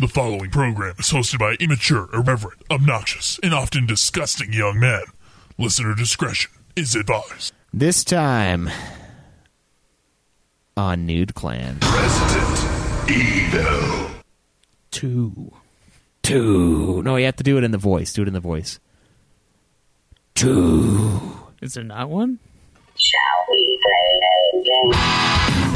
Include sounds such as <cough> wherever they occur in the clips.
The following program is hosted by immature, irreverent, obnoxious, and often disgusting young men. Listener discretion is advised. This time on Nude Clan. Resident Evil. Two. Two. No, you have to do it in the voice. Do it in the voice. Two. Is there not one? Shall we play a game?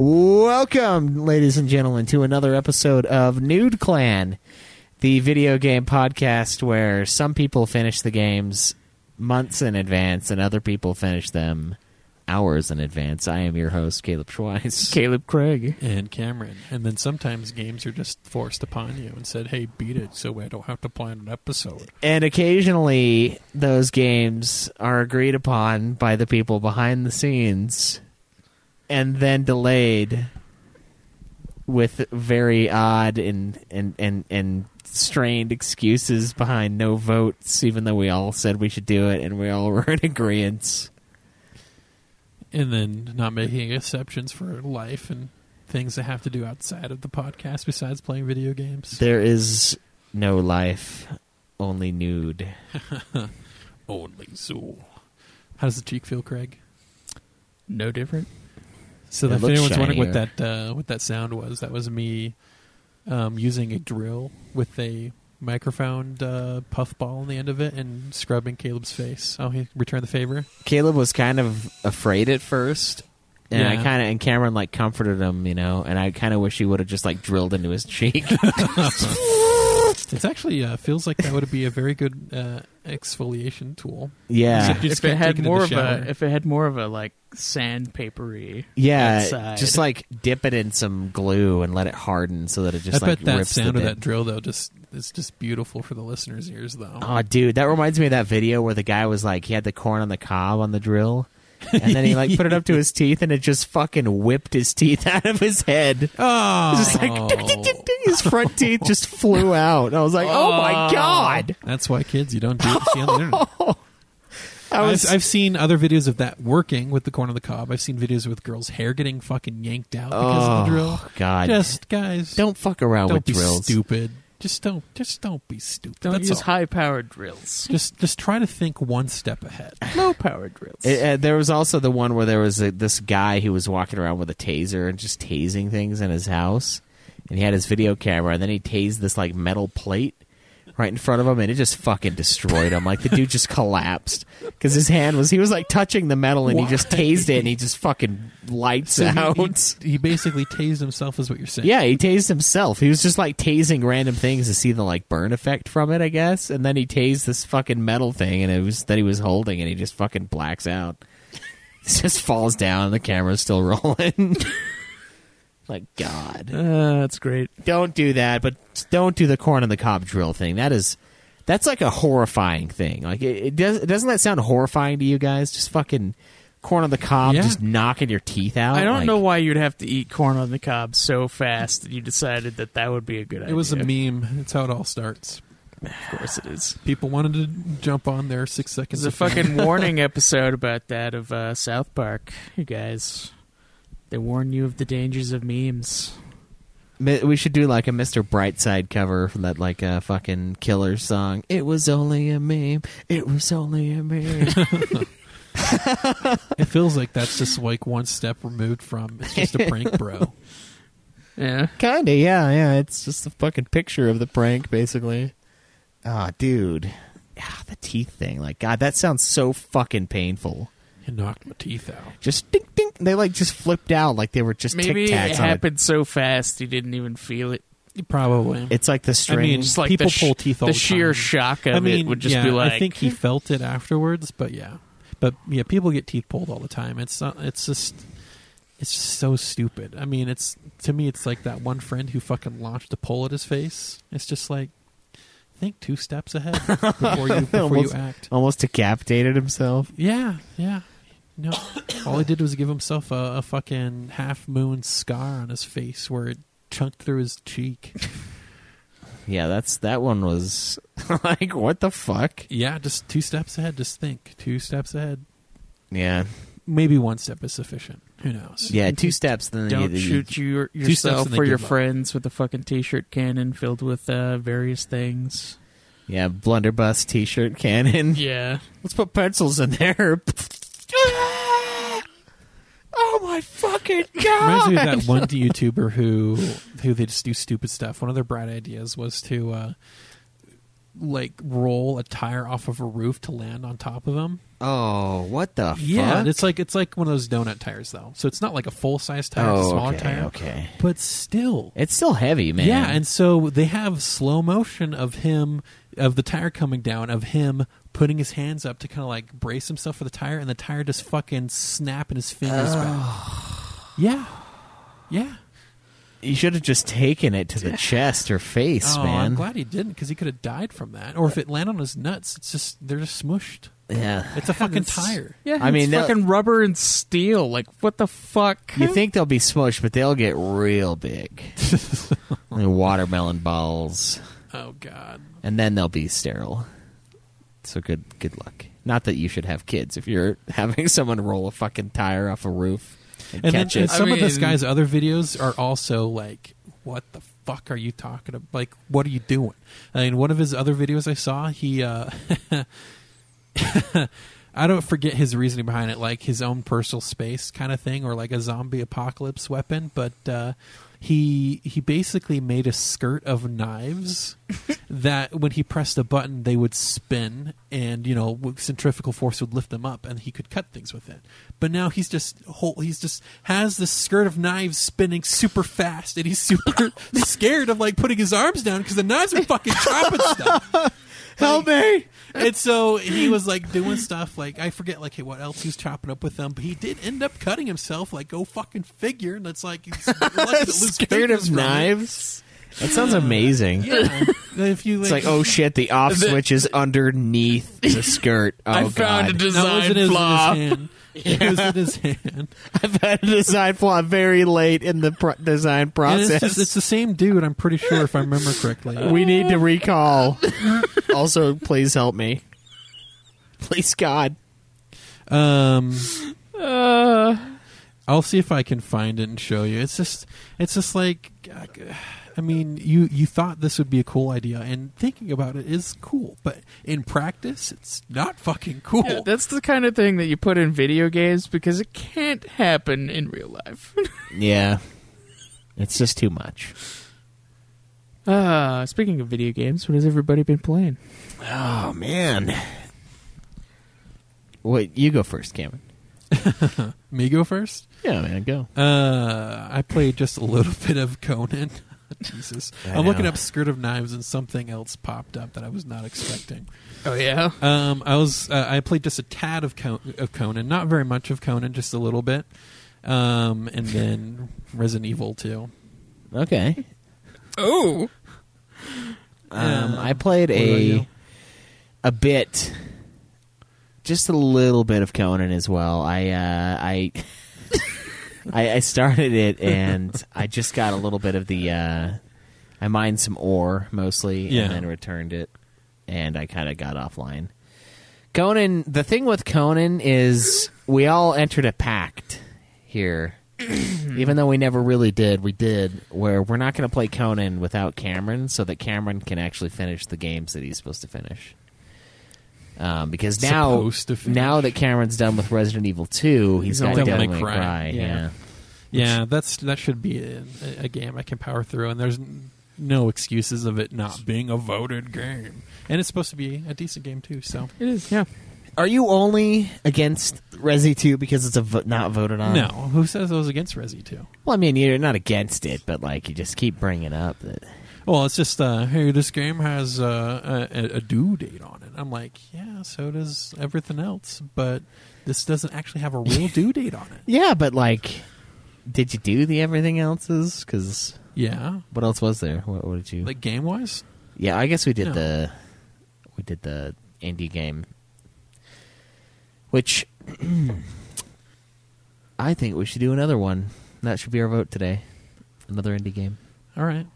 Welcome, ladies and gentlemen, to another episode of Nude Clan, the video game podcast where some people finish the games months in advance and other people finish them hours in advance. I am your host, Caleb Schweiss. <laughs> Caleb Craig. And Cameron. And then sometimes games are just forced upon you and said, hey, beat it so I don't have to plan an episode. And occasionally, those games are agreed upon by the people behind the scenes and then delayed with very odd and, and, and, and strained excuses behind no votes, even though we all said we should do it and we all <laughs> were in agreement. And then not making exceptions for life and things that have to do outside of the podcast besides playing video games. There is no life, only nude. <laughs> Only so. How does the cheek feel, Craig? No different. So if anyone's wondering what that uh, what that sound was, that was me um, using a drill with a microphone uh, puffball on the end of it and scrubbing Caleb's face. Oh, he returned the favor. Caleb was kind of afraid at first. And I kind of and Cameron like comforted him, you know, and I kind of wish he would have just like drilled into his <laughs> cheek. <laughs> It's actually uh, feels like that would be a very good uh, exfoliation tool. yeah, Except you just if it can't had take it in more of shower. a, if it had more of a like sandpapery, yeah. outside. Just like dip it in some glue and let it harden so that it just I like bet that rips sound the of bit. that drill though just it's just beautiful for the listeners' ears though. Oh, dude, that reminds me of that video where the guy was like, he had the corn on the cob on the drill, and then he like put it up to <laughs> his teeth, and it just fucking whipped his teeth <laughs> out of his head. Oh, Just like oh. ding, his front teeth just flew out. I was like, oh my oh. god! that's why kids you don't do it. See on the internet. <laughs> I was, I've, I've seen other videos of that working with the corn on the cob. I've seen videos with girls' hair getting fucking yanked out because of the oh, drill. Oh, God. Just guys, don't fuck around don't with be drills. stupid. Just don't, just don't be stupid. don't That's use all. high powered drills. Just, just try to think one step ahead. <laughs> Low powered drills. It, uh, there was also the one where there was a, this guy who was walking around with a taser and just tasing things in his house, and he had his video camera, and then he tased this like metal plate right in front of him, and it just fucking destroyed him. Like the dude just collapsed because his hand was he was like touching the metal, and he just Why? tased it, and he just fucking lights So he- out. he, he basically tased himself, is what you're saying. yeah, he tased himself. He was just like tasing random things to see the like burn effect from it, I guess. And then he tased this fucking metal thing, and it was that he was holding, and he just fucking blacks out. <laughs> He just falls down, and the camera's still rolling. <laughs> like God, uh, that's great. don't do that. But don't do the corn on the cob drill thing. That is, that's like a horrifying thing. Like it, it does. Doesn't that sound horrifying to you guys? Just fucking corn on the cob, Yeah. just knocking your teeth out. I don't Like- know why you'd have to eat corn on the cob so fast that you decided that that would be a good idea. It was a meme. That's how it all starts. Of course it is. People wanted to jump on there six seconds. There's a fucking warning <laughs> episode about that of uh, South Park. You guys, they warn you of the dangers of memes. We should do like a Mr. Brightside cover from that like uh, fucking killer song. It was only a meme. It was only a meme. <laughs> It feels like that's just like one step removed from it's just a prank, bro. <laughs> Yeah. Kinda, yeah, yeah. It's just a fucking picture of the prank, basically. Ah, dude. Ah, the teeth thing. Like, God, that sounds so fucking painful. He knocked my teeth out. Just ding, ding. They like just flipped out like they were just Maybe tic it tacs on a happened so fast you didn't even feel it. Probably. It's like the I string. mean, Just like people the sh- pull teeth all the the, sheer time. shock of I mean, it would just yeah, be like I think he hmm. felt it afterwards, but yeah, but yeah, people get teeth pulled all the time. It's not, it's just it's just so stupid. I mean, it's to me, it's like that one friend who fucking launched a pole at his face. It's just like think two steps ahead before you <laughs> before you Almost- act. almost decapitated himself. Yeah, yeah. No, all he did was give himself a, a fucking half moon scar on his face where it chunked through his cheek. Yeah, that's that one was <laughs> like what the fuck? Yeah, just two steps ahead. Just think two steps ahead. Yeah, Maybe one step is sufficient. Who knows? yeah, two steps. Then Don't you, shoot you steps yourself and or your give up. friends with a fucking t-shirt cannon filled with uh, various things. Yeah, blunderbuss T-shirt cannon. Yeah. Let's put pencils in there. <laughs> oh my fucking god! Reminds god! me of that one YouTuber who who they just do stupid stuff. One of their bright ideas was to uh, like roll a tire off of a roof to land on top of them. Oh, what the Yeah, fuck? it's like it's like one of those donut tires though. So it's not like a full size tire, oh, it's a smaller okay, tire. okay. But still, It's still heavy, man. Yeah, and so they have slow motion of him of the tire coming down, of him putting his hands up to kind of like brace himself for the tire, and the tire just fucking snapping his fingers back. Yeah, yeah. you should have just taken it to the chest or face, oh, man. I'm glad he didn't because he could have died from that. Or if it landed on his nuts, it's just they're just smushed. Yeah, It's a fucking It's- tire. Yeah, I mean, it's they'll- fucking rubber and steel. Like, what the fuck? you think they'll be smushed, but they'll get real big, <laughs> like watermelon balls, Oh God. and then they'll be sterile. So good, good luck. Not that you should have kids if you're <laughs> having someone roll a fucking tire off a roof and, And, then, catch and it. some of this guy's other videos are also like, "What the fuck are you talking about? Like, what are you doing?" I mean, one of his other videos I saw, he, uh, <laughs> I don't forget his reasoning behind it, like his own personal space kind of thing, or like a zombie apocalypse weapon. But uh, he he basically made a skirt of knives <laughs> that when he pressed a button, they would spin, and you know centrifugal force would lift them up, and he could cut things with it. But now he's just whole, he's just has this skirt of knives spinning super fast, and he's super <laughs> scared of like putting his arms down because the knives are fucking chopping stuff. Help me! <laughs> And so he was like doing stuff like I forget like what else he was chopping up with them, but he did end up cutting himself. Like go fucking figure. And it's like he's lucky to lose <laughs> Scared of from it. knives. That sounds amazing. Yeah. if you It's like, oh shit, the off <laughs> switch is underneath the skirt. Oh I god. found a no, it design in his, flaw. In his hand. It was in his hand. I've had a design flaw very late in the pro- design And process. it's, just, it's the same dude. I'm pretty sure if I remember correctly. <laughs> we need to recall. also, please help me. Please, God. Um, Uh, I'll see if I can find it and show you. It's just, it's just like, I mean, you you thought this would be a cool idea, and thinking about it is cool, but in practice, it's not fucking cool. yeah, that's the kind of thing that you put in video games because it can't happen in real life. <laughs> Yeah. It's just too much. uh, speaking of video games, what has everybody been playing? Oh, man. Wait, you go first, Cameron. <laughs> Me go first. Yeah, man, go. Uh, I played just a little <laughs> bit of Conan. <laughs> Jesus, I I'm looking know. up skirt of knives, and something else popped up that I was not expecting. Oh yeah, Um, I was uh, I played just a tad of Con- of Conan, not very much of Conan, just a little bit. Um, and <laughs> then Resident Evil 2. Okay. oh, Um, Uh, I played a a bit, just a little bit of Conan as well. I uh, I, I I started it and I just got a little bit of the. Uh, I mined some ore mostly Yeah. and then returned it, and I kind of got offline. Conan. The thing with Conan is we all entered a pact here. <clears throat> Even though we never really did, we did. Where we're not going to play Conan without Cameron, so that Cameron can actually finish the games that he's supposed to finish. Um, because now, Supposed to finish. now that Cameron's done with Resident Evil Two, he's He's got only Devil Devil May May Cry. Cry. Yeah. Yeah. Yeah, that's that should be a, a game I can power through, and there's no excuses of it not being a voted game. And it's supposed to be a decent game too. So it is. Yeah, Are you only against Resi Two because it's a vo- not voted on? no, who says I was against Resi 2? Well, I mean, you're not against it, but like you just keep bringing up that. Well, it's just uh, hey, this game has uh, a, a due date on it. I'm like, yeah, so does everything else, but this doesn't actually have a real <laughs> due date on it. Yeah, but like, did you do the everything else's? Because Yeah, what else was there? What, what did you? like game wise, yeah, I guess we did No. the we did the indie game, which <clears throat> I think we should do another one. That should be our vote today. Another indie game. all right.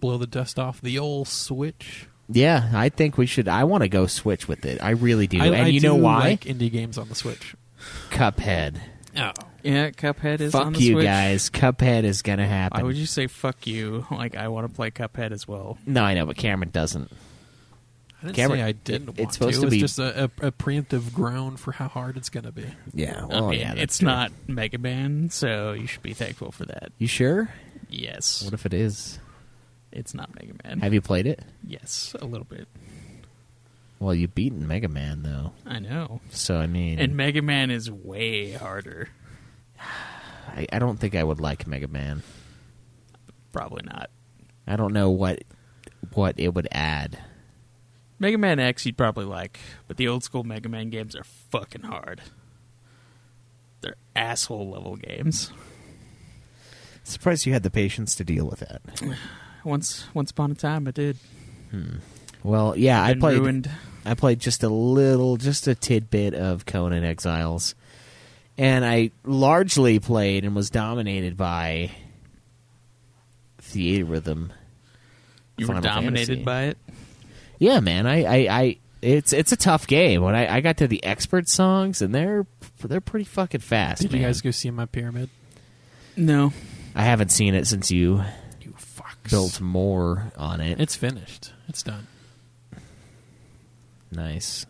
Blow the dust off the old Switch. Yeah, I think we should. I want to go Switch with it. I really do. I, and I you do know why? Like indie games on the Switch. Cuphead. Oh, Yeah, Cuphead is on Fuck the you Switch. guys. Cuphead is gonna happen. Why would you say fuck you? Like I want to play Cuphead as well. No, I know, but Cameron doesn't. I didn't Cameron- say I didn't. it- it's supposed to. to It was be- just a, a, a preemptive groan for how hard it's going to be. Yeah. I mean, yeah, that's it's true. not Mega Man, so you should be thankful for that. You sure? Yes, What if it is? It's not Mega Man. Have you played it? yes, a little bit. Well, you've beaten Mega Man though, I know. so I mean, And Mega Man is way harder. I, I don't think I would like Mega Man. Probably not. I don't know what what it would add. Mega Man X you'd probably like, but the old school Mega Man games are fucking hard. They're asshole level games. Surprised you had the patience to deal with that. <sighs> <sighs> <sighs> Once once upon a time I did. Hmm. Well, yeah, I played. ruined. I played just a little, just a tidbit of Conan Exiles, and I largely played and was dominated by Theatrhythm. You were dominated Fantasy. by it. Yeah, man, I, I, I it's it's a tough game. When I, I got to the expert songs, and they're they're pretty fucking fast. Did you guys go see my pyramid? No. I haven't seen it since you You fucks. Built more on it. It's finished. It's done. nice.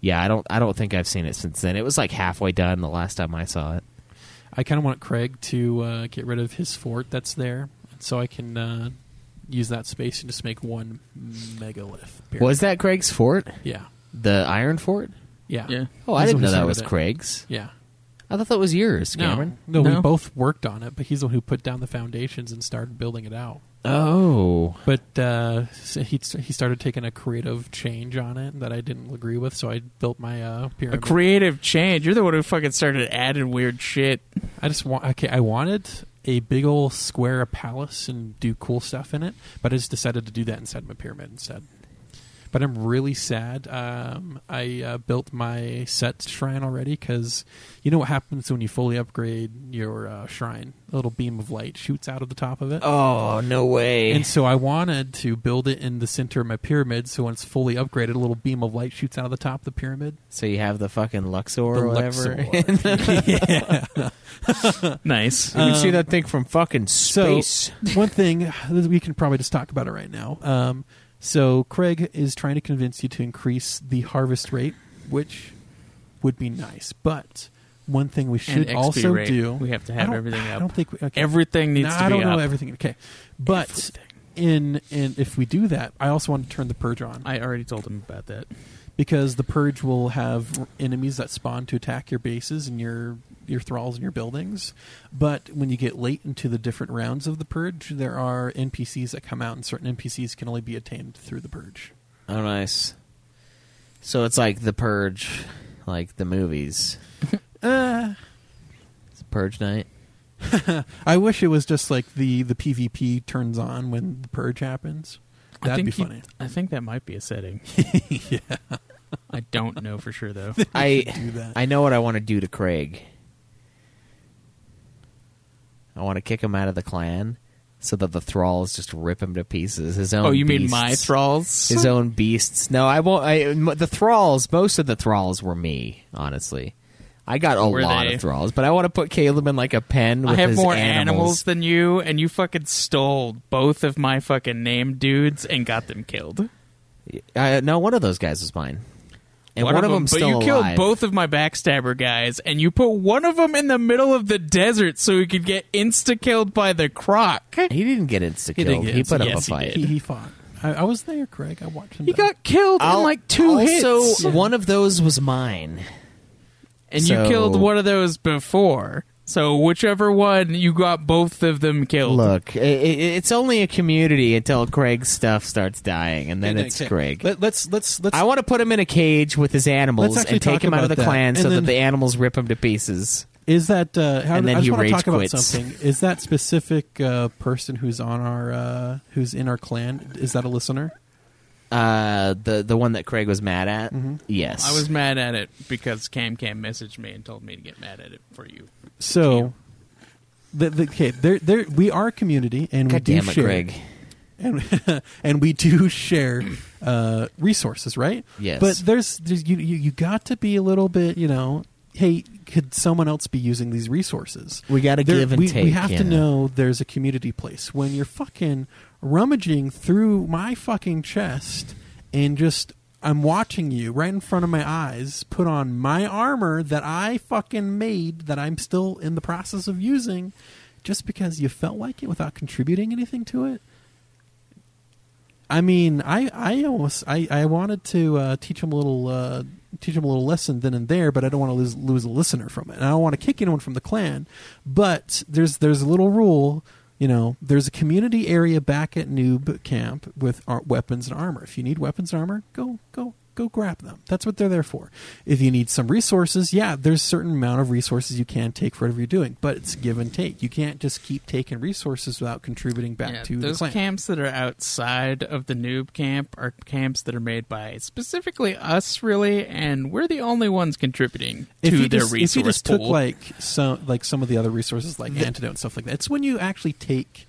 Yeah, I don't I don't think I've seen it since then. It was like halfway done the last time I saw it. I kind of want Craig to uh, get rid of his fort that's there, so I can uh, use that space and just make one megalith. pyramid. Was that Craig's fort? Yeah. The Iron Fort? Yeah. Yeah. Oh, I He's didn't know that was it. Craig's. Yeah. I thought that was yours, Cameron. No, no, we both worked on it, but he's the one who put down the foundations and started building it out. Oh, But uh, he he started taking a creative change on it that I didn't agree with, so I built my uh, A creative change. You're the one who fucking started adding weird shit. I just want okay. I wanted a big old square palace and do cool stuff in it, but I just decided to do that inside my pyramid instead. But I'm really sad. Um, I uh, built my set shrine already because you know what happens when you fully upgrade your uh, shrine? A little beam of light shoots out of the top of it. oh, no way! And so I wanted to build it in the center of my pyramid, so when it's fully upgraded, a little beam of light shoots out of the top of the pyramid. so you have the fucking Luxor The or whatever. Luxor. <laughs> Nice. you can see Um, that thing from fucking So space. one thing we can probably just talk about it right now. Um, so Craig is trying to convince you to increase the harvest rate, which would be nice. But one thing we should And XP also rate. do We have to I have don't- everything I up. don't think we, okay. Everything needs No, to I be don't know up. everything. Okay, but Everything. in in if we do that, I also want to turn the purge on I already told him about that. because the purge will have enemies that spawn to attack your bases and your your thralls and your buildings. But when you get late into the different rounds of the purge, there are NPCs that come out, and certain NPCs can only be attained through the purge. Oh, nice. So it's like the Purge, like the movies. <laughs> Uh, It's Purge night. <laughs> I wish it was just like the the PvP turns on when the purge happens. That'd think be you- funny. I think that might be a setting. <laughs> yeah, I don't know for sure though. I do that. I know what I want to do to Craig. I want to kick him out of the clan so that the thralls just rip him to pieces. His own. oh, you mean my thralls? His own beasts. No, I won't. I, the thralls. Most of the thralls were me. Honestly, I got a Were lot they? of thralls, but I want to put Caleb in like a pen. With I have more animals. animals than you, and you fucking stole both of my fucking name dudes and got them killed. Uh, no, one of those guys was mine, and one, of them, but still you alive. killed both of my backstabber guys, and you put one of them in the middle of the desert so he could get insta killed by the croc. He didn't get insta He killed. get He put insta- up yes, a he fight. he, he fought. I, I was there, Craig. I watched him. He die. got killed in I'll- like two also, hits, So one of those was mine. and you killed one of those before. So whichever one you got, both of them killed. Look, i i it's only a community until Craig's stuff starts dying, and then Okay, it's okay. Craig. Let, let's let's let's. I want to put him in a cage with his animals and take him out of the that. clan And so then- that the animals rip him to pieces. Is that uh, how, And then I just he want to rage talk about quits. something? Is that specific uh, person who's on our uh, who's in our clan? Is that a listener? Uh, the the one that Craig was mad at. Mm-hmm. Yes, I was mad at it because Cam Cam messaged me and told me to get mad at it for you. So, the, the, okay, there there we are a community, and God we do damn it, share, Craig. <laughs> and and we do share uh, resources, right? Yes. But there's, there's you, you you got to be a little bit, you know. Hey, could someone else be using these resources? We gotta There- give and we, take, We have yeah. to know there's a community place. When you're fucking rummaging through my fucking chest and just I'm watching you right in front of my eyes put on my armor that I fucking made that I'm still in the process of using just because you felt like it without contributing anything to it. I mean, I I almost I, I wanted to uh, teach him a little uh, teach him a little lesson then and there, but I don't want to lose lose a listener from it, and I don't want to kick anyone from the clan. But there's there's a little rule, you know. There's a community area back at Noob Camp with weapons and armor. If you need weapons and armor, go go go grab them. That's what they're there for. If you need some resources, yeah, there's a certain amount of resources you can take for whatever you're doing, but it's give and take. You can't just keep taking resources without contributing back Yeah, to the those camps that are outside of the noob camp are camps that are made by specifically us, really, and we're the only ones contributing if to their just, resource if you just pool. took like some like some of the other resources like antidote and stuff like that, it's when you actually take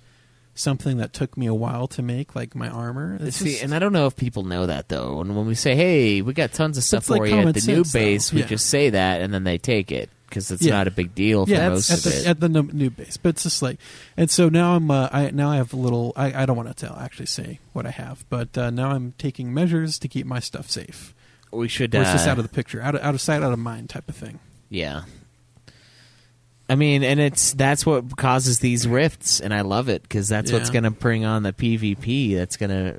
something that took me a while to make, like my armor. It's See, just- and I don't know if people know that though. And when we say, "Hey, we got tons of stuff It's like for you at the new base," we just say that, and then they take it because it's Yeah. not a big deal for yeah, most at of the, it. at the new base, but it's just like, and so now I'm, uh, I now I have a little. I, I don't want to tell actually say what I have, but uh, now I'm taking measures to keep my stuff safe. we should. It's just uh, out of the picture, out of, out of sight, out of mind, type of thing. Yeah. I mean, and it's that's what causes these rifts, and I love it because that's what's Yeah. going to bring on the PvP. That's going to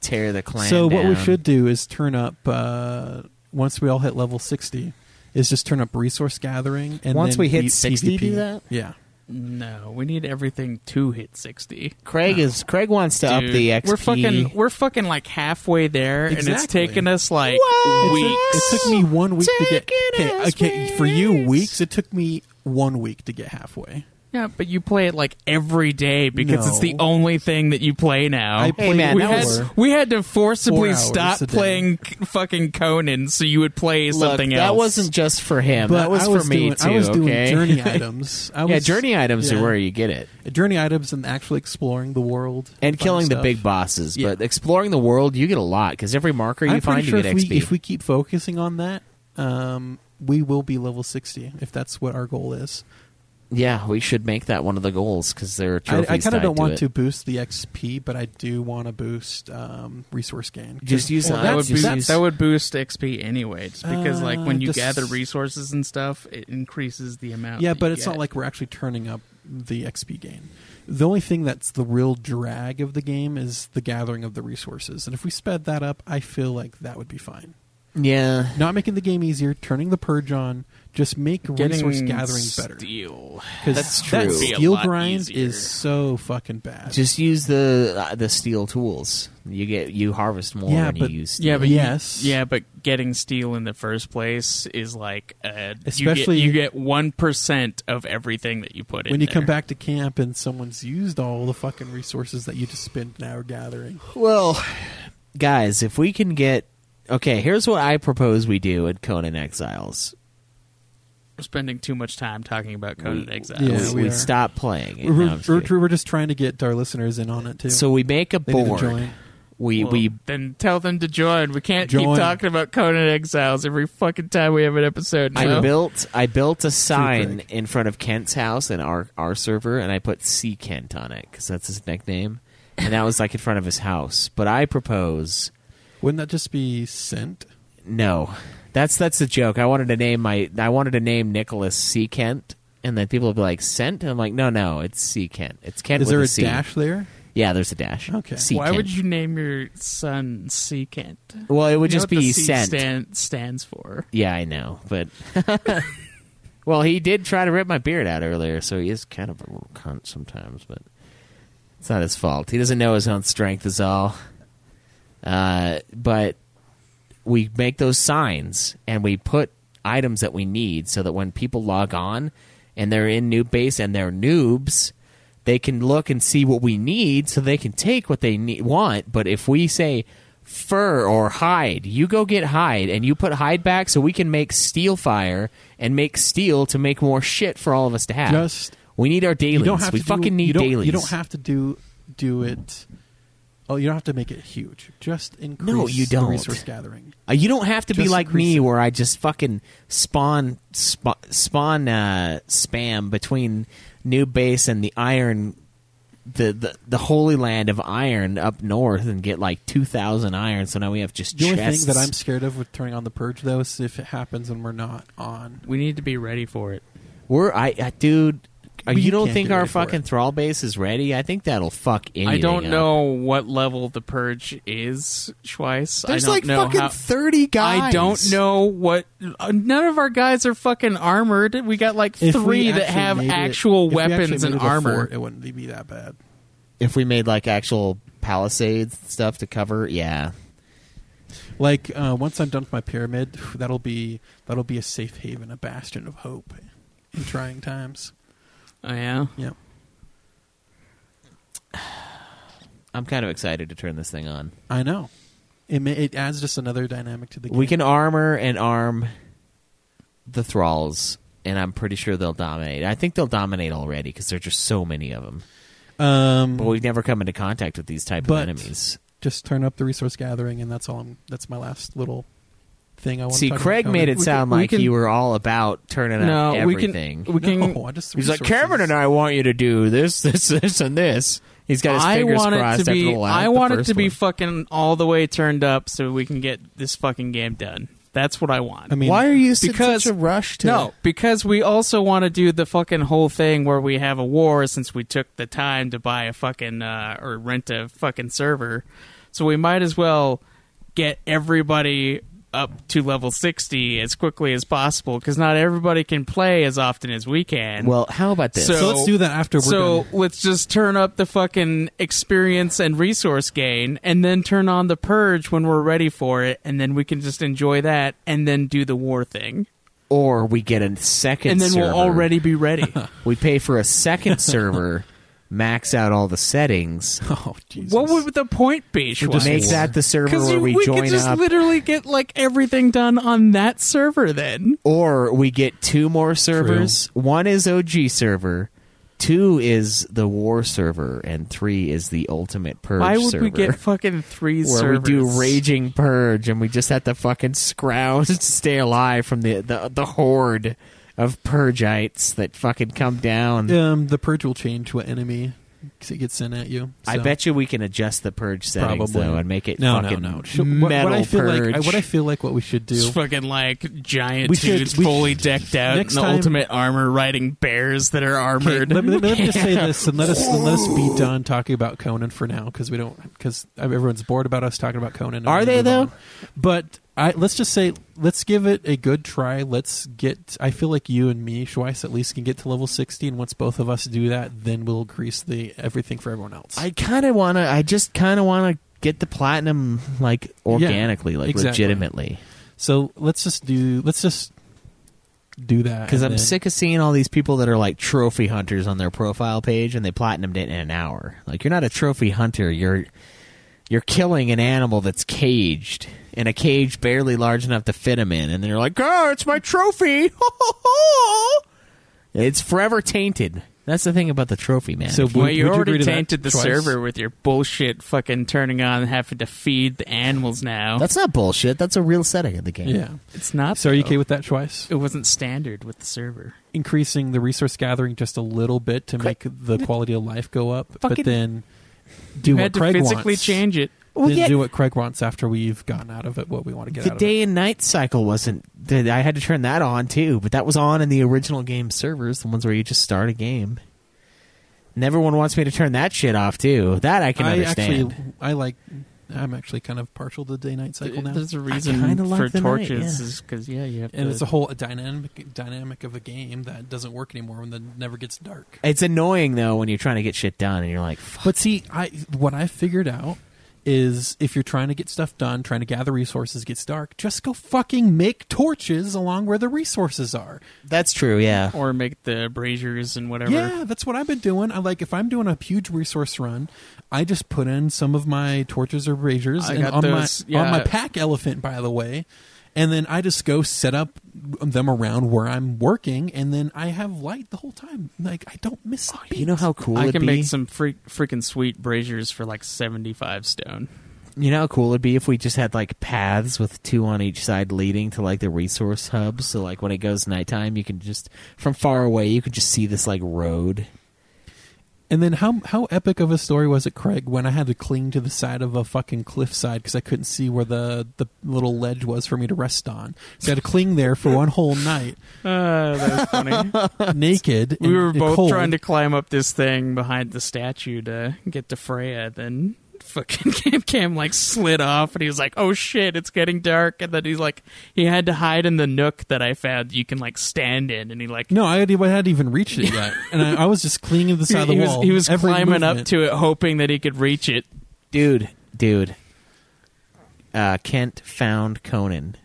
tear the clan. So what we down. should do is turn up uh, once we all hit level sixty. Is just turn up resource gathering and Once then we hit P- 60 PvP. do that? Yeah, no, we need everything to hit sixty. Craig is Craig wants to up Dude, the XP. We're fucking, we're fucking like halfway there, and it's Exactly. taken us like What? weeks. it took me one week to get. Taking Okay, okay, for you weeks. weeks. It took me one week to get halfway. Yeah, but you play it like every day because it's the only thing that you play now. I Hey, played man, we that had, was- we had to forcibly hours stop a day. playing c- fucking Conan so you would play Look, something else. that wasn't just for him. But that was, I was for me doing, too. I was doing okay? journey <laughs> items. I yeah, was, journey items yeah. are where you get it, journey items and actually exploring the world and finding killing the stuff. big bosses. Yeah. But exploring the world, you get a lot because every marker you I'm find, pretty sure you get if XP. we, if we keep focusing on that, um, we will be level sixty if that's what our goal is. yeah, we should make that one of the goals because there are I, trophies. I kind of don't want it. to boost the XP, but I do want to boost um, resource gain. Just use Well, that would, just boost, use- that would boost XP anyway, just because like when Uh, you just- gather resources and stuff, it increases the amount. yeah, that but you it's not like we're actually turning up the XP gain. The only thing that's the real drag of the game is the gathering of the resources, and if we sped that up, I feel like that would be fine. Yeah, Not making the game easier, turning the purge on, just make getting resource gathering better. Steel. Because That's that true. Be a steel lot grind easier. is so fucking bad. just use the uh, the steel tools. You get you harvest more Yeah, when but- you use. Steel. Yeah, but Yes. yeah, but getting steel in the first place is like uh, Especially- you get one percent of everything that you put in. when you there. come back to camp and someone's used all the fucking resources that you just spent an hour gathering. Well, guys, if we can get okay, here's what I propose we do at Conan Exiles. we're spending too much time talking about Conan We- Exiles. Yeah, we, we stop playing it. We're, No, I'm just we're, we're just trying to get our listeners in on it too. so we make a they need to board. join. We Well, we then tell them to join. We can't Join. keep talking about Conan Exiles every fucking time we have an episode. I built I built a sign in front of Kent's house in our our server, and I put C Kent on it because that's his nickname, and that was like in front of his house. But I propose Wouldn't that just be sent? no. That's that's the joke. I wanted to name my I wanted to name Nicholas C Kent, and then people would be like Sent, and I'm like no no it's C Kent. It's Kent. Is with there a a C. dash there? Yeah, there's a dash. Okay. C Why Kent. would you name your son C Kent? Well, it would You know just what the be C sent. Stand, stands for. Yeah, I know, but <laughs> Well, he did try to rip my beard out earlier, so he is kind of a little cunt sometimes, but it's not his fault. He doesn't know his own strength is all. Uh, but we make those signs and we put items that we need so that when people log on and they're in noob base and they're noobs, they can look and see what we need so they can take what they need, want. But if we say fur or hide, you go get hide and you put hide back so we can make steel fire and make steel to make more shit for all of us to have. Just we need our you dailies. don't have we to fucking do, need you don't, dailies. You don't have to do do it. Oh, you don't have to make it huge. Just increase No, you the don't. resource gathering. Uh, you don't have to be like me, it. where I just fucking spawn sp- spawn uh, spam between new base and the iron, the, the the holy land of iron up north, and get like two thousand iron. So now we have just The only chests. thing that I'm scared of with turning on the purge, though, is if it happens and we're not on. We need to be ready for it. We're I, I dude. Uh, you don't think get our fucking it. thrall base is ready? I think that'll fuck anything. I don't up. know what level the purge is, Schweiss. There's I don't like know fucking how, thirty guys. I don't know what. uh, None of our guys are fucking armored. We got like If three that have made it- actual we actually weapons and it armor. fort, it wouldn't be that bad. if we made like actual palisades stuff to cover. Yeah, Like uh, once I'm done with my pyramid, <sighs> that'll be that'll be a safe haven, a bastion of hope in trying times. Oh yeah. Yep. <sighs> I'm kind of excited to turn this thing on. I know. It may, it adds just another dynamic to the game. We can armor and arm the thralls, and I'm pretty sure they'll dominate. I think they'll dominate already because there's just so many of them. um, But we've never come into contact with these type But- of enemies. just turn up the resource gathering, and that's all. I'm, that's my last little thing I want. See, to talk Craig about. made it We sound can- like can- you were all about turning No, up we can. everything. We can. No, I just He's like. Cameron and I want you to do this, <laughs> this, this, and this. He's got his I fingers want it crossed to after be. the last. I the want it first to be fucking all the way turned up so we can get this fucking game done. That's what I want. I mean, Why are you in because such a rush to? no, because we also want to do the fucking whole thing where we have a war since we took the time to buy a fucking uh, or rent a fucking server. So we might as well get everybody up to level 60 as quickly as possible because not everybody can play as often as we can. Well, how about this? So- So let's do that after we're so done. let's just turn up the fucking experience and resource gain and then turn on the purge when we're ready for it and then we can just enjoy that and then do the war thing or we get a second, and then server. we'll already be ready <laughs> we pay for a second <laughs> server, max out all the settings, <laughs> Oh Jesus! what would the point be We're just make that the server because where we, we join could just up, literally get like everything done on that server then. Or we get two more servers. One is OG server, two is the war server, and three is the ultimate purge why would server. we get fucking three <laughs> where servers we do raging purge, and we just have to fucking scrounge <laughs> to stay alive from the the, the horde of purgeites that fucking come down. um, the purge will change what enemy it gets sent at you. I bet you we can adjust the purge settings Probably. though and make it No, fucking no, no. Should- what, metal what I feel purge. like, I- what I feel like, what we should do. It's fucking like giant We should- dudes we fully should- decked out in the time- ultimate armor riding bears that are armored. let, me, let me just say <laughs> this and let us and let us be done talking about Conan for now because we don't because everyone's bored about us talking about Conan. Are they, though? on. But I, let's just say let's give it a good try. Let's get. I feel like you and me, Schweiss, at least can get to level sixty, and once both of us do that, then we'll increase the everything for everyone else. I kind of want to. I just kind of want to get the platinum like organically, like exactly. legitimately. so let's just do. Let's just do that Because I'm then- sick of seeing all these people that are like trophy hunters on their profile page, and they platinumed it in an hour. Like you're not a trophy hunter. You're you're killing an animal that's caged in a cage barely large enough to fit him in, and they're like, "Oh, it's my trophy." <laughs> it's forever tainted. That's the thing about the trophy, man. So If you- Well, you you already agree tainted the twice? server with your bullshit fucking turning on and having to feed the animals now. that's not bullshit. That's a real setting of the game. Yeah. it's not. So are you though. okay with that, Schweiss? It wasn't standard with the server. increasing the resource gathering just a little bit to make the <laughs> quality of life go up, but then do You what had to Craig physically wants. change it. Well, then yeah, do what Craig wants after we've gotten out of it what we want to get the out of day and night cycle wasn't. I had to turn that on too, but that was on in the original game servers, the ones where you just start a game. And everyone wants me to turn that shit off too. That I can I understand. actually I like I'm actually kind of partial to day night cycle now. There's a reason kinda like for the night, torches yeah. is because yeah, you have and to. it's a whole dynamic dynamic of a game that doesn't work anymore when it never gets dark. It's annoying though when you're trying to get shit done and you're like, Fuck. But see, I what I figured out is if you're trying to get stuff done, trying to gather resources, gets dark, just go fucking make torches along where the resources are. that's true. Yeah, or make the braziers and whatever. Yeah, that's what I've been doing. I like if I'm doing a huge resource run, I just put in some of my torches or braziers I and got on those, my on my pack elephant, by the way. And then I just go set up them around where I'm working, and then I have light the whole time. Like I don't miss. a you know how cool I it'd can be. make some freak, freaking sweet braziers for like seventy five stone. You know how cool it'd be if we just had like paths with two on each side leading to like the resource hubs. So like when it goes nighttime, you can just from far away you could just see this like road. And then how how epic of a story was it, Craig, when I had to cling to the side of a fucking cliffside because I couldn't see where the the little ledge was for me to rest on. So I had to cling there for one whole night, Uh, <laughs> that was funny. <laughs> naked. we were both cold. trying to climb up this thing behind the statue to get to Freya. Then fucking <laughs> Cam Cam like slid off, and he was like, "Oh shit, it's getting dark." And then he's like, he had to hide in the nook that I found you can like stand in, and he like. No, I hadn't, I hadn't even reached it yet, and I, I was just clinging to the <laughs> side of the he was, wall. he was Every climbing up to it, hoping that he could reach it. Dude, dude. Uh, Kent found Conan.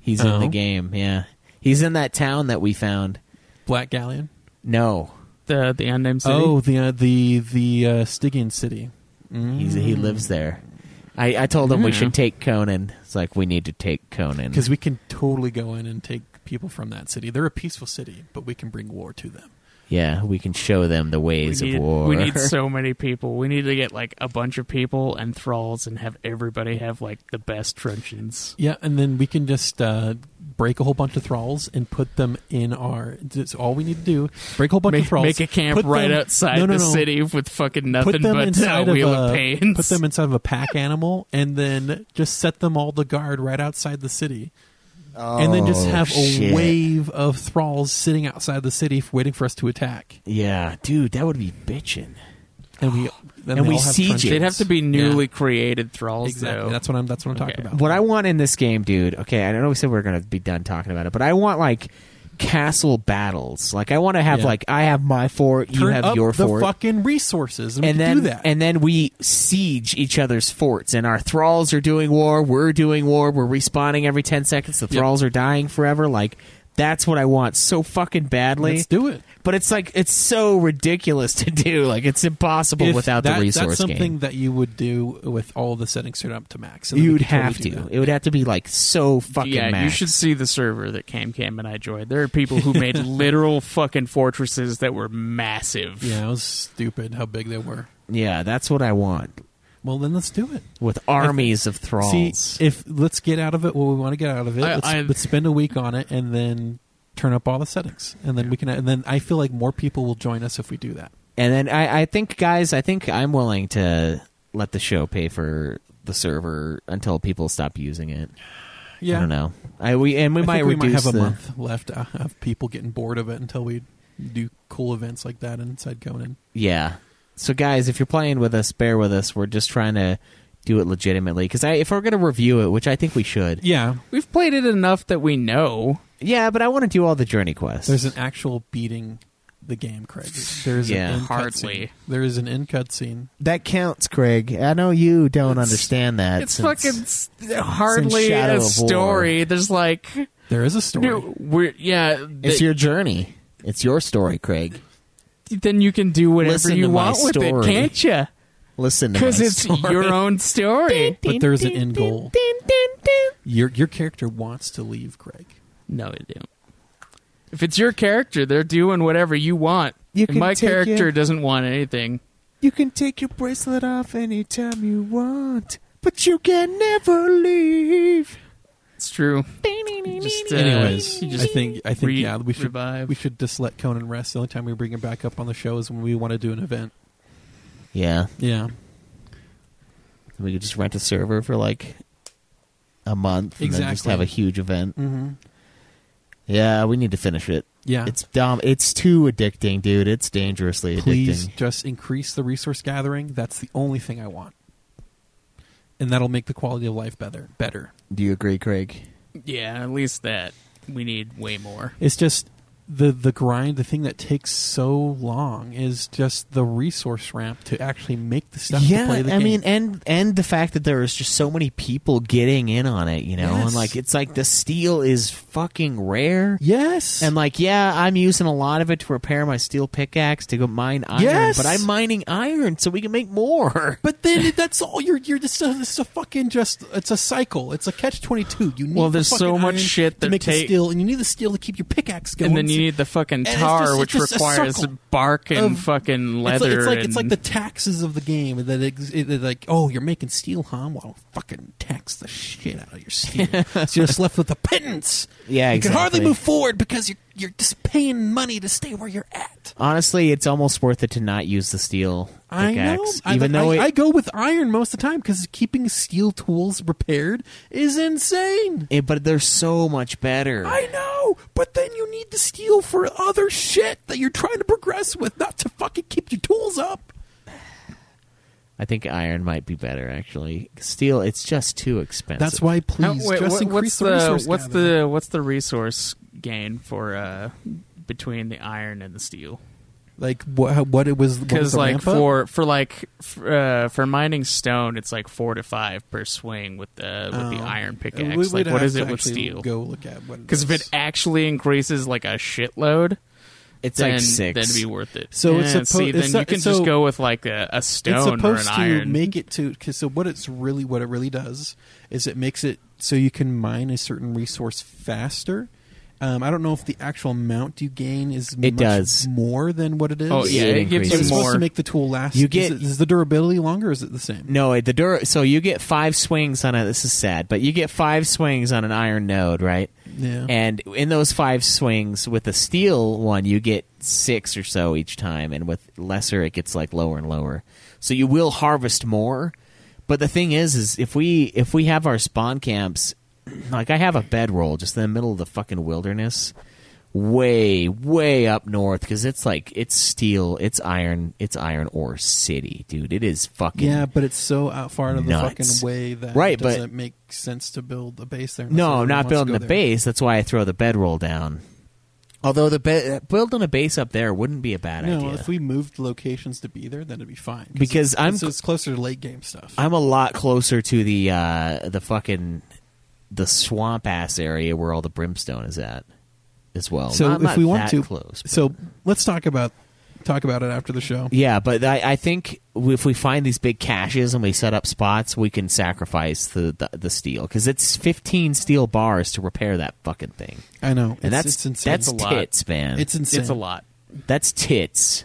He's in Oh. the game. Yeah, he's in that town that we found. Black Galleon. No, The the unnamed city. Oh, the uh, the the uh, Stygian city. He's he lives there. I, I told him we should take Conan. It's like we need to take Conan. because we can totally go in and take people from that city. They're a peaceful city, but we can bring war to them. Yeah, we can show them the ways need, of war. we need so <laughs> many people. We need to get like a bunch of people and thralls and have everybody have like the best truncheons. Yeah, and then we can just uh, break a whole bunch of thralls and put them in our. That's all we need to do. Break a whole bunch Make, of thralls. make a camp right them- outside no, no, the no. city with fucking Put nothing them but uh, inside wheel of of pains. Put them inside of a pack <laughs> animal, and then just set them all to guard right outside the city. And then just Oh, have a shit. wave of thralls sitting outside the city waiting for us to attack. Yeah, dude, that would be bitching. And we <gasps> then And they we all have siege it. trenches. They'd have to be newly Yeah. created thralls, exactly. though. That's what I'm. That's what I'm talking about. What I want in this game, dude. Okay, I know we said we are gonna be done talking about it, but I want like castle battles. Like I want to have Yeah. like I have my fort, you Turn have up your the fort. fucking resources, and, and then do that. and then we siege each other's forts and our thralls are doing war we're doing war we're respawning every 10 seconds the thralls are dying forever like that's what i want so fucking badly Let's do it. but it's like it's so ridiculous to do like it's impossible If without that- the resource That's something game that you would do with all the settings turned up to max. and you'd could totally have to it would have to be like so fucking yeah, you should see the server that Cam Cam and I joined. There are people who made <laughs> literal fucking fortresses that were massive. Yeah, it was stupid how big they were. yeah that's what i want Well, then let's do it. with armies of thralls See, if let's get out of it what we want to get out of it. I- let's, I- let's spend a week on it and then turn up all the settings, and then we can. And then I feel like more people will join us if we do that. And then I, I think, guys, I think I'm willing to let the show pay for the server until people stop using it. Yeah, I don't know. I we and we I might think we might reduce have a the, month left uh, of people getting bored of it until we do cool events like that inside Conan. Yeah. So, guys, if you're playing with us, bear with us. We're just trying to do it legitimately because if we're going to review it, which I think we should, Yeah, We've played it enough that we know. yeah. But I want to do all the journey quests. there's an actual beating the game, Craig. There's Yeah. an in Hardly. There is an in cutscene. that counts, Craig. I know you don't It's- understand that. It's since- fucking hardly a of War. story. There's like, There is a story. no, we're yeah. It's your journey. It's your story, Craig. Then you can do whatever Listen you to my want with story. it, can't you? Listen, Because it's your own story. But there's an end goal. Your your character wants to leave, Craig. No, they don't. If it's your character, they're doing whatever you want. You And can my take character your- doesn't want anything. You can take your bracelet off anytime you want, but you can never leave. It's true. Just, uh, Anyways, you I think I think re- yeah we should revive. we should just let Conan rest. The only time we bring him back up on the show is when we want to do an event. Yeah, Yeah, we could just rent a server for like a month and then just Exactly. have a huge event. mm-hmm. Yeah, we need to finish it. yeah. It's dumb. It's too addicting, dude. It's dangerously Please addicting. just increase the resource gathering. That's the only thing I want. And that'll make the quality of life better. Better. Do you agree, Craig? Yeah, at least that we need way more. It's just the the grind. The thing that takes so long is just the resource ramp to actually make the stuff. to yeah, play the I game. mean, and and the fact that there is just so many people getting in on it, you know, Yes. and like it's like the steel is fucking rare. yes, And like, yeah, I'm using a lot of it to repair my steel pickaxe to go mine iron, Yes. but I'm mining iron so we can make more. <laughs> But then that's all you're. You're just a, it's a fucking just. It's a cycle. It's a catch twenty two. You need Well, the there's so much iron shit to that make the steel, and you need the steel to keep your pickaxe going. And then you need the fucking tar, just- which it's just a requires bark and of- fucking It's leather. like, it's like it's like the taxes of the game that it, it, like oh you're making steel huh? Well fucking tax the shit out of your steel. So you're just left with a pittance. <laughs> Yeah, you can hardly move forward because you're you're just paying money to stay where you're at. Honestly, it's almost worth it to not use the steel I know pickaxe, I, even though I, it, I go with iron most of the time because keeping steel tools repaired is insane it- but they're so much better. I know, but then you need the steel for other shit that you're trying to progress with, not to fucking keep your tools up. I think iron might be better actually. Steel, it's just too expensive. That's why, How- please, wait, just what- increase what's the, the, resource what's gathering. the what's the resource gain for uh between the iron and the steel? Like what what it was Because like ramp for for like f- uh, for mining stone, it's like four to five per swing with the with the Oh. iron pickaxe. would like what is it with steel? Go look at what. Because if it actually increases like a shitload, it's then like six. that'd be worth it. So it's Yeah, suppo- see, then it's you can so just go with like a, a it's stone or supposed an to iron. make it to cause so what it's really what it really does is it makes it so you can mine a certain resource faster. Um, I don't know if the actual amount you gain is It much does. more than what it is. oh yeah, it it, gives you it's supposed more. to make the tool last. You is get- it- is, the durability longer? or Is it the same? No, the dur- so you get five swings on it. This is sad, but you get five swings on an iron node, right? Yeah. And in those five swings, with the steel one, you get six or so each time, and with lesser, it gets like lower and lower. So you will harvest more. But the thing is, is if we if we have our spawn camps, like I have a bedroll just in the middle of the fucking wilderness, way way up north because it's like it's steel, it's iron, it's iron ore city, dude. It is fucking Yeah, but it's so out far out of the fucking way that Right, it but- doesn't make sense to build a base there. No, everyone not building the there. base. That's why I throw the bedroll down. Although the be- building a base up there wouldn't be a bad No, idea. if we moved locations to be there, then it'd be fine. Because it's, I'm- so it's closer to late game stuff. I'm a lot closer to the uh, the fucking the swamp ass area where all the brimstone is at, as well. so Not- if not we want to, close. but- so let's talk about talk about it after the show. yeah, but I, I think if we find these big caches and we set up spots, we can sacrifice the the, the steel because it's 15 steel bars to repair that fucking thing, I know, and it's, that's it's insane. that's a lot. tits, man. it's insane. it's a lot. That's tits.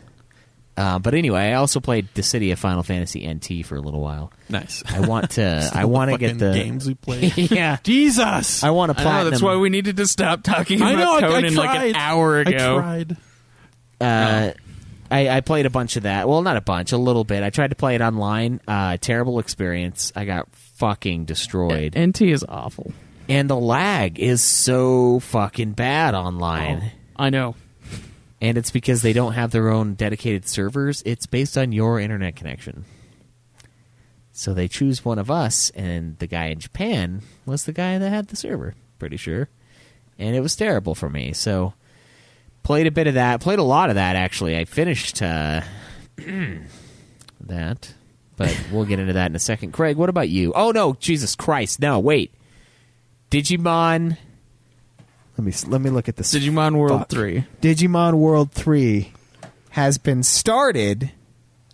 Uh, but anyway, I also played the Dissidia Final Fantasy NT for a little while. nice. I want to. <laughs> I want to get the games we played. <laughs> yeah. Jesus, I want to I platinum. know that's why we needed to stop talking I about know. I, I Conan like an tried. hour I ago. tried. uh, I, I played a bunch of that. Well, not a bunch, a little bit. I tried to play it online. Uh, terrible experience. I got fucking destroyed, NT is awful. and the lag is so fucking bad online. I know. And it's because they don't have their own dedicated servers. It's based on your internet connection. So they choose one of us, and the guy in Japan was the guy that had the server, pretty sure. And it was terrible for me. So played a bit of that. Played a lot of that actually. I finished uh, <clears throat> that, but we'll get into that in a second. Craig, what about you? Oh no, Jesus Christ! No, wait. Digimon. Let me let me look at this. Digimon World Fuck. 3 Digimon World 3 has been started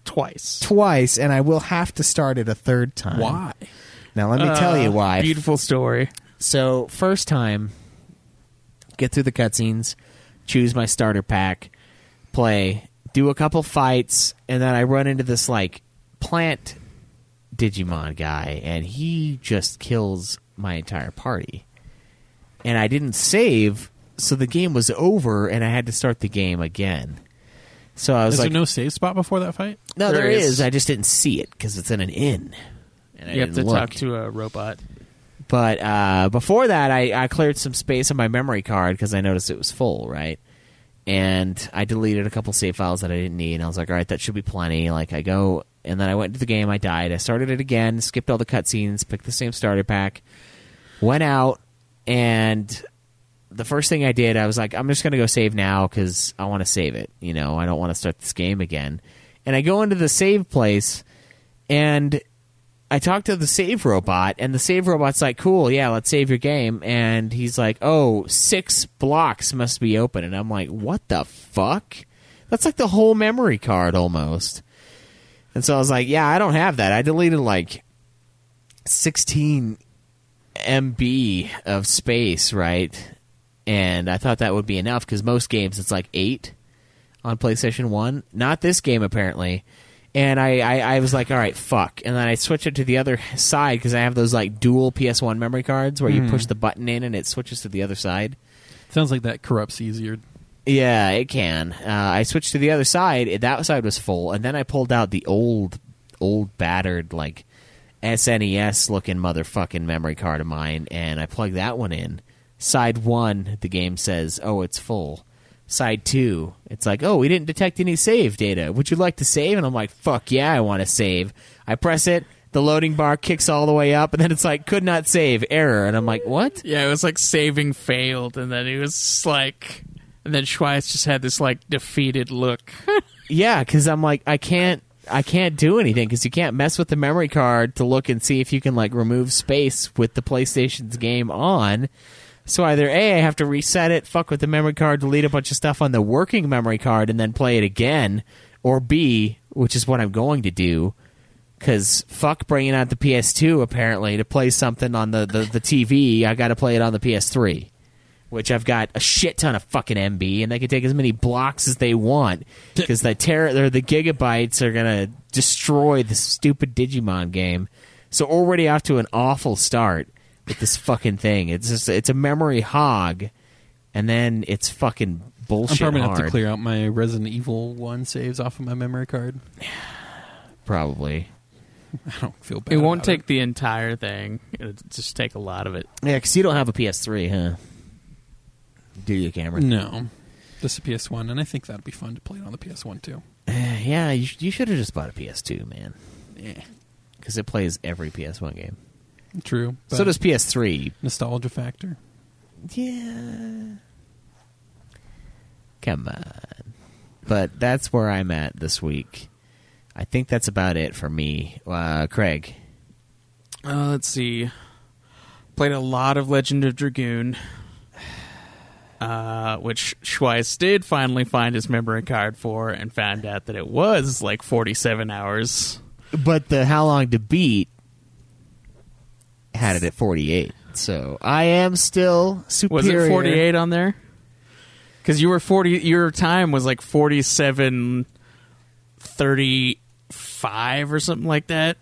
twice. twice, and I will have to start it a third time. Why? Now, let me tell you Uh, why. Beautiful story. So first time, get through the cutscenes, choose my starter pack, play, do a couple fights, and then I run into this like plant Digimon guy, and he just kills my entire party. And I didn't save, so the game was over, and I had to start the game again. So I was Is like, there no save spot before that fight? "No, There there is. is. I just didn't see it because it's in an inn." And I You have to didn't look. talk to a robot. But uh, before that, I, I cleared some space on my memory card because I noticed it was full, right? And I deleted a couple save files that I didn't need. And I was like, all right, that should be plenty. Like, I go And then I went to the game. I died. I started it again. Skipped all the cutscenes. Picked the same starter pack. Went out and the first thing I did, I was like, I'm just going to go save now because I want to save it. You know, I don't want to start this game again. And I go into the save place, and I talk to the save robot, and the save robot's like, "Cool, yeah, let's save your game." And he's like, "Oh, six blocks must be open," and I'm like, "What the fuck?" That's like the whole memory card almost. And so I was like, "Yeah, I don't have that. I deleted like 16 MB of space, right?" And I thought that would be enough because most games it's like eight on PlayStation One. Not this game apparently. And I, I, I was like, all right, fuck. And then I switched it to the other side because I have those like dual PS1 memory cards where you push the button in and it switches to the other side. Sounds like that corrupts easier. Yeah, it can. Uh, I switched to the other side. That side was full, and then I pulled out the old, old battered like SNES looking motherfucking memory card of mine, and I plug that one in. Side one, the game says, "Oh, it's full." Side two, it's like, "Oh, we didn't detect any save data. Would you like to save?" And I'm like, "Fuck yeah, I want to save." I press it. The loading bar kicks all the way up, and then it's like, "Could not save, error." And I'm like, "What?" Yeah, it was like saving failed, and then it was like, and then Schweiss just had this like defeated look. <laughs> Yeah, because I'm like, I can't, I can't do anything because you can't mess with the memory card to look and see if you can like remove space with the PlayStation's game on. So either a, I have to reset it, fuck with the memory card, delete a bunch of stuff on the working memory card, and then play it again, or b, which is what I'm going to do, because fuck bringing out the PS2 apparently to play something on the the, the TV. I got to play it on the PS3 which I've got a shit ton of fucking MB, and they can take as many blocks as they want <laughs> because the ter- or the gigabytes are gonna destroy the stupid Digimon game. So already off to an awful start with this fucking thing. It's just it's a memory hog, and then it's fucking bullshit. I'm probably gonna have to clear out my Resident Evil one saves off of my memory card. <sighs> Probably, <laughs> I don't feel bad. It won't about take the entire thing; it'll just take a lot of it. yeah, because you don't have a PS3, huh? Do you, Cameron? No, just a PS One, and I think that'd be fun to play it on the PS One too. Yeah, you, sh- you should have just bought a PS2, man, Yeah, because it plays every PS1 game. true. so does PS3. nostalgia factor. Yeah. Come on. But that's where I'm at this week. I think that's about it for me. Uh, Craig. Uh, let's see. Played a lot of Legend of Dragoon, uh, which Schweiss did finally find his memory card for, and found out that it was like forty-seven hours. But the how long to beat had it at 48. So I am still superior. Was it forty-eight on there? Because you were forty. Your time was like forty-seven, thirty-five or something like that.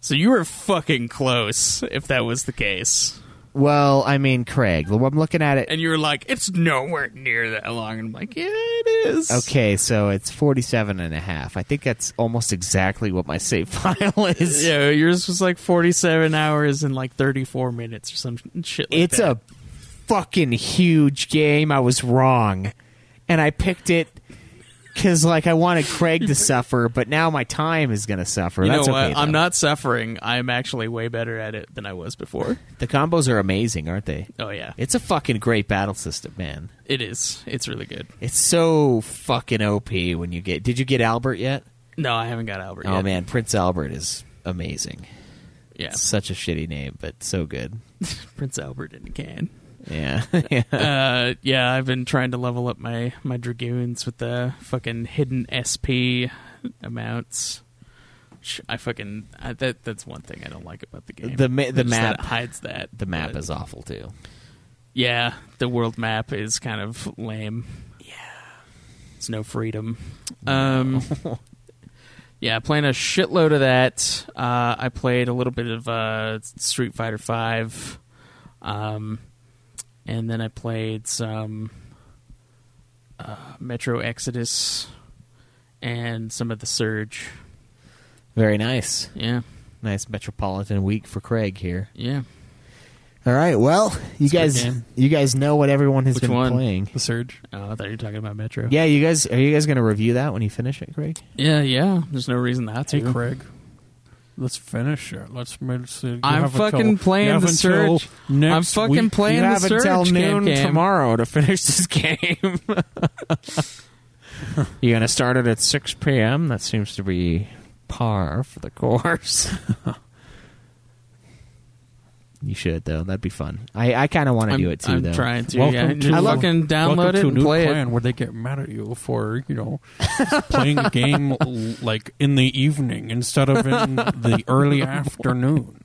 So you were fucking close, if that was the case. Well, I mean, Craig, I'm looking at it. And you were like, "It's nowhere near that long." And I'm like, "Yeah, it is." Okay, so it's 47 and a half. I think that's almost exactly what my save <laughs> file is. Yeah, yours was like 47 hours and like 34 minutes or some shit like it's that. a fucking huge game. I was wrong, and I picked it because like I wanted Craig to <laughs> suffer, but now my time is gonna suffer. You That's know what? okay. I'm though. not suffering. I'm actually way better at it than I was before. <laughs> The combos are amazing, aren't they? Oh yeah, It's a fucking great battle system, man. it is. It's really good. It's so fucking OP when you get. Did you get Albert yet? No, I haven't got Albert Oh yet. man, Prince Albert is amazing. yeah, Such a shitty name, but so good. <laughs> Prince Albert in a can. Yeah, <laughs> yeah. uh, yeah, I've been trying to level up my my dragoons with the fucking hidden SP amounts. I fucking I, that that's one thing I don't like about the game. The ma- the map- hides that. The map is awful too. Yeah, the world map is kind of lame. Yeah. There's no freedom. Um <laughs> Yeah, playing a shitload of that. Uh I played a little bit of uh Street Fighter 5. Um and then I played some uh Metro Exodus and some of the Surge. Very nice. Yeah. Nice metropolitan week for Craig here. Yeah. All right. Well, you It's a good guys, you guys know what everyone has Which been one? playing. The Surge. Oh, I thought you were talking about Metro. Yeah, you guys are you guys going to review that when you finish it, Craig? yeah, yeah. There's no reason not to. Hey, Craig. Let's finish it. Let's. let's uh, you I'm have fucking playing the. Next I'm fucking week. playing you the have Surge until noon tomorrow to finish this game. <laughs> You're going to start it at 6 p.m. That seems to be par for the course. <laughs> you should though. That'd be fun. I, I kind of want to do it too. I'm though. trying to. Welcome yeah, to- just I love- fucking download Welcome it to a and new play plan it. where they get mad at you for you know <laughs> playing a game l- like in the evening instead of in <laughs> the early afternoon.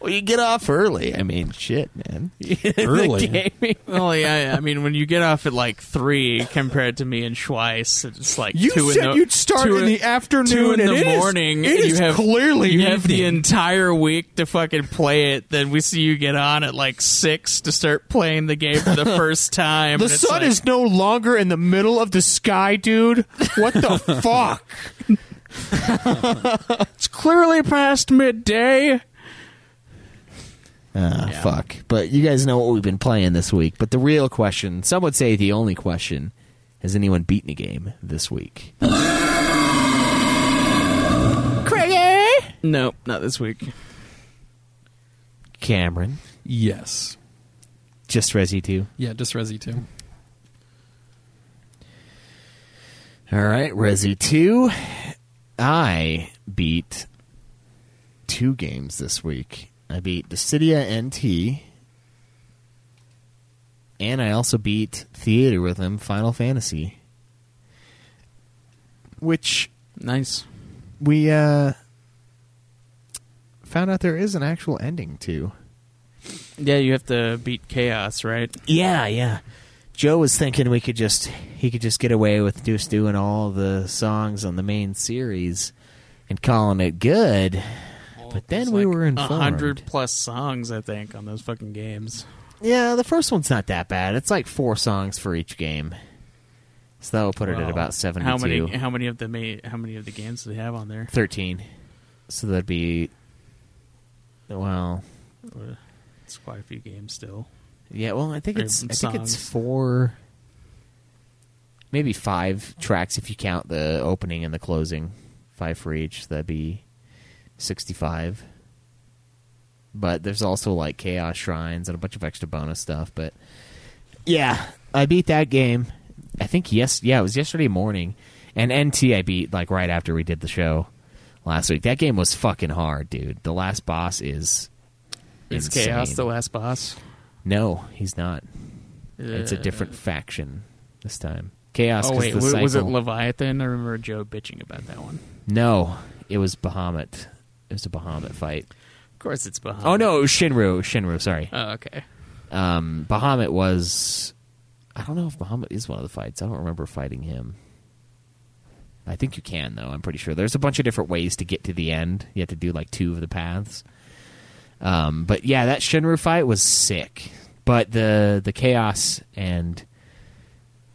Yeah. Well, you get off early. I mean, shit, man. <laughs> Early? Well, yeah, I mean, when you get off at like three compared to me and Schweiss, it's like You two said in the, you'd start two in the afternoon two in and the it is- morning. it and is you have clearly you have the entire week to fucking play it. Then we see you get on at like six to start playing the game for the <laughs> first time. The and it's sun like- is no longer in the middle of the sky, dude. What the <laughs> fuck? it's clearly past midday. Ah, Yeah. fuck. But you guys know what we've been playing this week. But the real question, some would say the only question, has anyone beaten a game this week? Craigie! No, not this week. Cameron. Yes. Just Resi 2. Yeah, just Resi 2. All right, Resi 2. I beat two games this week. I beat Dissidia NT, and I also beat Theatrhythm Final Fantasy, which Nice. we uh, found out there is an actual ending to. Yeah, you have to beat chaos, right? Yeah, yeah. Joe was thinking we could just he could just get away with just doing all the songs on the main series and calling it good. But then we like were informed. hundred plus songs, I think, on those fucking games. Yeah, the first one's not that bad. It's like four songs for each game. So that will put it at about seventy-two. How many? How many of the ma- How many of the games do they have on there? Thirteen. So that'd be. Well, It's quite a few games still. yeah. Well, I think Or it's. I think it's songs. four. Maybe five tracks if you count the opening and the closing. Five for each. That'd be sixty-five. But there's also like chaos shrines and a bunch of extra bonus stuff. But yeah, I beat that game. I think yes, yeah, it was yesterday morning, and NT I beat like right after we did the show last week. That game was fucking hard, dude. The last boss is Is insane. chaos the last boss? No, he's not. It's a Uh, different faction this time. Chaos. Oh wait, was it Leviathan? I remember Joe bitching about that one. no, it was Bahamut. It was a Bahamut fight. Of course, it's Bahamut. Oh no, it was Shinryu. Shinryu. Sorry. Oh okay. Um, Bahamut was. I don't know if Bahamut is one of the fights. I don't remember fighting him. I think you can though. I'm pretty sure. There's a bunch of different ways to get to the end. You have to do like two of the paths. Um, but yeah, that Shinryu fight was sick. But the the chaos and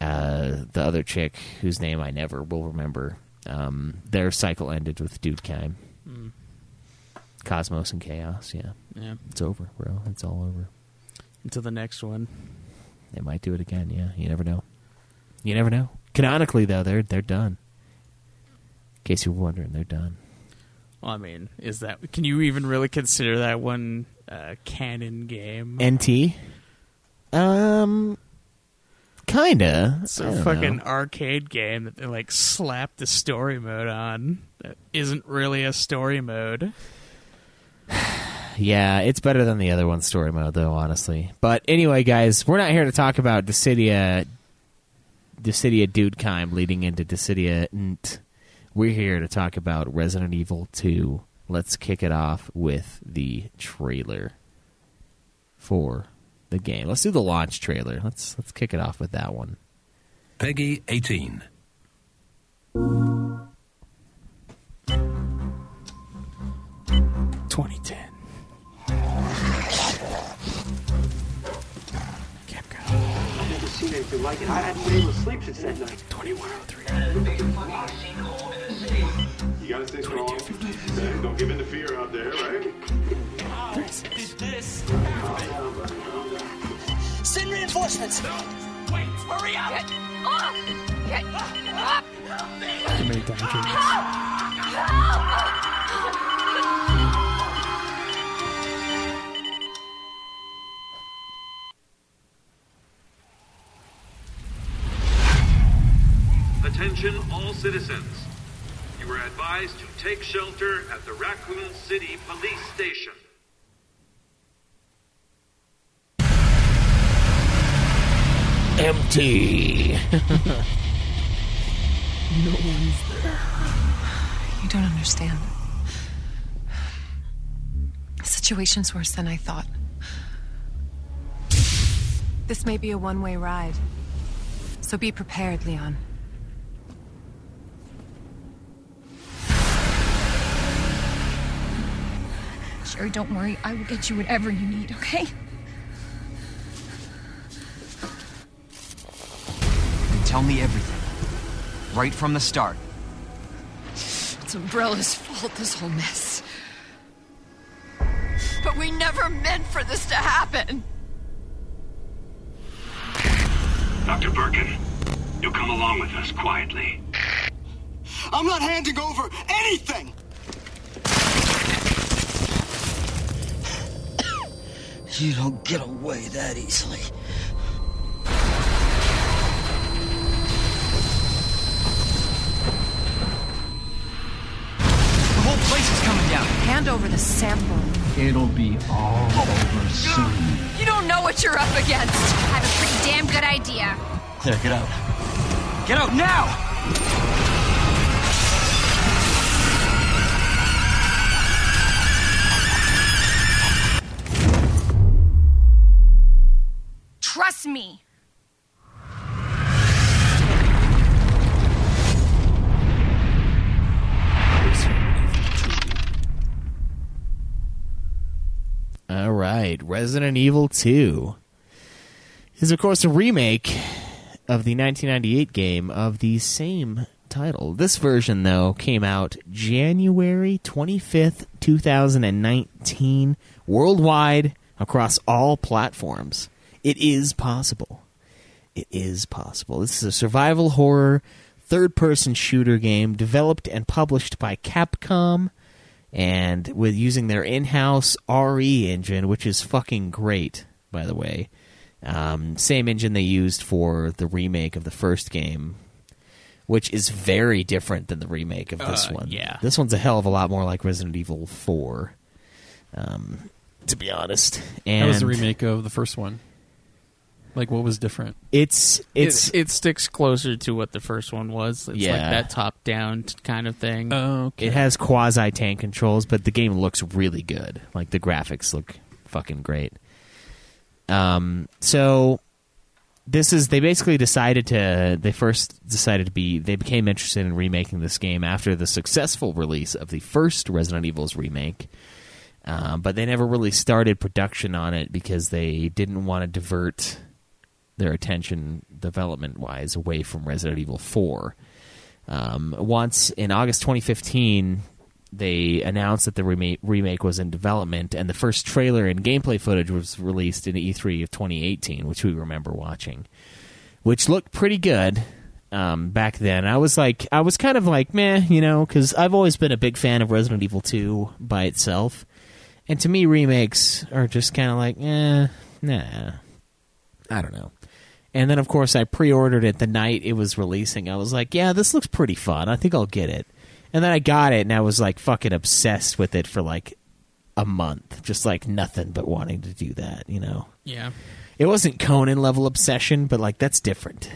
uh, the other chick whose name I never will remember. Um, their cycle ended with Duodecim. Cosmos and Chaos. Yeah, Yeah. it's over, bro. It's all over. Until the next one. They might do it again. Yeah, you never know. You never know. Canonically, though, they're they're done. In case you were wondering, they're done. Well, I mean, is that? Can you even really consider that one uh, canon game? NT. Um, kinda. It's a fucking know. arcade game that they like slapped the story mode on. That isn't really a story mode. <sighs> Yeah, it's better than the other one, story mode, though. Honestly, but anyway, guys, we're not here to talk about Dissidia, Dissidia Duodecim leading into Dissidia. Nt. We're here to talk about Resident Evil Two. Let's kick it off with the trailer for the game. Let's do the launch trailer. Let's let's kick it off with that one. Peggy 18. Twenty ten. never seen anything like it. I hadn't been able to sleep since that night. 2103. You gotta stay strong. Don't don't give in to fear out there, right? Send reinforcements. Wait, hurry up. Get off. Get up. Too many time Attention all citizens. You are advised to take shelter at the Raccoon City Police Station. Empty. <laughs> No one's there. You don't understand. The situation's worse than I thought. This may be a one way ride. So be prepared, Leon. Sherry, don't worry. I will get you whatever you need, okay? Tell me everything. Right from the start. It's Umbrella's fault, this whole mess. But we never meant for this to happen. Dr. Birkin, you'll come along with us quietly. I'm not handing over anything! You don't get away that easily. The whole place is coming down. Hand over the sample. It'll be all oh over soon. You don't know what you're up against. I have a pretty damn good idea. There, get out. Get out now! Me. All right, Resident Evil 2 is, of course, a remake of the 1998 game of the same title. This version, though, came out January 25th, 2019, worldwide across all platforms. It is possible. It is possible. This is a survival horror third person shooter game developed and published by Capcom and with using their in-house RE engine, which is fucking great, by the way. Um, same engine they used for the remake of the first game, which is very different than the remake of this Uh, one. yeah. this one's a hell of a lot more like Resident Evil Four, um, to be honest. And that was the remake of the first one. Like, what was different? It's it's it, it sticks closer to what the first one was. It's Yeah. like that top down kind of thing. Oh, It has quasi tank controls, but the game looks really good. Like the graphics look fucking great. Um, so this is they basically decided to they first decided to be they became interested in remaking this game after the successful release of the first Resident Evil's remake. Um, but they never really started production on it because they didn't want to divert their attention development wise away from Resident Evil 4. Um, once in August 2015, they announced that the remake, remake was in development, and the first trailer and gameplay footage was released in E3 of 2018, which we remember watching, which looked pretty good um, back then. I was like, I was kind of like, meh, you know, because I've always been a big fan of Resident Evil 2 by itself, and to me, remakes are just kind of like, eh, nah, I don't know. And then, of course, I pre-ordered it the night it was releasing. I was like, "Yeah, this looks pretty fun. I think I'll get it." And then I got it, and I was like fucking obsessed with it for like a month, just like nothing but wanting to do that. You know? Yeah. It wasn't Conan level obsession, but like that's different.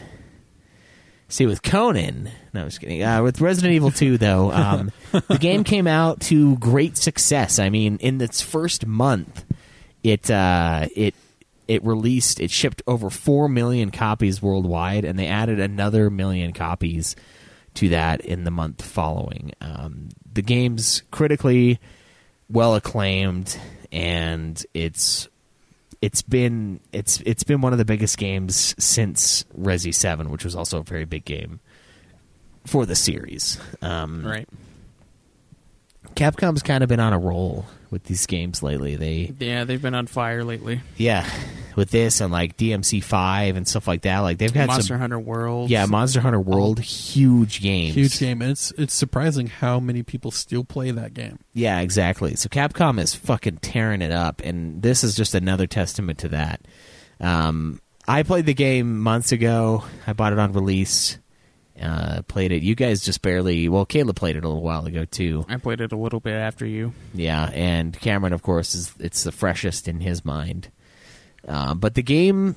See, with Conan, no, I was kidding. Uh, with Resident Evil 2, though, <laughs> um, the game came out to great success. I mean, in its first month, it uh, it it released, it shipped over four million copies worldwide, and they added another million copies to that in the month following. Um, the game's critically well acclaimed, and it's it's been it's it's been one of the biggest games since Resi Seven, which was also a very big game for the series. Um, Right. Capcom's kind of been on a roll with these games lately. They Yeah, they've been on fire lately. yeah, with this and like DMC five and stuff like that. Like they've had Monster some, Hunter World. Yeah, Monster Hunter World, huge games. Huge game, and it's it's surprising how many people still play that game. Yeah, exactly. So Capcom is fucking tearing it up, and this is just another testament to that. Um, I played the game months ago. I bought it on release. Uh, played it. You guys just barely. Well, Kayla played it a little while ago too. I played it a little bit after you. Yeah, and Cameron, of course, is it's the freshest in his mind. Uh, but the game,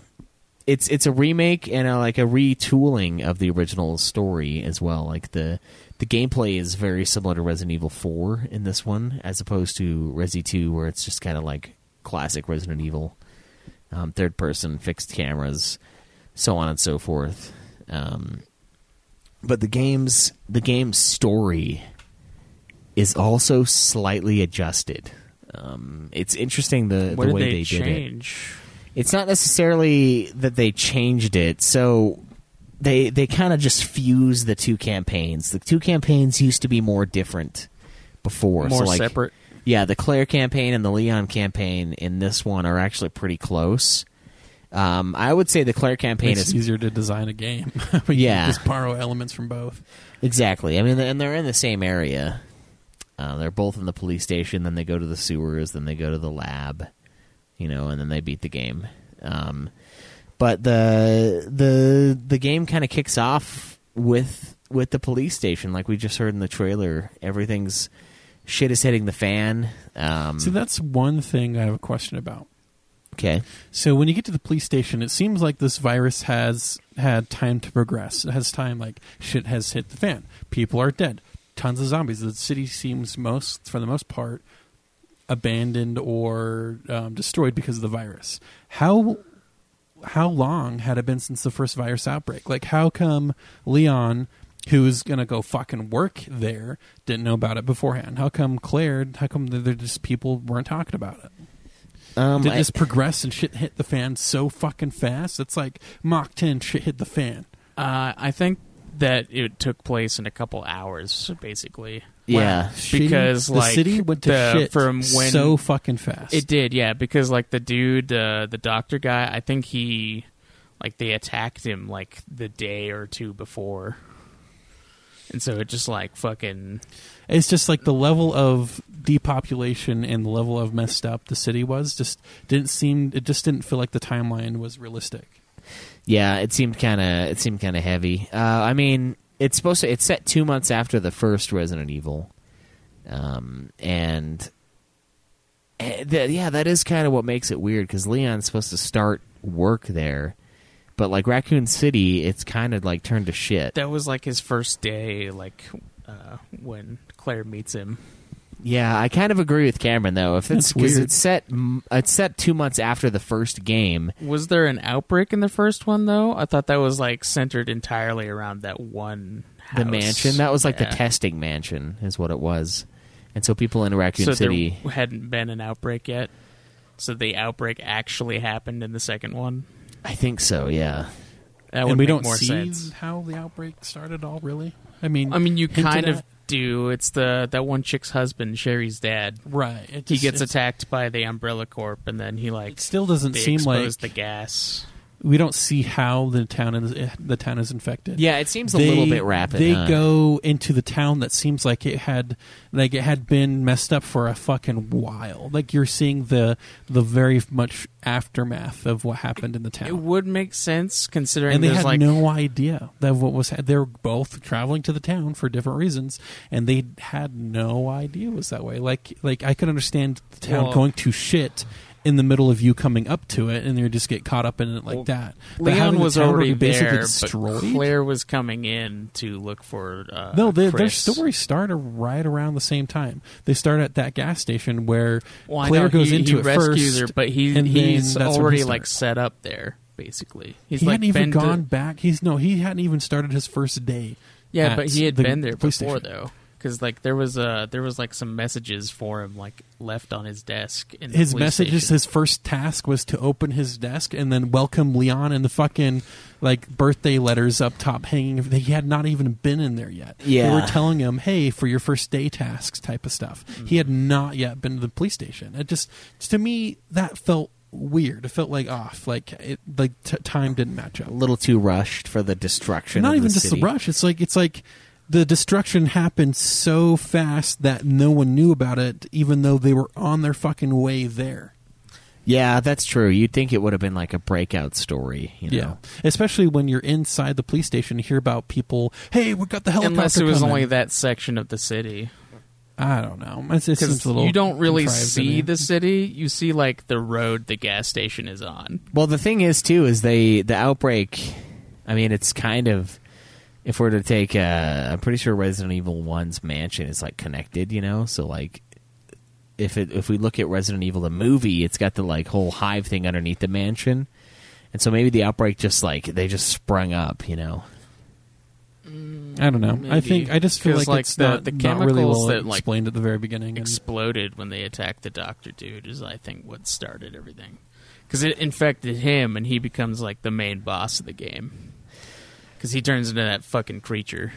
it's it's a remake and a, like a retooling of the original story as well. Like the the gameplay is very similar to Resident Evil Four in this one, as opposed to Resi Two, where it's just kind of like classic Resident Evil, um, third person, fixed cameras, so on and so forth. Um, but the game's the game's story is also slightly adjusted. Um, it's interesting the, What the way they they, did it. It's not necessarily that they changed it. So they they kind of just fused the two campaigns. The two campaigns used to be more different before. More so like, separate. Yeah, the Claire campaign and the Leon campaign in this one are actually pretty close. Um, I would say the Claire campaign Makes is easier to design a game. <laughs> Yeah. just borrow elements from both. Exactly. I mean, and they're in the same area. Uh, they're both in the police station. Then they go to the sewers. Then they go to the lab. You know, and then they beat the game. Um, but the the the game kind of kicks off with with the police station, like we just heard in the trailer. Everything's shit is hitting the fan. Um, See, that's one thing I have a question about. okay. So when you get to the police station, it seems like this virus has had time to progress. It has time like shit has hit the fan. People are dead. Tons of zombies. The city seems most, for the most part, abandoned or um, destroyed because of the virus. How how long had it been since the first virus outbreak? Like, how come Leon, who's gonna go fucking work there, didn't know about it beforehand? How come Claire? How come there just people weren't talking about it? Um, Did I- this progress and shit hit the fan so fucking fast? It's like Mach 10 shit hit the fan. Uh, I think that it took place in a couple hours, basically. Yeah. because the like city went to the- shit from when so fucking fast. It did, yeah. Because like the dude, uh, the doctor guy, I think he, like, they attacked him like the day or two before, and so it just like fucking. It's just like the level of depopulation and the level of messed up the city was just didn't seem. It just didn't feel like the timeline was realistic. Yeah, it seemed kind of it seemed kind of heavy. Uh, I mean, it's supposed to it's set two months after the first Resident Evil, um, and eh, th- yeah, that is kind of what makes it weird because Leon's supposed to start work there, but like Raccoon City, it's kind of like turned to shit. That was like his first day, like uh, when Claire meets him. Yeah, I kind of agree with Cameron though. If it's because weird. it's set it's set two months after the first game. Was there an outbreak in the first one though? I thought that was like centered entirely around that one. House. The mansion that was like Yeah. the testing mansion is what it was, and so people in Raccoon so City. there hadn't been an outbreak yet. So the outbreak actually happened in the second one. I think so. Yeah. That would and we make don't more see sense. how the outbreak started. All really. I mean, I mean, you kind of at- do. It's the that one chick's husband, Sherry's dad. Right. He gets attacked by the Umbrella Corp, and then he like It still doesn't seem like the gas. We don't see how the town is eh, the town is infected. Yeah, it seems a little bit rapid, They huh? go into the town that seems like it had like it had been messed up for a fucking while. Like you're seeing the the very much aftermath of what happened in the town. It would make sense considering And they had like no idea that what was they were both traveling to the town for different reasons, and they had no idea it was that way. Like like I could understand the town Well- going to shit in the middle of you coming up to it, and you just get caught up in it like Well, that. But Leon was already basically there, destroyed. but Claire was coming in to look for. Uh, No, they, their stories start right around the same time. They start at that gas station where Well, Claire know goes he, into he it rescues first, her, but he he's already like set up there. Basically, he's he like hadn't even been to- gone back. He's no, he hadn't even started his first day. Yeah, but he had been there before though, because like there was uh there was like some messages for him like left on his desk. In his police messages station. his first task was to open his desk and then welcome leon and the fucking like birthday letters up top hanging he had not even been in there yet Yeah, they Yeah. were telling him hey for your first day tasks type of stuff he had not yet been to the police station it just to me that felt weird it felt like off like it like t- time didn't match up A little too rushed for the destruction. not of even the just city. the rush. It's like it's like the destruction happened so fast that no one knew about it, even though they were on their fucking way there. Yeah, that's true. You'd think it would have been like a breakout story. You know? Yeah, especially when you're inside the police station, you hear about people. Hey, we got the helicopter. unless it was coming." only that section of the city. I don't know. It, it seems a little you don't really see the city. You see like the road the gas station is on. Well, the thing is too is they the outbreak. I mean, it's kind of if we're to take. Uh, I'm pretty sure Resident Evil One's mansion is like connected. You know, so like if it if we look at Resident Evil the movie, it's got the like whole hive thing underneath the mansion, and so maybe the outbreak just like they just sprung up. You know. I don't know. I think I just feel like, it's the, not, the not chemicals really well that like explained at the very beginning. and- exploded when they attacked the doctor dude is I think what started everything because it infected him and he becomes like the main boss of the game because he turns into that fucking creature.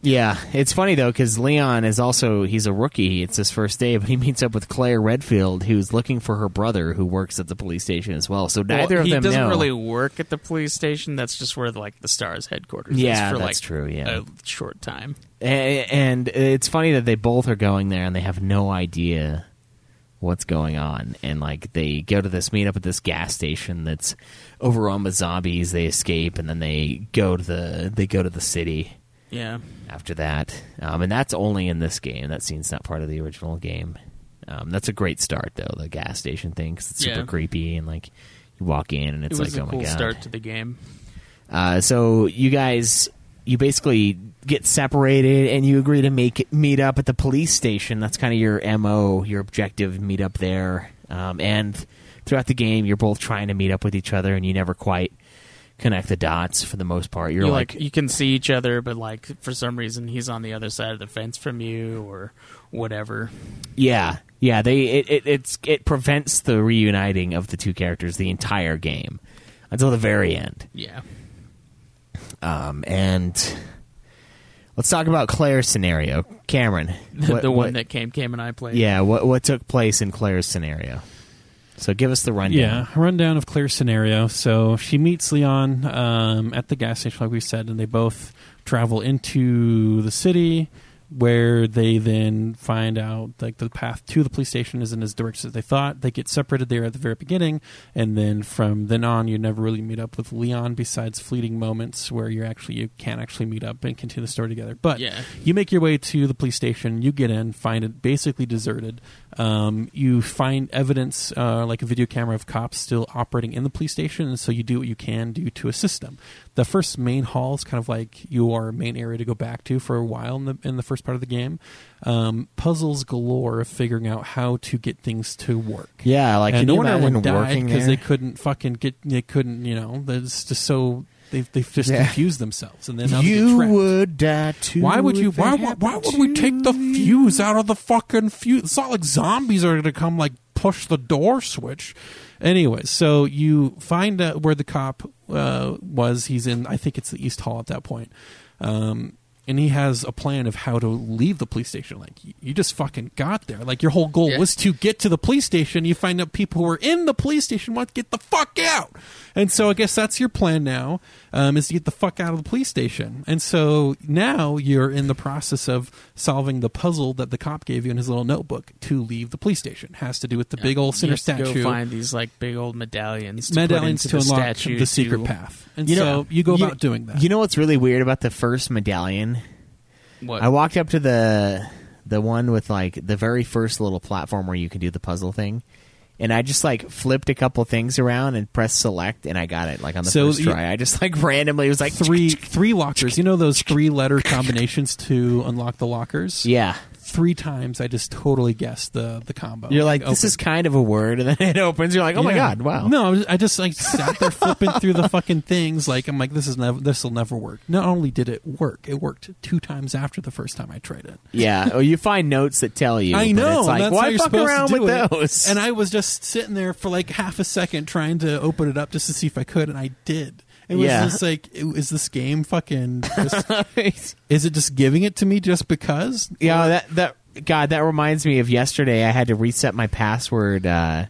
Yeah, it's funny though because Leon is also he's a rookie. It's his first day, but he meets up with Claire Redfield, who's looking for her brother, who works at the police station as well. So neither well, of he them doesn't know. really work at the police station. That's just where like the Stars headquarters. Yeah, is for, that's like, true, yeah. a short time. And it's funny that they both are going there and they have no idea what's going on. And like they go to this meetup at this gas station that's overrun with zombies. They escape and then they go to the they go to the city. Yeah. After that, um, and that's only in this game. That scene's not part of the original game. Um, that's a great start though. The gas station thing, because it's super Yeah. creepy and like you walk in and it's it was like a oh cool my god. start to the game. Uh, so you guys, you basically get separated, and you agree to make meet up at the police station. That's kind of your mo, your objective. Meet up there, um, and throughout the game, you're both trying to meet up with each other, and you never quite connect the dots for the most part. You're you like, like you can see each other, but like for some reason he's on the other side of the fence from you or whatever. yeah, yeah. They it, it it's it prevents the reuniting of the two characters the entire game until the very end. Yeah. Um, and let's talk about Claire's scenario, Cameron. <laughs> The, what- the one what- that came, Cam and I played. Yeah, what what took place in Claire's scenario? So give us the rundown. Yeah, rundown of Claire's scenario. So she meets Leon um, at the gas station, like we said, and they both travel into the city, where they then find out like the path to the police station isn't as direct as they thought. They get separated there at the very beginning, and then from then on, you never really meet up with Leon besides fleeting moments where you actually you can't actually meet up and continue the story together. But Yeah. you make your way to the police station. You get in, find it basically deserted. Um, you find evidence, uh, like a video camera of cops still operating in the police station, and so you do what you can do to assist them. The first main hall is kind of like your main area to go back to for a while in the in the first part of the game. Um, puzzles galore of figuring out how to get things to work. Yeah, like, and can no you one ever died working because they couldn't fucking get they couldn't you know it's just so. They've, they've just Yeah. confused themselves, and then now you would die too. Why would you? Why, why, why would we take the fuse out of the fucking fuse? It's not like zombies are going to come like push the door switch. Anyway, so you find out where the cop uh, was. He's in. I think it's the East Hall at that point. Um, and he has a plan of how to leave the police station. Like you- you just fucking got there. Like your whole goal Yeah. was to get to the police station. You find out people who are in the police station want to get the fuck out. And so I guess that's your plan now, um, is to get the fuck out of the police station. And so now you're in the process of solving the puzzle that the cop gave you in his little notebook to leave the police station. has to do with the big old center have to statue. Go find these like big old medallions. To medallions put to into the unlock statue the secret to- path. And You so know- you go you- about doing that. You know what's really weird about the first medallion? What? I walked up to the the one with like the very first little platform where you can do the puzzle thing, and I just like flipped a couple things around and pressed select, and I got it like on the So first you- try. I just like <laughs> randomly It was like three <laughs> three lockers. You know those three letter <laughs> combinations to unlock the lockers? Yeah. Three times I just totally guessed the the combo. You're like, this opened. is kind of a word, and then it opens. You're like, oh my god, wow. No, I was- I just like sat there flipping through the fucking things. Like I'm like, this is never, this will never work. Not only did it work, it worked two times after the first time I tried it. Yeah, or you find notes that tell you. <laughs> I know. It's like, that's why you're fuck supposed around to do with it. those? And I was just sitting there for like half a second trying to open it up just to see if I could, and I did. It was Yeah. just like, is this game fucking? Just, <laughs> is it just giving it to me just because? Yeah, that that God, that reminds me of yesterday. I had to reset my password uh,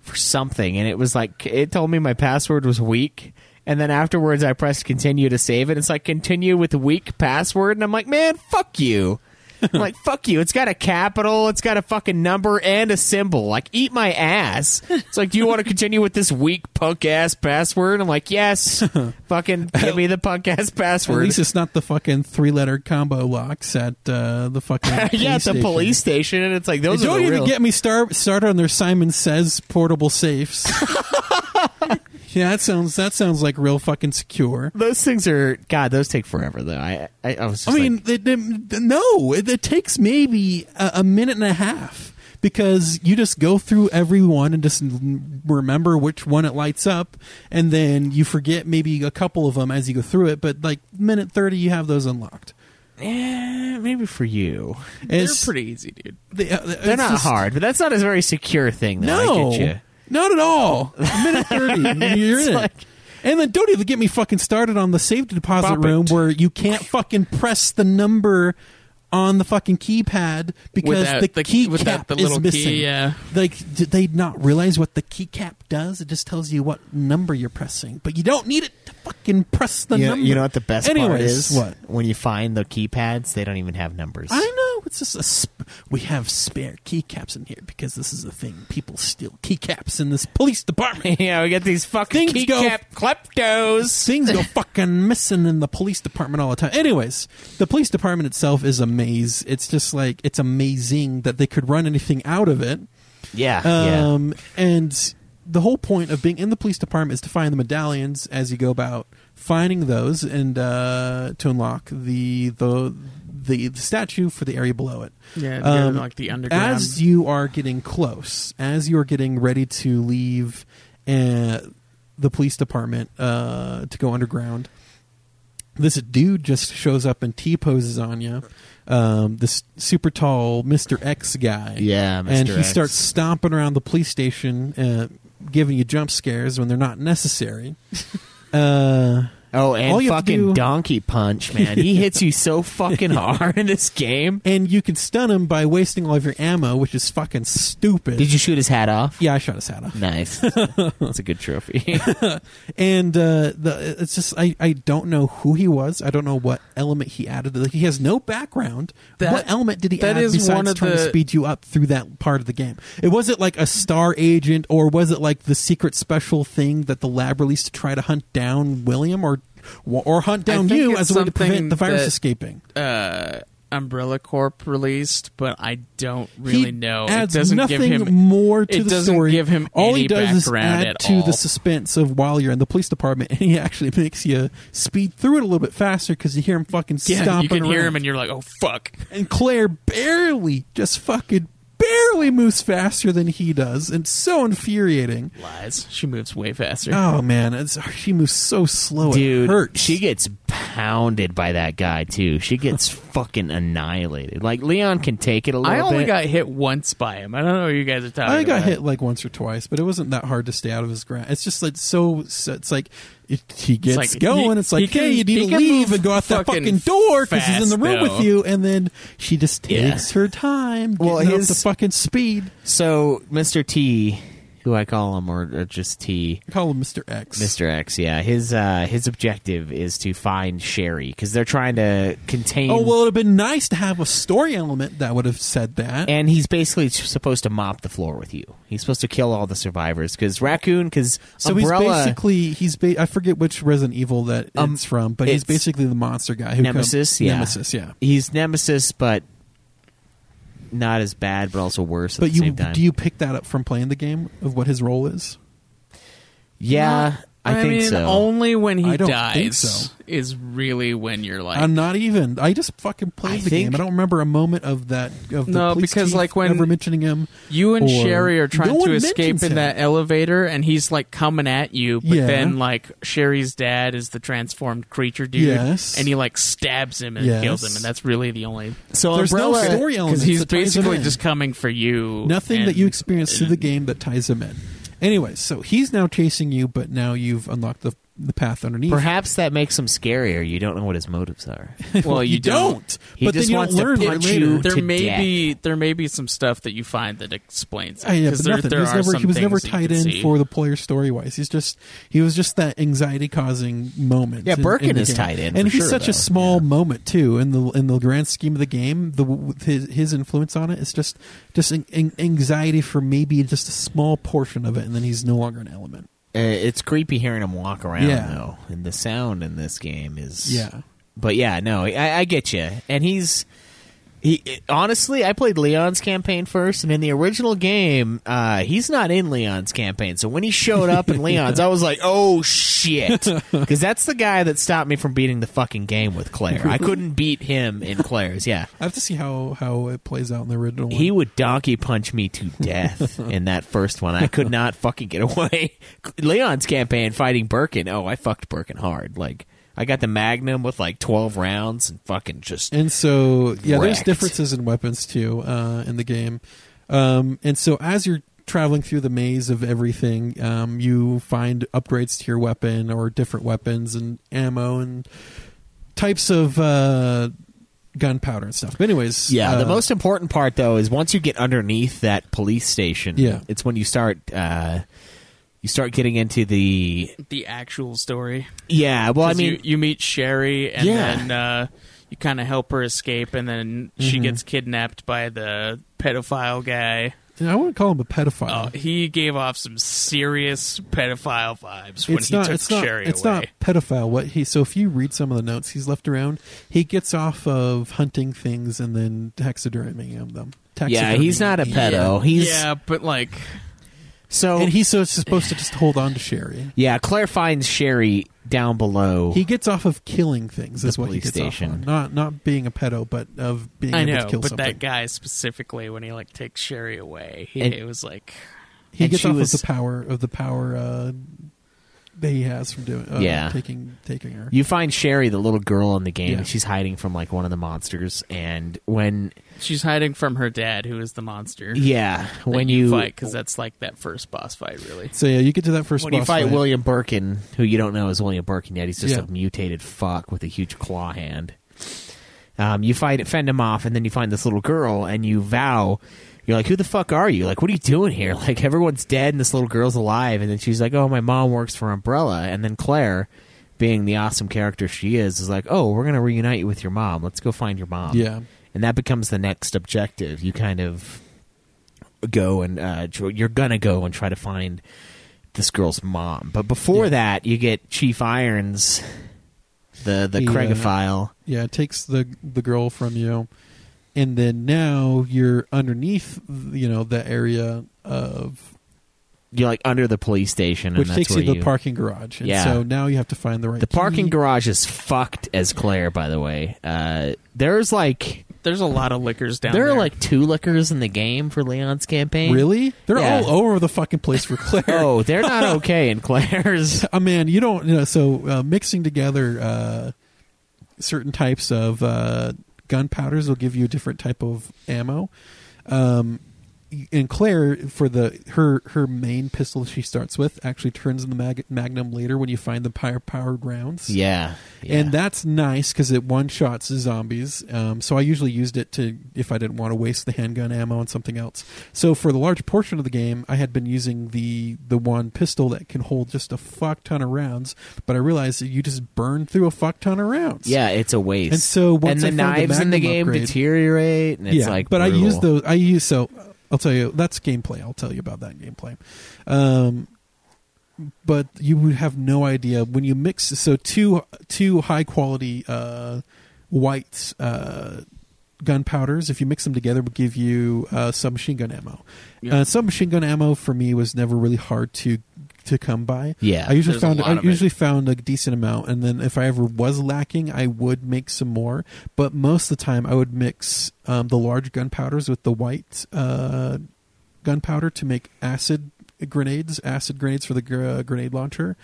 for something, and it was like it told me my password was weak. And then afterwards, I pressed continue to save it. It's like continue with weak password, and I'm like, man, fuck you. I'm like fuck you. It's got a capital, it's got a fucking number and a symbol. Like eat my ass. It's like, do you want to continue with this weak punk ass password? I'm like, yes. <laughs> fucking give me the punk ass password. At least it's not the fucking three letter combo locks at uh, the fucking <laughs> yeah, at the station. police station, and it's like those don't even real- get me star- started on their Simon Says portable safes. <laughs> yeah, that sounds that sounds like real fucking secure. Those things are God. Those take forever though. I I, I was. I Just mean, it, it- no, it, it takes maybe a, a minute and a half because you just go through every one and just remember which one it lights up, and then you forget maybe a couple of them as you go through it. But like minute thirty, you have those unlocked. eh, maybe for you, It's- They're pretty easy, dude. They, uh, they're not just- hard, but that's not a very secure thing. Though. No, I get you. Not at all. A minute <laughs> thirty, and you're It's in like- And then don't even get me fucking started on the safety deposit Bop it. room where you can't <laughs> fucking press the number on the fucking keypad because Without the, the- key without cap the is little key, missing. yeah. Like, did they not realize what the keycap does? It just tells you what number you're pressing, but you don't need it to fucking press the You know, number. you know what the best part is? What? when you find the keypads, they don't even have numbers. I know it's just a. Sp- we have spare keycaps in here because this is a thing. People steal keycaps in this police department. <laughs> yeah, we get these fucking Things go- keycap kleptos. Things go fucking missing in the police department all the time. Anyways, the police department itself is a maze. It's just like it's amazing that they could run anything out of it. Yeah, yeah. Um, and the whole point of being in the police department is to find the medallions as you go about finding those and uh, to unlock the the the, the statue for the area below it. Yeah, to get, Um, like, the underground. As you are getting close, as you are getting ready to leave uh, the police department uh, to go underground, this dude just shows up and T poses on you. Um, this super tall Mr. X guy. Yeah, And he X. starts stomping around the police station, uh, giving you jump scares when they're not necessary. <laughs> uh, Oh, all and you fucking do- donkey punch, man. He <laughs> hits you so fucking <laughs> hard in this game. and you can stun him by wasting all of your ammo, which is fucking stupid. Did you shoot his hat off? Yeah, I shot his hat off. Nice. <laughs> That's a good trophy. and uh, the it's just I, I don't know who he was. I don't know what element he added. Like he has no background. That- what element did he that add is besides one of trying to speed you up through that part of the game? It was it like a star agent, or was it like the secret special thing that the lab released to try to hunt down William, or or hunt down you as a way to prevent the virus that- escaping? uh, Umbrella Corp released, but I don't really he know. Adds it doesn't nothing give him more to it the doesn't story. give him all any he does is add to all. the suspense of while you're in the police department, <laughs> and he actually makes you speed through it a little bit faster because you hear him fucking yeah, stomping you can hear him, and you're like, "Oh fuck!" and Claire barely, just fucking barely moves faster than he does, and so infuriating. Lies. She moves way faster. Oh man, it's, she moves so slow. Dude, it hurts. she gets pounded by that guy too. She gets <laughs> fucking annihilated. Like Leon can take it a little I only bit. got hit once by him. I don't know what you guys are talking I got about. hit like once or twice, but it wasn't that hard to stay out of his grasp. It's just like so. so it's like it, he gets like going. he- it's like, he can- hey, you he need to leave and go out that fucking fucking door because he's in the fast, room with you. And then she just takes Yeah. her time. Getting Well, up his- the fucking speed. So Mr. T, who I call him, or, or just T, I call him Mr. X. Mr. X. Yeah, his uh, his objective is to find Sherry because they're trying to contain. Oh well, it'd have been nice to have a story element that would have said that. And he's basically supposed to mop the floor with you. He's supposed to kill all the survivors because raccoon. Because So Umbrella, he's basically he's ba- I forget which Resident Evil that Um, it's from, but he's basically the monster guy who Nemesis. yeah, Nemesis, yeah. He's Nemesis, but not as bad, but also worse. At But the you same time. do you pick that up from playing the game of what his role is? Yeah, I, think mean, so. only when he I don't dies think so. is really when you're like. I'm not even. I just fucking played I the think- game. I don't remember a moment of that. Of the No, police because, chief like, when ever mentioning him. you and or- Sherry are trying No to one escape mentions in him. that elevator, and he's like coming at you. But Yeah. then, like Sherry's dad is the transformed creature dude, Yes. and he like stabs him and Yes. kills him, and that's really the only. so There's no Umbrella, story Because he's that ties him basically just coming for you. nothing that and- you experience through the game that ties him in. Anyway, so he's now chasing you, but now you've unlocked the the path underneath. Perhaps that makes him scarier. You don't know what his motives are. <laughs> Well, you, you don't. He but just then you wants don't to learn punch later. you There to may death. be there may be some stuff that you find that explains. it, yeah, 'cause but there, nothing. there he was are never some he was never things that you tied can in see. for the player story wise. He's just he was just that anxiety causing moment. Yeah, in- Birkin in the is game. tied in and for he's sure, such though. a small moment too in the in the grand scheme of the game. The with his his influence on it is just just an, an anxiety for maybe just a small portion of it, and then he's no longer an element. Uh, it's creepy hearing him walk around Yeah. though, and the sound in this game is Yeah. But yeah, no, I, I get you, and he's he. Honestly, I played Leon's campaign first, and in the original game, uh, he's not in Leon's campaign. So when he showed up in <laughs> Leon's, I was like, "Oh shit," <laughs> because that's the guy that stopped me from beating the fucking game with Claire. I couldn't beat him in Claire's. Yeah, I have to see how how it plays out in the original. One. he would donkey punch me to death <laughs> in that first one. I could not fucking get away. Leon's campaign fighting Birkin. Oh, I fucked Birkin hard. Like I got the Magnum with like twelve rounds and fucking just And so, yeah, there's differences in weapons too uh, in the game. Um, and so, as you're traveling through the maze of everything, um, you find upgrades to your weapon or different weapons and ammo and types of uh, gunpowder and stuff. But anyways, Yeah, the uh, most important part though is once you get underneath that police station. Yeah. it's when you start. Uh, you start getting into the the actual story. yeah. Well, I mean, you, you meet Sherry, and Yeah. then uh, you kind of help her escape, and then she Mhm. gets kidnapped by the pedophile guy. I wouldn't call him a pedophile. Oh, he gave off some serious pedophile vibes when it's he not. took It's not. It's away. not pedophile. What he? So if you read some of the notes he's left around, he gets off of hunting things and then taxidermying them. yeah, he's not a Taxidermying. pedo. He's yeah, but like so and he's so supposed to just hold on to Sherry. yeah. Claire finds Sherry down below. He gets off of killing things. The is what he police gets station. off on. Not not being a pedo, but of being I able know, to kill but something. that guy specifically, when he like takes Sherry away, he, And- it was like he and gets she off was- of the power of the power uh, that he has from doing. Uh, Yeah. taking taking her. You find Sherry, the little girl in the game, Yeah. and she's hiding from like one of the monsters. And when she's hiding from her dad, who is the monster. yeah, that when you, you, fight, because that's like that first boss fight, really. so yeah, you get to that first when you boss fight fight. William Birkin, who you don't know is William Birkin yet, he's just Yeah. a mutated fuck with a huge claw hand. Um, you fight, fend him off, and then you find this little girl, and you vow. You're like, who the fuck are you? Like, what are you doing here? <laughs> Like, everyone's dead, and this little girl's alive. And then she's like, oh, my mom works for Umbrella. And then Claire, being the awesome character she is, is like, oh, we're gonna reunite you with your mom. Let's go find your mom. Yeah. and that becomes the next objective. You kind of go and uh, you're gonna go and try to find this girl's mom. But before that, you get Chief Irons, the the He, uh, Craigophile. Yeah, it takes the the girl from you, and then now you're underneath, you know, the area of You're like under the police station, and which that's takes you to the parking garage. And Yeah. so now you have to find the right. The parking key. garage is fucked as Claire. By the way, uh, there's like There's a lot of lickers down there there. are like two lickers in the game for Leon's campaign. Really? They're Yeah. all over the fucking place for Claire. <laughs> Oh, they're not okay in Claire's. uh, <laughs> man, you don't. You know, so uh, mixing together uh, certain types of uh, gunpowders will give you a different type of ammo. Um, and Claire, for the her her main pistol she starts with, actually turns in the mag- Magnum later when you find the power powered rounds. Yeah, yeah. and that's nice because it one shots the zombies. Um, so I usually used it to if I didn't want to waste the handgun ammo on something else. So for the large portion of the game, I had been using the the one pistol that can hold just a fuck ton of rounds. But I realized that you just burn through a fuck ton of rounds. Yeah, it's a waste. And so once and the knives in the game upgrade- deteriorate, and it's yeah, like. but I use those. I use so. I'll tell you that's gameplay. I'll tell you about that gameplay. Um, but you would have no idea when you mix so two two high quality uh, white uh, gunpowders. If you mix them together, would give you uh, submachine gun ammo. Yeah. Uh, submachine gun ammo for me was never really hard to to come by. Yeah. I usually There's a found lot I of it. usually found a decent amount, and then if I ever was lacking, I would make some more. But most of the time, I would mix um, the large gunpowders with the white uh, gunpowder to make acid grenades, acid grenades for the gr- uh, grenade launcher,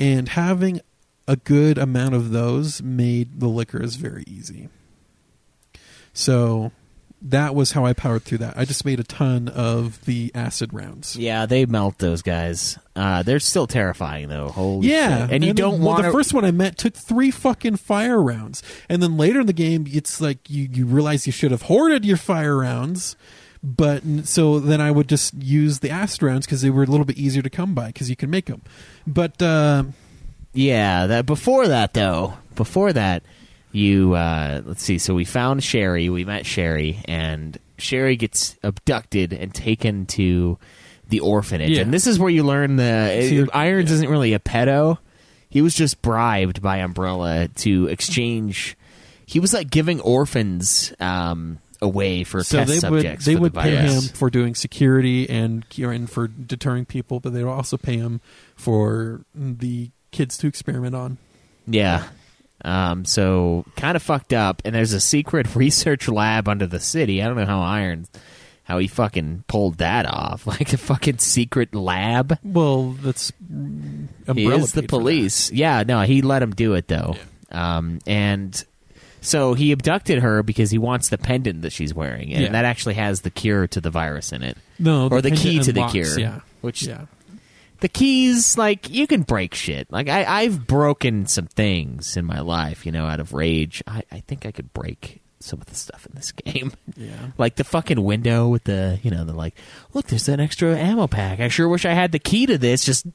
and having a good amount of those made the lickers very easy. So that was how I powered through that. I just made a ton of the acid rounds. Yeah, they melt those guys. Uh, they're still terrifying though. Holy Yeah, shit. and you then- don't well, want the first one I met took three fucking fire rounds, and then later in the game, it's like you you realize you should have hoarded your fire rounds, but so then I would just use the acid rounds because they were a little bit easier to come by because you can make them. But uh, Yeah, that before that though, before that, you uh let's see. So we found Sherry. We met Sherry, and Sherry gets abducted and taken to the orphanage. Yeah. And this is where you learn the So you're- Irons isn't really a pedo. He was just bribed by Umbrella to exchange. He was like giving orphans um, away for so test they subjects. would they for would the pay him for doing security and and for deterring people, but they would also pay him for the kids to experiment on. Yeah. Um, so kind of fucked up, and there's a secret <laughs> research lab under the city. I don't know how Iron, how he fucking pulled that off, <laughs> like a fucking secret lab. Well, that's he is the paid for that. police. Yeah, no, he let him do it though. Um, and so he abducted her because he wants the pendant that she's wearing, and Yeah. that actually has the cure to the virus in it. No, or the the key to the unlocks, cure. yeah. which Yeah. The keys like you can break shit like I, i've broken some things in my life you know out of rage I, I think i could break some of the stuff in this <laughs> game Yeah. like the fucking window with the you know the like look there's that extra ammo pack i sure wish i had the key to this just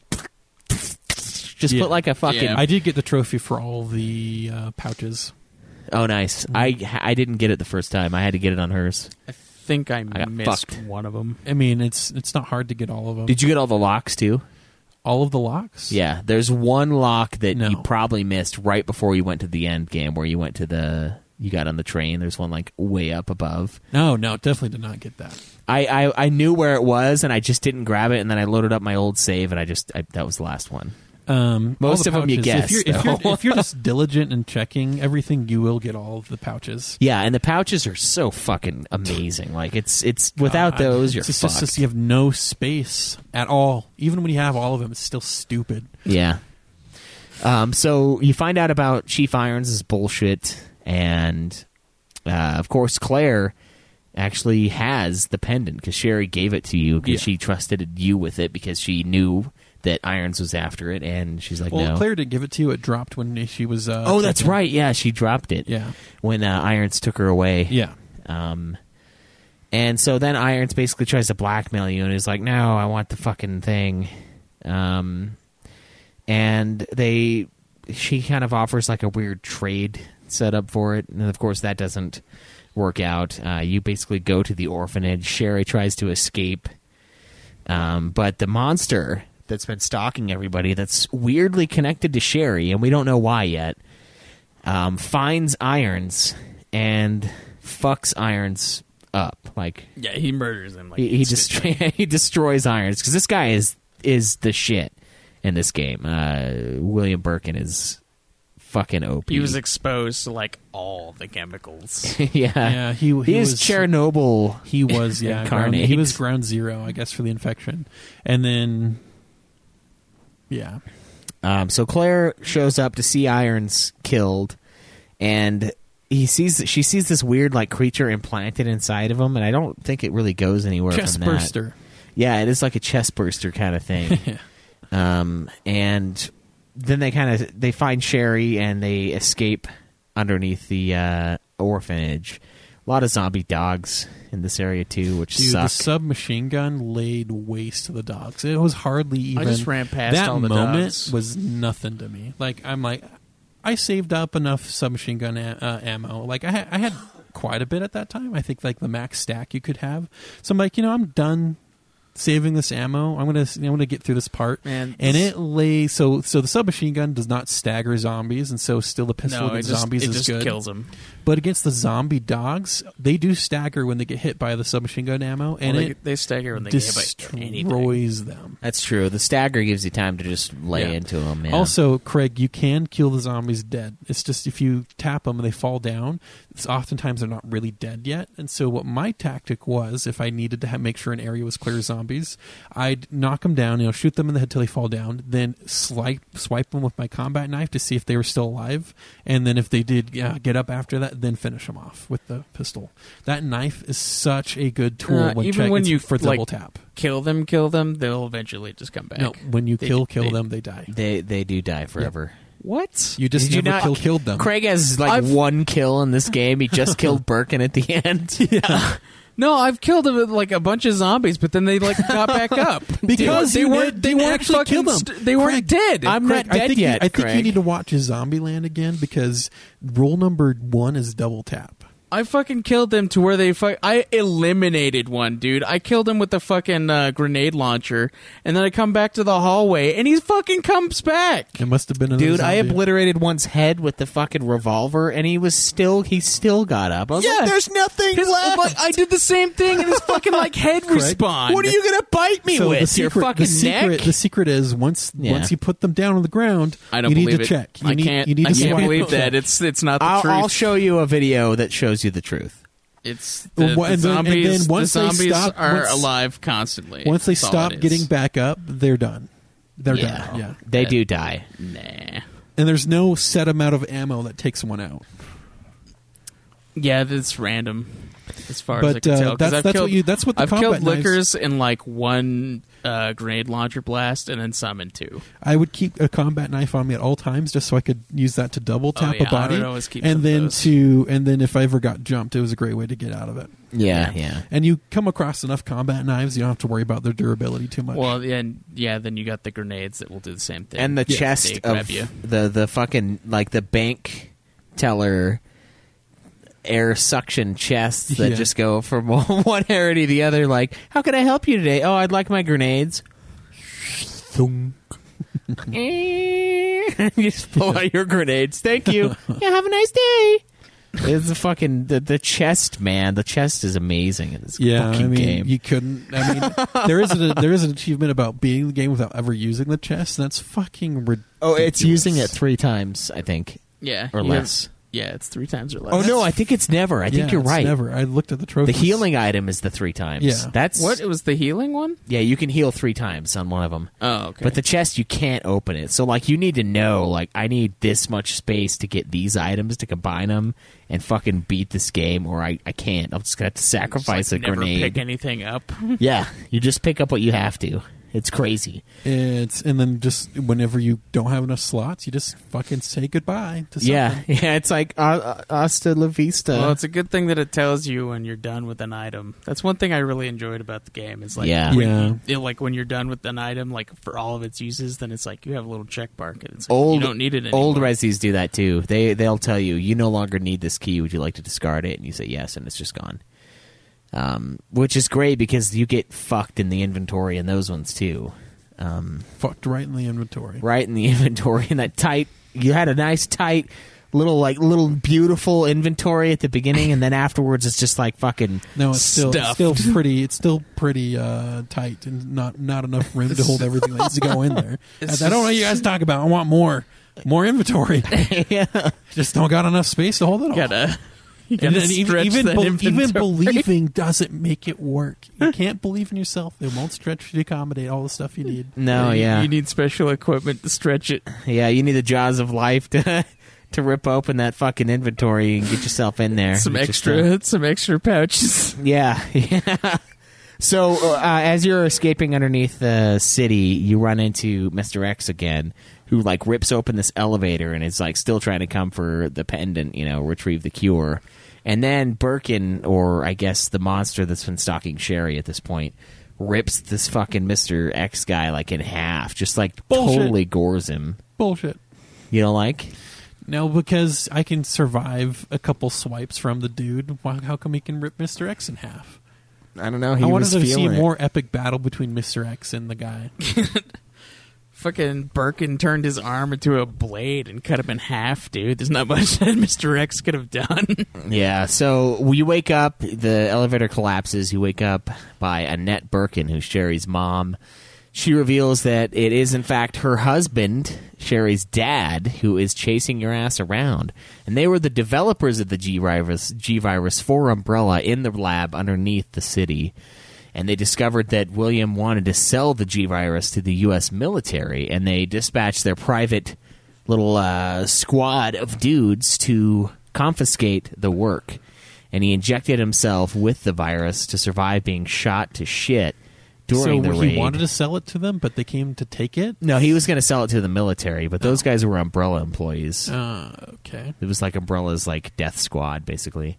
just Yeah. put like a fucking I did get the trophy for all the uh, pouches. oh nice i i didn't get it the first time i had to get it on hers I think I, got missed fucked. one of them. I mean, it's it's not hard to get all of them. did you get all the locks too all of the locks? yeah there's one lock that No. you probably missed right before you went to the end game where you went to the you got on the train there's one like way up above No, no, definitely did not get that. I, I, I knew where it was and I just didn't grab it and then I loaded up my old save and I just I, that was the last one. Um, Most the of 'em you guess, If you're, if, you're, if you're just diligent in checking everything, you will get all of the pouches. Yeah, and the pouches are so fucking amazing. Like it's it's without God, those you're it's just, fucked. just you have no space at all. Even when you have all of them, it's still stupid. Yeah. Um, so you find out about Chief Irons is bullshit, and uh, of course Claire actually has the pendant because Sherry gave it to you because Yeah. she trusted you with it because she knew that Irons was after it, and she's like, well, no. Claire didn't give it to you. It dropped when she was. Uh, oh, that's checking. right. Yeah, she dropped it. Yeah. when uh, Irons took her away. Yeah. Um, and so then Irons basically tries to blackmail you, and is like, "No, I want the fucking thing." Um, and they, she kind of offers like a weird trade setup for it, and of course that doesn't work out. Uh, you basically go to the orphanage. Sherry tries to escape, um, but the monster that's been stalking everybody, that's weirdly connected to Sherry, and we don't know why yet, um, finds Irons and fucks Irons up. Like Yeah, he murders him. Like he, he instantly. just <laughs> he destroys Irons because this guy is is the shit in this game. Uh, William Birkin is fucking OP. He was exposed to like all the chemicals. <laughs> yeah, Yeah, he- he, he is was- Chernobyl. He was yeah. ground, he was ground zero, I guess, for the infection, and then yeah, Um, so Claire shows up to see Irons killed, and he sees she sees this weird like creature implanted inside of him, and I don't think it really goes anywhere. chest from that. burster. Yeah, it is like a chest burster kind of thing. <laughs> um, and then they kind of they find Sherry and they escape underneath the uh, orphanage. A lot of zombie dogs in this area too, which Dude, suck. the submachine gun laid waste to the dogs. It was hardly even. I just ran past that all the moment dogs. was nothing to me. Like I'm like, I saved up enough submachine gun a- uh, ammo. Like I had, I had quite a bit at that time. I think like the max stack you could have. So I'm like, you know, I'm done saving this ammo. I'm gonna, I'm gonna get through this part. Man, and it lay so so the submachine gun does not stagger zombies, and so still the pistol no, it against just, zombies it is just good. kills him. But against the zombie dogs, they do stagger when they get hit by the submachine gun ammo, and they, it they stagger when they get hit by anything. destroys them. That's true. The stagger gives you time to just lay Yeah. into them. Yeah. Also, Craig, you can kill the zombies dead. It's just if you tap them and they fall down, it's oftentimes they're not really dead yet. And so, what my tactic was, if I needed to ha make sure an area was clear of zombies, I'd knock them down, you know, shoot them in the head till they fall down, then swipe swipe them with my combat knife to see if they were still alive, and then if they did yeah, get up after that, then finish them off with the pistol. That knife is such a good tool Uh, when even check- when you for like, double tap. kill them, kill them, they'll eventually just come back. No, when you They- kill kill they- them, they die. they they do die forever. What? You just Did you not- kill killed them. Craig has like I've- one kill in this game. He just killed Birkin at the <laughs> end. <laughs> yeah. No, I've killed like a bunch of zombies, but then they like got back <laughs> up Because they, you weren't. They weren't actually killed them. st- they weren't dead. I'm Craig, not I dead think you- yet, I think you need to watch Zombieland again because rule number one is double tap. I fucking killed them to where they fuck. I eliminated one dude. I killed him with the fucking uh, grenade launcher, and then I come back to the hallway, and he fucking comes back. It must have been another Dude, I zombie. obliterated one's head with the fucking revolver, and he was still he still got up. I was like, "There's nothing His- left." like, I did the same thing, and his fucking like head <laughs> Craig, respawned. what are you gonna bite me so with? the secret, Your fucking the secret, neck? the secret is once Yeah. once you put them down on the ground, I don't you need believe to it. check. You I need, can't. You need I to can't swipe believe and that. It's it's not the I'll, truth. I'll show you a video that shows you the truth. It's the, wha- the and then- and zombies. then once the they zombies stop- are once- alive constantly. Once they stop getting back up, they're done. They're Yeah. done. Yeah. They do die. Nah. And there's no set amount of ammo that takes one out. Yeah, that's random. As far as But, I can uh, tell, 'cause that's- I've that's killed, what you- that's what the I've combat killed knives- lickers in like one uh, grenade launcher blast, and then some in two. I would keep a combat knife on me at all times just so I could use that to double tap Oh, yeah, a body. I would keep and then those. to and then if I ever got jumped, it was a great way to get out of it. Yeah, yeah. And you come across enough combat knives, you don't have to worry about their durability too much. Well, yeah, and yeah, then you got the grenades that will do the same thing. And the They chest of you. the the fucking like the bank teller air suction chests that Yeah. just go from <laughs> one area to the other. Like, how can I help you today? Oh, I'd like my grenades. Thunk. <laughs> you just pull out your grenades. Thank you. <laughs> yeah, have a nice day. It's a fucking the, the chest, man. The chest is amazing in this yeah, fucking I mean, game. you couldn't. I mean, there is a, there is an achievement about beating the game without ever using the chest. And that's fucking ridiculous. oh, it's using it three times, I think. Yeah, or you less. Have- yeah, it's three times or less. Oh no, I think it's never. I think you're it's right. Never. I looked at the trophy. The healing item is the three times. Yeah. that's What it was the healing one? Yeah, you can heal three times on one of them. Oh, okay. But the chest, you can't open it. So, like, you need to know, like, I need this much space to get these items to combine them and fucking beat this game, or I, I can't. I'm just gonna have to sacrifice Just, like, a never grenade. pick anything up. yeah, you just pick up what you have to. It's crazy. It's and then just whenever you don't have enough slots, you just fucking say goodbye to something. Yeah, <laughs> yeah. It's like uh, uh, hasta la vista. well, it's a good thing that it tells you when you're done with an item. That's one thing I really enjoyed about the game. Is like, Yeah. when Yeah. you- you like when you're done with an item, like for all of its uses, then it's like you have a little check mark, and it's like, old you don't need it anymore. old resis do that too. They they'll tell you you no longer need this key. Would you like to discard it? And you say yes, and it's just gone. Um, which is great because you get fucked in the inventory in those ones too. Um, Fucked right in the inventory. right in the <laughs> inventory in that tight. You had a nice tight little like little beautiful inventory at the beginning, and then afterwards it's just like fucking No, it's still Stuffed. still pretty. It's still pretty uh, tight and not not enough room to hold everything that needs to go in there. I, <laughs> It's I don't know what you guys talk about. I want more more inventory. <laughs> yeah. Just don't got enough space to hold it all. gotta, <laughs> And then even even, that bel- even believing doesn't make it work. <laughs> You can't believe in yourself. It won't stretch to accommodate all the stuff you need. No, You- yeah, you need special equipment to stretch it. <laughs> yeah. You need the jaws of life to to rip open that fucking inventory and get yourself in there. Some Get extra, yourself- some extra pouches. Yeah, yeah. So uh, as you're escaping underneath the city, you run into Mister X again, who like rips open this elevator and is like still trying to come for the pendant, you know, retrieve the cure. And then Birkin, or I guess the monster that's been stalking Sherry at this point, rips this fucking Mister X guy like in half, just like Bullshit. totally gores him. Bullshit. You don't like No, because I can survive a couple swipes from the dude. Why, how come he can rip Mister X in half? I don't know. He I wanted was to see feeling it. more epic battle between Mister X and the guy. <laughs> Fucking Birkin turned his arm into a blade and cut him in half, dude. There's not <laughs> much that Mr. X could have done. Yeah, so you wake up, the elevator collapses. You wake up by Annette Birkin, who's Sherry's mom. She reveals that it is, in fact, her husband, Sherry's dad, who is chasing your ass around. And they were the developers of the G virus, G virus for Umbrella in the lab underneath the city. And they discovered that William wanted to sell the G virus to the U.S. military, and they dispatched their private little uh, squad of dudes to confiscate the work. And he injected himself with the virus to survive being shot to shit during so the he wanted to sell it to them, but they came to take it. no, he was going to sell it to the military, but those guys were Umbrella employees. Uh, okay. It was like Umbrella's like death squad, basically.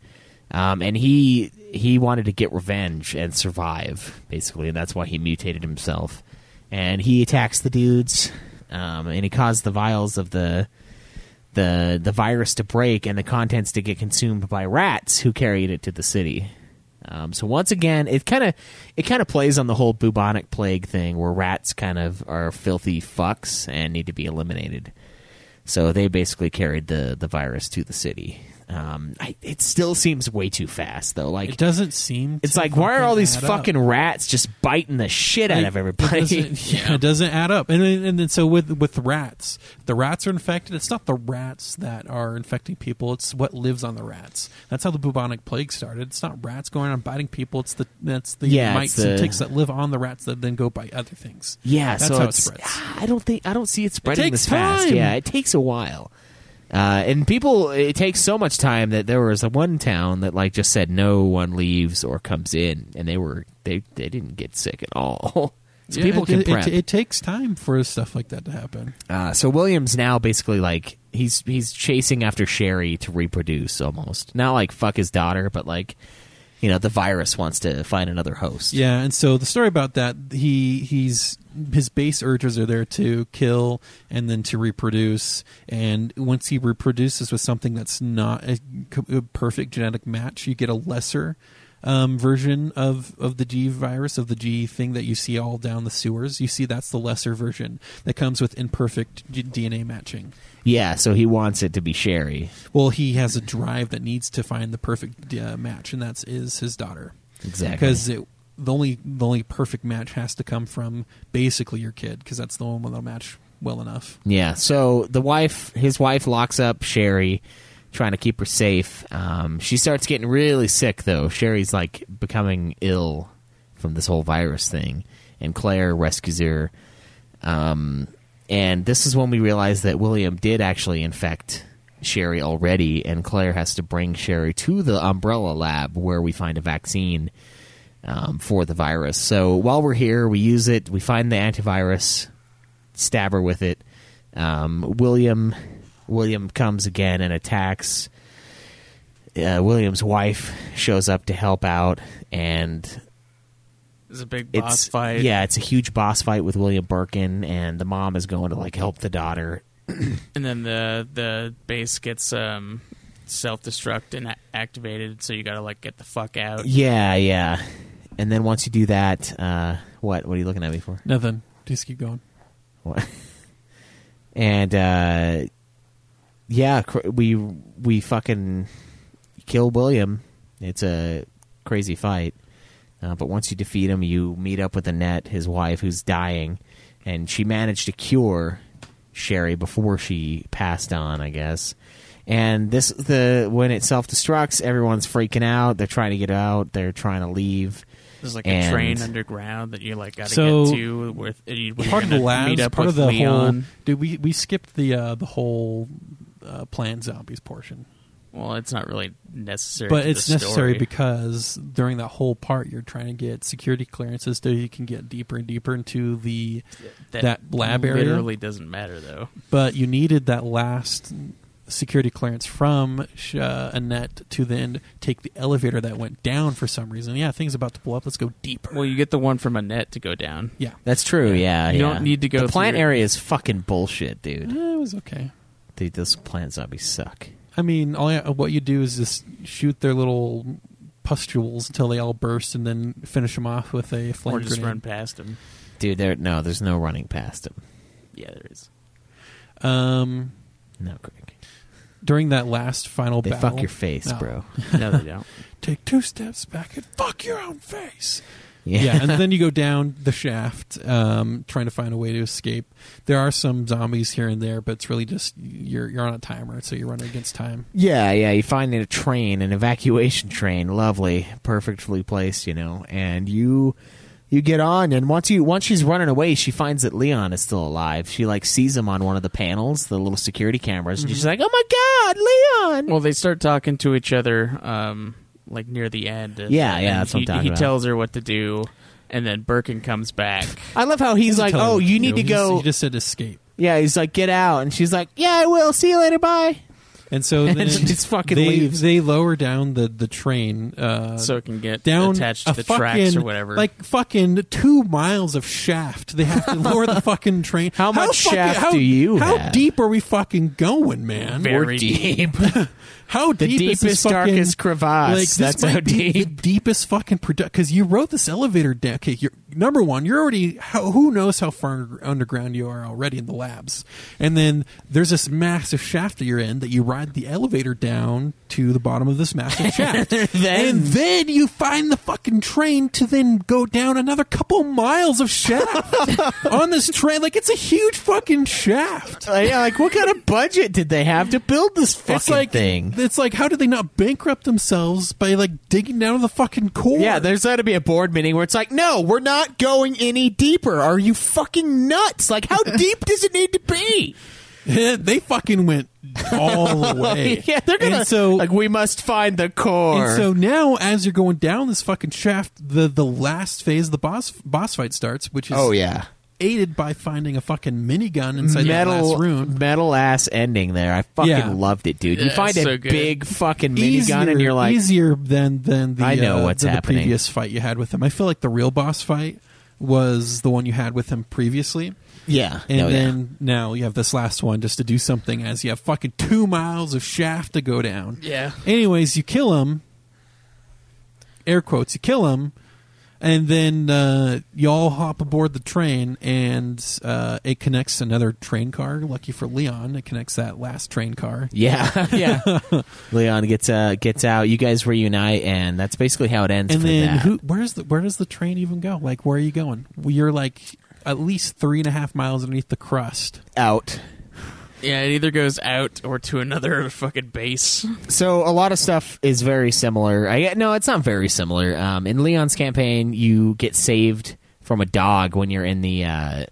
Um, and he he wanted to get revenge and survive, basically, and that's why he mutated himself. And he attacks the dudes, um, and he caused the vials of the the the virus to break and the contents to get consumed by rats who carried it to the city. Um, so once again, it kind of it kind of plays on the whole bubonic plague thing, where rats kind of are filthy fucks and need to be eliminated. So they basically carried the the virus to the city. Um, I, it still seems way too fast, though. Like It doesn't seem. it's like why are all these add up. fucking rats just biting the shit out Like, of It everybody? doesn't, <laughs> <laughs> yeah, it doesn't add up. And then- and then so with with rats, the rats are infected. It's not the rats that are infecting people. It's what lives on the rats. That's how the bubonic plague started. It's not rats going around biting people. It's the that's the Yeah, mites the- and ticks that live on the rats that then go bite other things. Yeah, that's so how it spreads. I don't think I don't see it spreading takes this fast. Yeah, it takes a while. Uh, and people, it takes so much time that there was a one town that like just said no one leaves or comes in, and they were they they didn't get sick at all. <laughs> so Yeah, people it, can it, prep. it, it takes time for stuff like that to happen. Uh, so Williams now basically like he's he's chasing after Sherry to reproduce almost not like fuck his daughter, but like you know the virus wants to find another host. Yeah, and so the story about that, he he's his base urges are there to kill and then to reproduce, and once he reproduces with something that's not a, a perfect genetic match, you get a lesser um, version of of the G virus of the G thing that you see all down the sewers. You see that's the lesser version that comes with imperfect G- DNA matching. Yeah, so he wants it to be Sherry. Well, he has a drive that needs to find the perfect uh, match, and that's is his daughter. Exactly. Because it, the only the only perfect match has to come from basically your kid, because that's the only one that'll match well enough. Yeah, so the wife, his wife, locks up Sherry, trying to keep her safe. Um, she starts getting really sick, though. Sherry's like becoming ill from this whole virus thing, and Claire rescues her. Um, and this is when we realize that William did actually infect Sherry already, and Claire has to bring Sherry to the Umbrella lab where we find a vaccine um, for the virus. So while we're here, we use it, we find the antivirus, stab her with it. Um, William William comes again and attacks. Uh, William's wife shows up to help out, and It's a big boss it's fight. yeah, it's a huge boss fight with William Birkin, and the mom is going to like help the daughter. <clears throat> and then the the base gets um self destruct and activated, so you gotta like get the fuck out. Yeah, yeah. And then once you do that, uh, what? What are you looking at me for? Nothing. Just keep going. What? <laughs> and uh, yeah, cr- we we fucking kill William. It's a crazy fight, uh, but once you defeat him, you meet up with Annette, his wife, who's dying, and she managed to cure Sherry before she passed on, I guess. And this the when it self destructs, everyone's freaking out. They're trying to get out. They're trying to leave. There's like And- a train underground that you like gotta So, get to with you, part of the gonna labs, meet up part with of the Leon. whole. Dude, we we skipped the uh, the whole uh, Plant Zombies portion. Well, it's not really necessary, but to it's the necessary story. because during that whole part you're trying to get security clearances so you can get deeper and deeper into the that, that, lab area literally doesn't matter though. but you needed that last security clearance from Sh- uh, Annette to then take the elevator that went down for some reason. Yeah, thing's about to blow up. Let's go deeper. Well, you get the one from Annette to go down. Yeah, That's true. Yeah, You yeah. don't need to go The plant through- area is fucking bullshit, dude. Eh, it was okay. Dude, those plant zombies suck. I mean, all you- what you do is just shoot their little pustules until they all burst, and then finish them off with a flame or just grenade. run past them. Dude, there no, there's no running past them. Yeah, there is. Um, no, Greg. During that last final They battle, fuck your face, No. bro. <laughs> No, they don't. Take two steps back and fuck your own face. Yeah. Yeah, and then you go <laughs> down the shaft, um, trying to find a way to escape. There are some zombies here and there, but it's really just you're you're on a timer, so you're running against time. Yeah, yeah. You find a train, an evacuation train, lovely, perfectly placed, you know, and you you get on, and once you once she's running away, she finds that Leon is still alive. She like sees him on one of the panels, the little security cameras, and she's like, "Oh my god, Leon!" Well, they start talking to each other, um, like near the end. and- Yeah, yeah, and that's what I'm he, talking He about. tells her what to do, and then Birkin comes back. I love how he's like, "Oh, you to need do. to He just- go." He just said escape, yeah, he's like, "Get out," and she's like, "Yeah, I will. See you later. Bye." And so <laughs> And then she just fucking they, leaves. They lower down the the train, uh, So it can get down attached to a the tracks or whatever. Like fucking two miles of shaft. They have to lower the fucking train. How much fucking- shaft how- do you How have? deep are we fucking going, man? Very deep. <laughs> How The deep is this deepest, fucking, darkest crevasse. Like, That's how be The deep. deepest fucking product because you wrote this elevator down. Okay, you're, number one, you're already how, who knows how far underground you are already in the labs, and then there's this massive shaft that you're in that you ride the elevator down to the bottom of this massive <laughs> shaft, Then- and then you find the fucking train to then go down another couple miles of shaft <laughs> on this train. Like it's a huge fucking shaft. Uh, yeah, like what kind of budget did they have to build this fucking It's like thing? It's like how did they not bankrupt themselves by like digging down to the fucking core? Yeah, there's got to be a board meeting where it's like, no, we're not going any deeper. Are you fucking nuts? Like, how <laughs> deep does it need to be? they fucking went all the <laughs> way. yeah, they're gonna. And so like, we must find the core. and so now, as you're going down this fucking shaft, the the last phase of the boss boss fight starts, which is oh yeah, aided by finding a fucking minigun inside that metal last room. metal ass ending there. I fucking Yeah. loved it, dude. you Yeah, find a so good. big fucking Easier, minigun and you're like, easier than than the I know uh, what's happening. the previous fight you had with him. I feel like the real boss fight was the one you had with him previously. Yeah, And no, yeah. then now you have this last one just to do something as you have fucking two miles of shaft to go down. Yeah. Anyways, you kill him. Air quotes, you kill him. And then uh, you all hop aboard the train, and uh, it connects another train car. Lucky for Leon, it connects that last train car. Yeah, <laughs> yeah. Leon gets uh gets out. You guys reunite, and that's basically how it ends. And for then that. who? Where's the? Where does the train even go? Like, where are you going? You're like at least three and a half miles underneath the crust. out. Yeah, it either goes out or to another <laughs> fucking base. So a lot of stuff is very similar. I no, it's not very similar. Um, in Leon's campaign, you get saved from a dog when you're in the. Uh,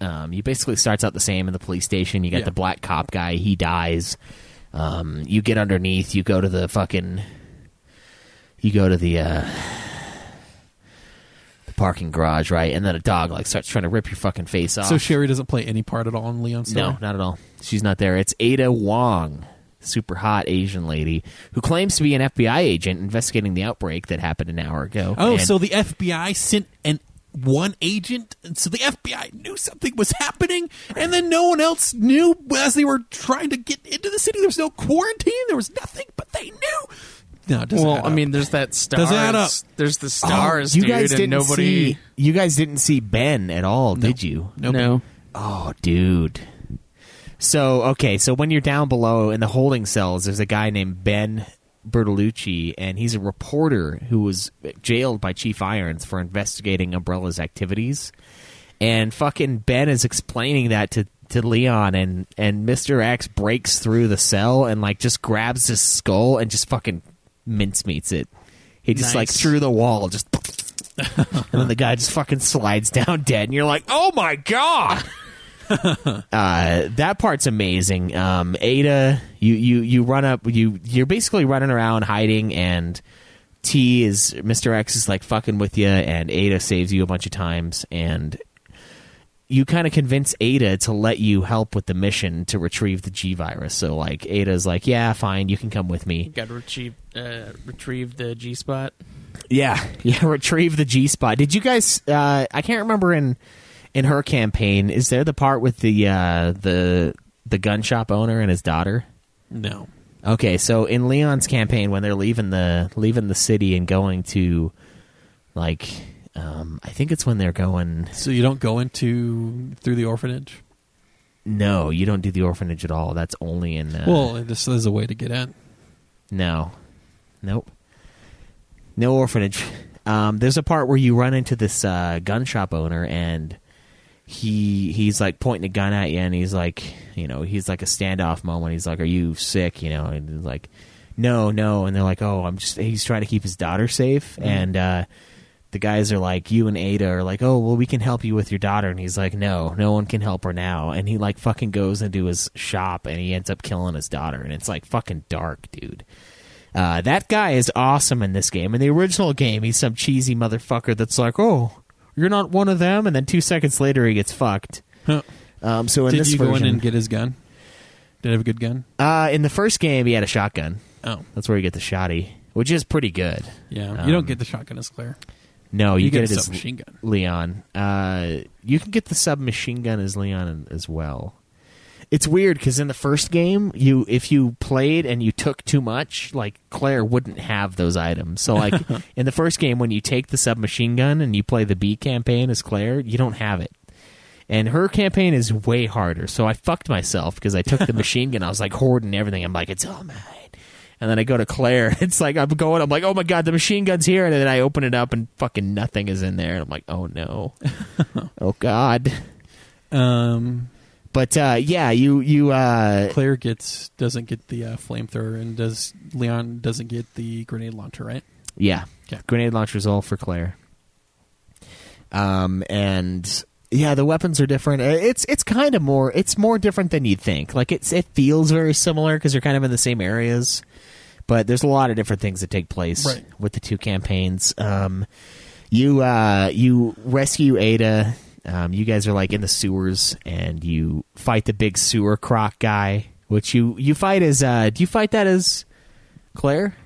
um, you basically starts out the same in the police station. You got Yeah. the black cop guy. He dies. Um, you get underneath. You go to the fucking. You go to the. Uh, the parking garage, right? And then a dog like starts trying to rip your fucking face off. So Sherry doesn't play any part at all in Leon's story. No, not at all. She's not there. It's Ada Wong, super hot Asian lady who claims to be an FBI agent investigating the outbreak that happened an hour ago. Oh, And- so the FBI sent an one agent, and so the FBI knew something was happening, and then no one else knew as they were trying to get into the city. There was no quarantine. There was nothing, but they knew. No, it doesn't Well, add I mean, there's that stars. <laughs> Doesn't add up. There's the Oh, stars, you dude, guys didn't nobody. see. You guys didn't see Ben at all, did you? Nope. No. Oh, dude. So okay, so when you're down below in the holding cells, there's a guy named Ben Bertolucci, and he's a reporter who was jailed by Chief Irons for investigating Umbrella's activities. And fucking Ben is explaining that to to Leon, and and Mister X breaks through the cell and like just grabs his skull and just fucking mincemeats it. He just like Nice. through the wall, just <laughs> and then the guy just fucking slides down dead, and you're like, oh my god. <laughs> uh, that part's amazing. Um, Ada, you, you, you run up, you you're basically running around hiding, and T is Mr. X is like fucking with you, and Ada saves you a bunch of times, and you kind of convince Ada to let you help with the mission to retrieve the G virus. So like Ada's like, yeah, fine, you can come with me. Got to retrieve, uh, retrieve the G spot. Yeah, <laughs> yeah, retrieve the G spot. Did you guys? Uh, I can't remember in in her campaign. Is there the part with the uh, the the gun shop owner and his daughter? no. Okay, so in Leon's campaign, when they're leaving the leaving the city and going to, like, um, I think it's when they're going. So you don't go into through the orphanage. No, you don't do the orphanage at all. That's only in. Uh, well, this is a way to get in. no, nope, no orphanage. Um, there's a part where you run into this uh, gun shop owner, and he he's like pointing a gun at you, and he's like, you know, he's like a standoff moment. He's like, "Are you sick?" You know, and he's like, "No, no," and they're like, "Oh, I'm just." He's trying to keep his daughter safe, and uh, the guys are like, "You and Ada are like, oh, well, we can help you with your daughter," and he's like, "No, no one can help her now," and he like fucking goes into his shop, and he ends up killing his daughter, and it's like fucking dark, dude. Uh, that guy is awesome in this game. In the original game, he's some cheesy motherfucker that's like, "Oh, you're not one of them," and then two seconds later, he gets fucked. Um, so in Did this you version, go in and get his gun? Did he have a good gun? uh, in the first game, he had a shotgun. Oh, that's where you get the shotty, which is pretty good. Yeah, Um, you don't get the shotgun as Claire. No, you, You get get, it as submachine gun. Leon. Uh, you can get the submachine gun as Leon as well. It's weird because in the first game, you if you played and you took too much, like Claire wouldn't have those items. So, like <laughs> in the first game, when you take the submachine gun and you play the B campaign as Claire, you don't have it. And her campaign is way harder. So I fucked myself because I took the <laughs> machine gun. I was like hoarding everything. I'm like, it's all mine. And then I go to Claire. <laughs> It's like I'm going. I'm like, oh my god, the machine gun's here. And then I open it up and fucking nothing is in there. And I'm like, oh no, <laughs> oh god. Um, but uh, yeah, you you uh, Claire gets doesn't get the uh, flamethrower, and does Leon doesn't get the grenade launcher, right? Yeah. Okay. Grenade launchers all for Claire. Um and yeah, the weapons are different. Uh, It's it's kind of more it's more different than you'd think. Like it's it feels very similar because you're kind of in the same areas, but there's a lot of different things that take place Right. with the two campaigns. Um, you uh you rescue Ada. Um, you guys are like in the sewers and you fight the big sewer croc guy, which you you fight as uh do you fight that as Claire?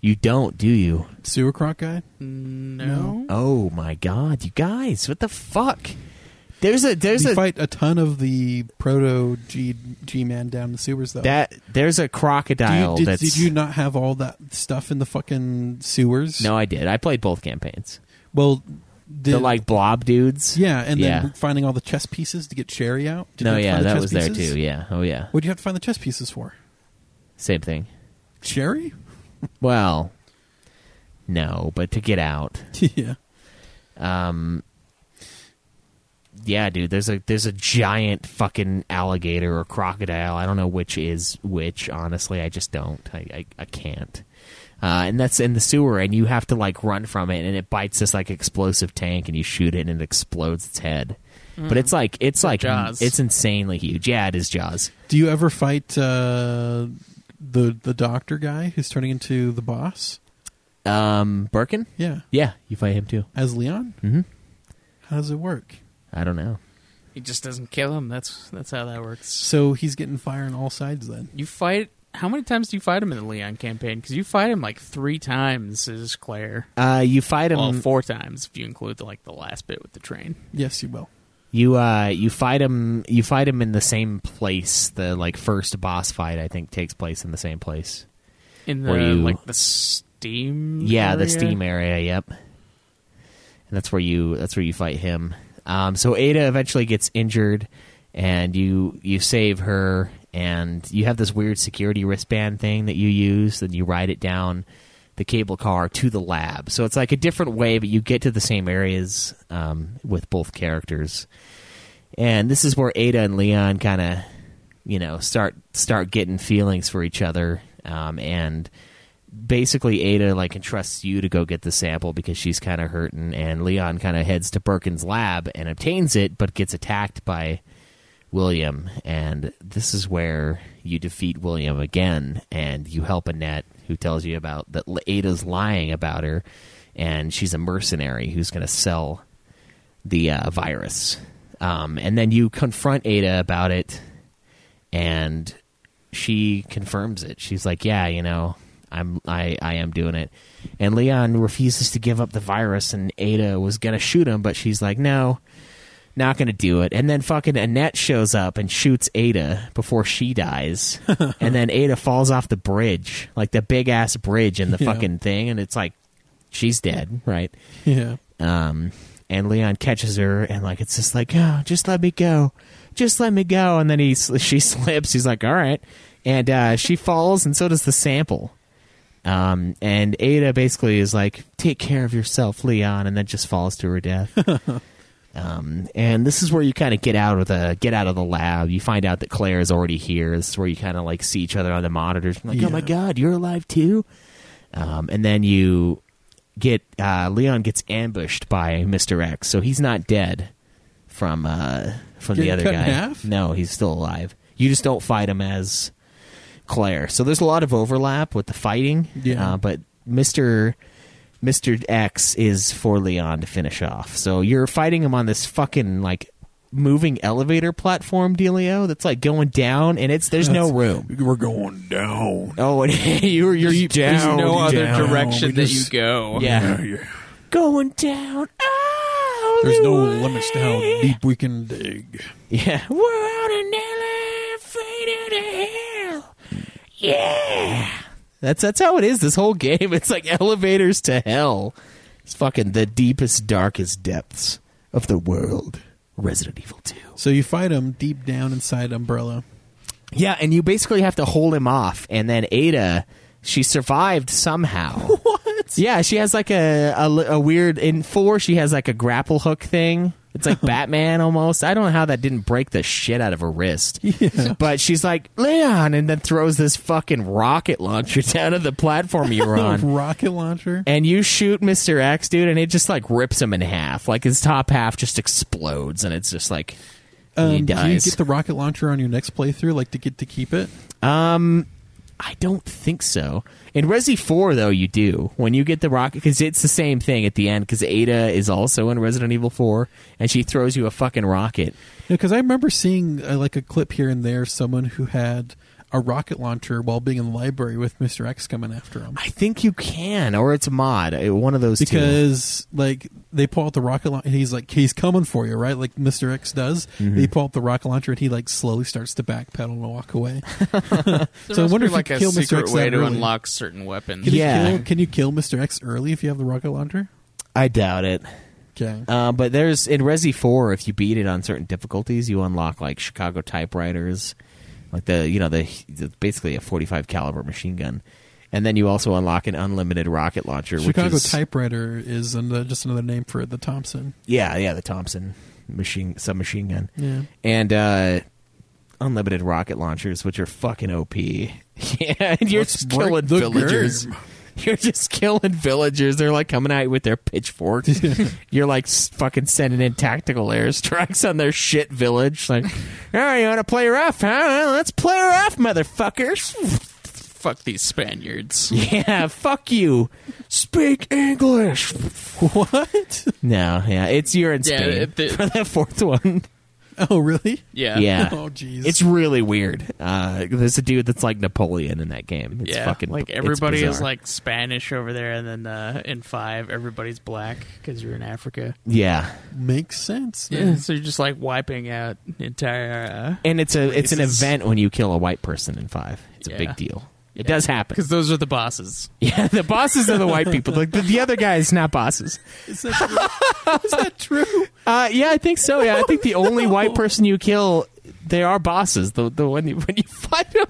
You don't, do you? Sewer croc guy? No. Oh my god, you guys, what the fuck? There's a there's you a fight a ton of the proto G G man down the sewers though. that there's a Do you- crocodile did, did you not have all that stuff in the fucking sewers? No, I did. I played both campaigns. Well, the like blob dudes. Yeah, and yeah. then finding all the chess pieces to get Sherry out. Did no, you have to yeah, that was there too. Yeah. Oh yeah. What do you have to find the chess pieces for? Same thing. Sherry. Well, no, but to get out. <laughs> yeah. Um. Yeah, dude. There's a there's a giant fucking alligator or crocodile. I don't know which is which. Honestly, I just don't. I I, I can't. Uh, and that's in the sewer, and you have to like run from it, and it bites this like explosive tank, and you shoot it, and it explodes its head. But Mm. it's like it's like Jaws. it's insanely huge. Yeah, it is Jaws. Do you ever fight uh, the the doctor guy who's turning into the boss Um, Birkin. Yeah. yeah, you fight him too. as Leon? Mm-hmm. How does it work? I don't know. He just doesn't kill him. That's that's how that works. So he's getting fire on all sides then. You fight. How many times do you fight him in the Leon campaign? Because you fight him like three times as Claire. Uh, you fight him. Well, four times if you include the, like the last bit with the train. Yes, you will. You uh you fight him you fight him in the same place. The like first boss fight I think takes place in the same place. In the Where you- like the steam. Yeah, the area? steam area, yep. And that's where you that's where you fight him. Um so Ada eventually gets injured and you you save her and you have this weird security wristband thing that you use and you ride it down the cable car to the lab. So it's like a different way, but you get to the same areas um, with both characters. And this is where Ada and Leon kind of, you know, start start getting feelings for each other. Um, and basically, Ada like entrusts you to go get the sample because she's kind of hurting, and Leon kind of heads to Birkin's lab and obtains it, but gets attacked by William. And this is where you defeat William again, and you help Annette, who tells you about that Ada's lying about her, and she's a mercenary who's going to sell the uh, virus. Um, and then you confront Ada about it, and she confirms it. She's like, "Yeah, you know, I'm I I am doing it." And Leon refuses to give up the virus, and Ada was gonna shoot him, but she's like, "No, not gonna do it." And then fucking Annette shows up and shoots Ada before she dies, <laughs> and then Ada falls off the bridge, like the big ass bridge in the Yeah. fucking thing, and it's like she's dead, right? Yeah. Um, and Leon catches her, and like it's just like, oh, just let me go, just let me go, and then he she <laughs> slips. He's like, all right, and uh, she falls, and so does the sample. Um, and Ada basically is like, take care of yourself, Leon, and then just falls to her death. <laughs> Um, and this is where you kind of get out of the get out of the lab. You find out that Claire is already here. This is where you kind of like see each other on the monitors. Like, oh my god, you're alive too. Um, and then you get uh, Leon gets ambushed by Mister X, so he's not dead from uh, from the other guy. half? No, he's still alive. You just don't fight him as Claire. So there's a lot of overlap with the fighting. Yeah. Uh, but Mister Mister X is for Leon to finish off. So you're fighting him on this fucking like moving elevator platform dealio that's like going down and it's there's no room. We're going down. Oh, <laughs> and you're you're There's down. there's no other down. direction We that just- you go. Yeah. yeah. Going down. all There's no way. limits to how deep we can dig. Yeah. We're on an elevator to hell. Yeah. That's that's how it is. This whole game, <laughs> it's like elevators to hell. It's fucking the deepest, darkest depths of the world. Resident Evil Two. So you fight him deep down inside Umbrella. Yeah, and you basically have to hold him off, and then Ada, she survived somehow. <laughs> what? Yeah, she has like a, a a weird in four. She has like a grapple hook thing. It's like <laughs> Batman almost. I don't know how that didn't break the shit out of her wrist. <laughs> But she's like Leon, and then throws this fucking rocket launcher <laughs> down to the platform you're on. Rocket launcher. And you shoot Mr. X, dude, and it just like rips him in half. Like his top half just explodes, and it's just like he Um, do you get the rocket launcher on your next playthrough, like to get to keep it? Um, I don't think so. In Resi Four, though, you do when you get the rocket because it's the same thing at the end. Because Ada is also in Resident Evil Four, and she throws you a fucking rocket. Because I remember seeing uh, like a clip here and there, someone who had a rocket launcher while being in the library with Mister X coming after him. I think you can, or it's a mod, uh, one of those two. Because like they pull out the rocket launcher, and he's like he's coming for you, right? Like Mister X does. Mhm. They pull out the rocket launcher, and he like slowly starts to backpedal and walk away. <laughs> So I wonder if like you a kill Mister secret X way to early. unlock certain weapons. Can Yeah. you kill, can you kill Mister X early if you have the rocket launcher? I doubt it. Okay. Uh, but there's in Resi Four, if you beat it on certain difficulties, you unlock like Chicago typewriters, like the you know the, the basically a 45 caliber machine gun, and then you also unlock an unlimited rocket launcher. Chicago which is, typewriter is another, just another name for the Thompson. Yeah, yeah, the Thompson machine submachine gun. Yeah. And uh unlimited rocket launchers, which are fucking OP. <laughs> Yeah, and you're Let's just killing villagers. <laughs> You're just killing villagers. They're like coming at you with their pitchforks. <laughs> <laughs> You're like s- fucking sending in tactical airstrikes on their shit village. Like, oh, you want to play rough, huh? Let's play rough, motherfuckers. Fuck these Spaniards. Yeah, fuck you. Speak English. What? No, yeah, it's you're in Yeah, Spain it- for that fourth one. <laughs> Oh, really? Yeah. Yeah. <laughs> Oh, jeez. It's really weird. Uh, there's a dude that's like Napoleon in that game. It's yeah, fucking like everybody is like Spanish over there, and then uh, in five, everybody's black because you're in Africa. yeah, Makes sense. Yeah, so you're just like wiping out entire. Uh, and it's a it's an event when you kill a white person in five. It's a big deal. It does happen. because those are the bosses. <laughs> Yeah, the bosses are the white people. Like the, the other guys, not bosses. Is that true? <laughs> is that true? Uh, yeah, I think so. Yeah, I think the only white person you kill, they are bosses. The the when you when you <laughs> fight them,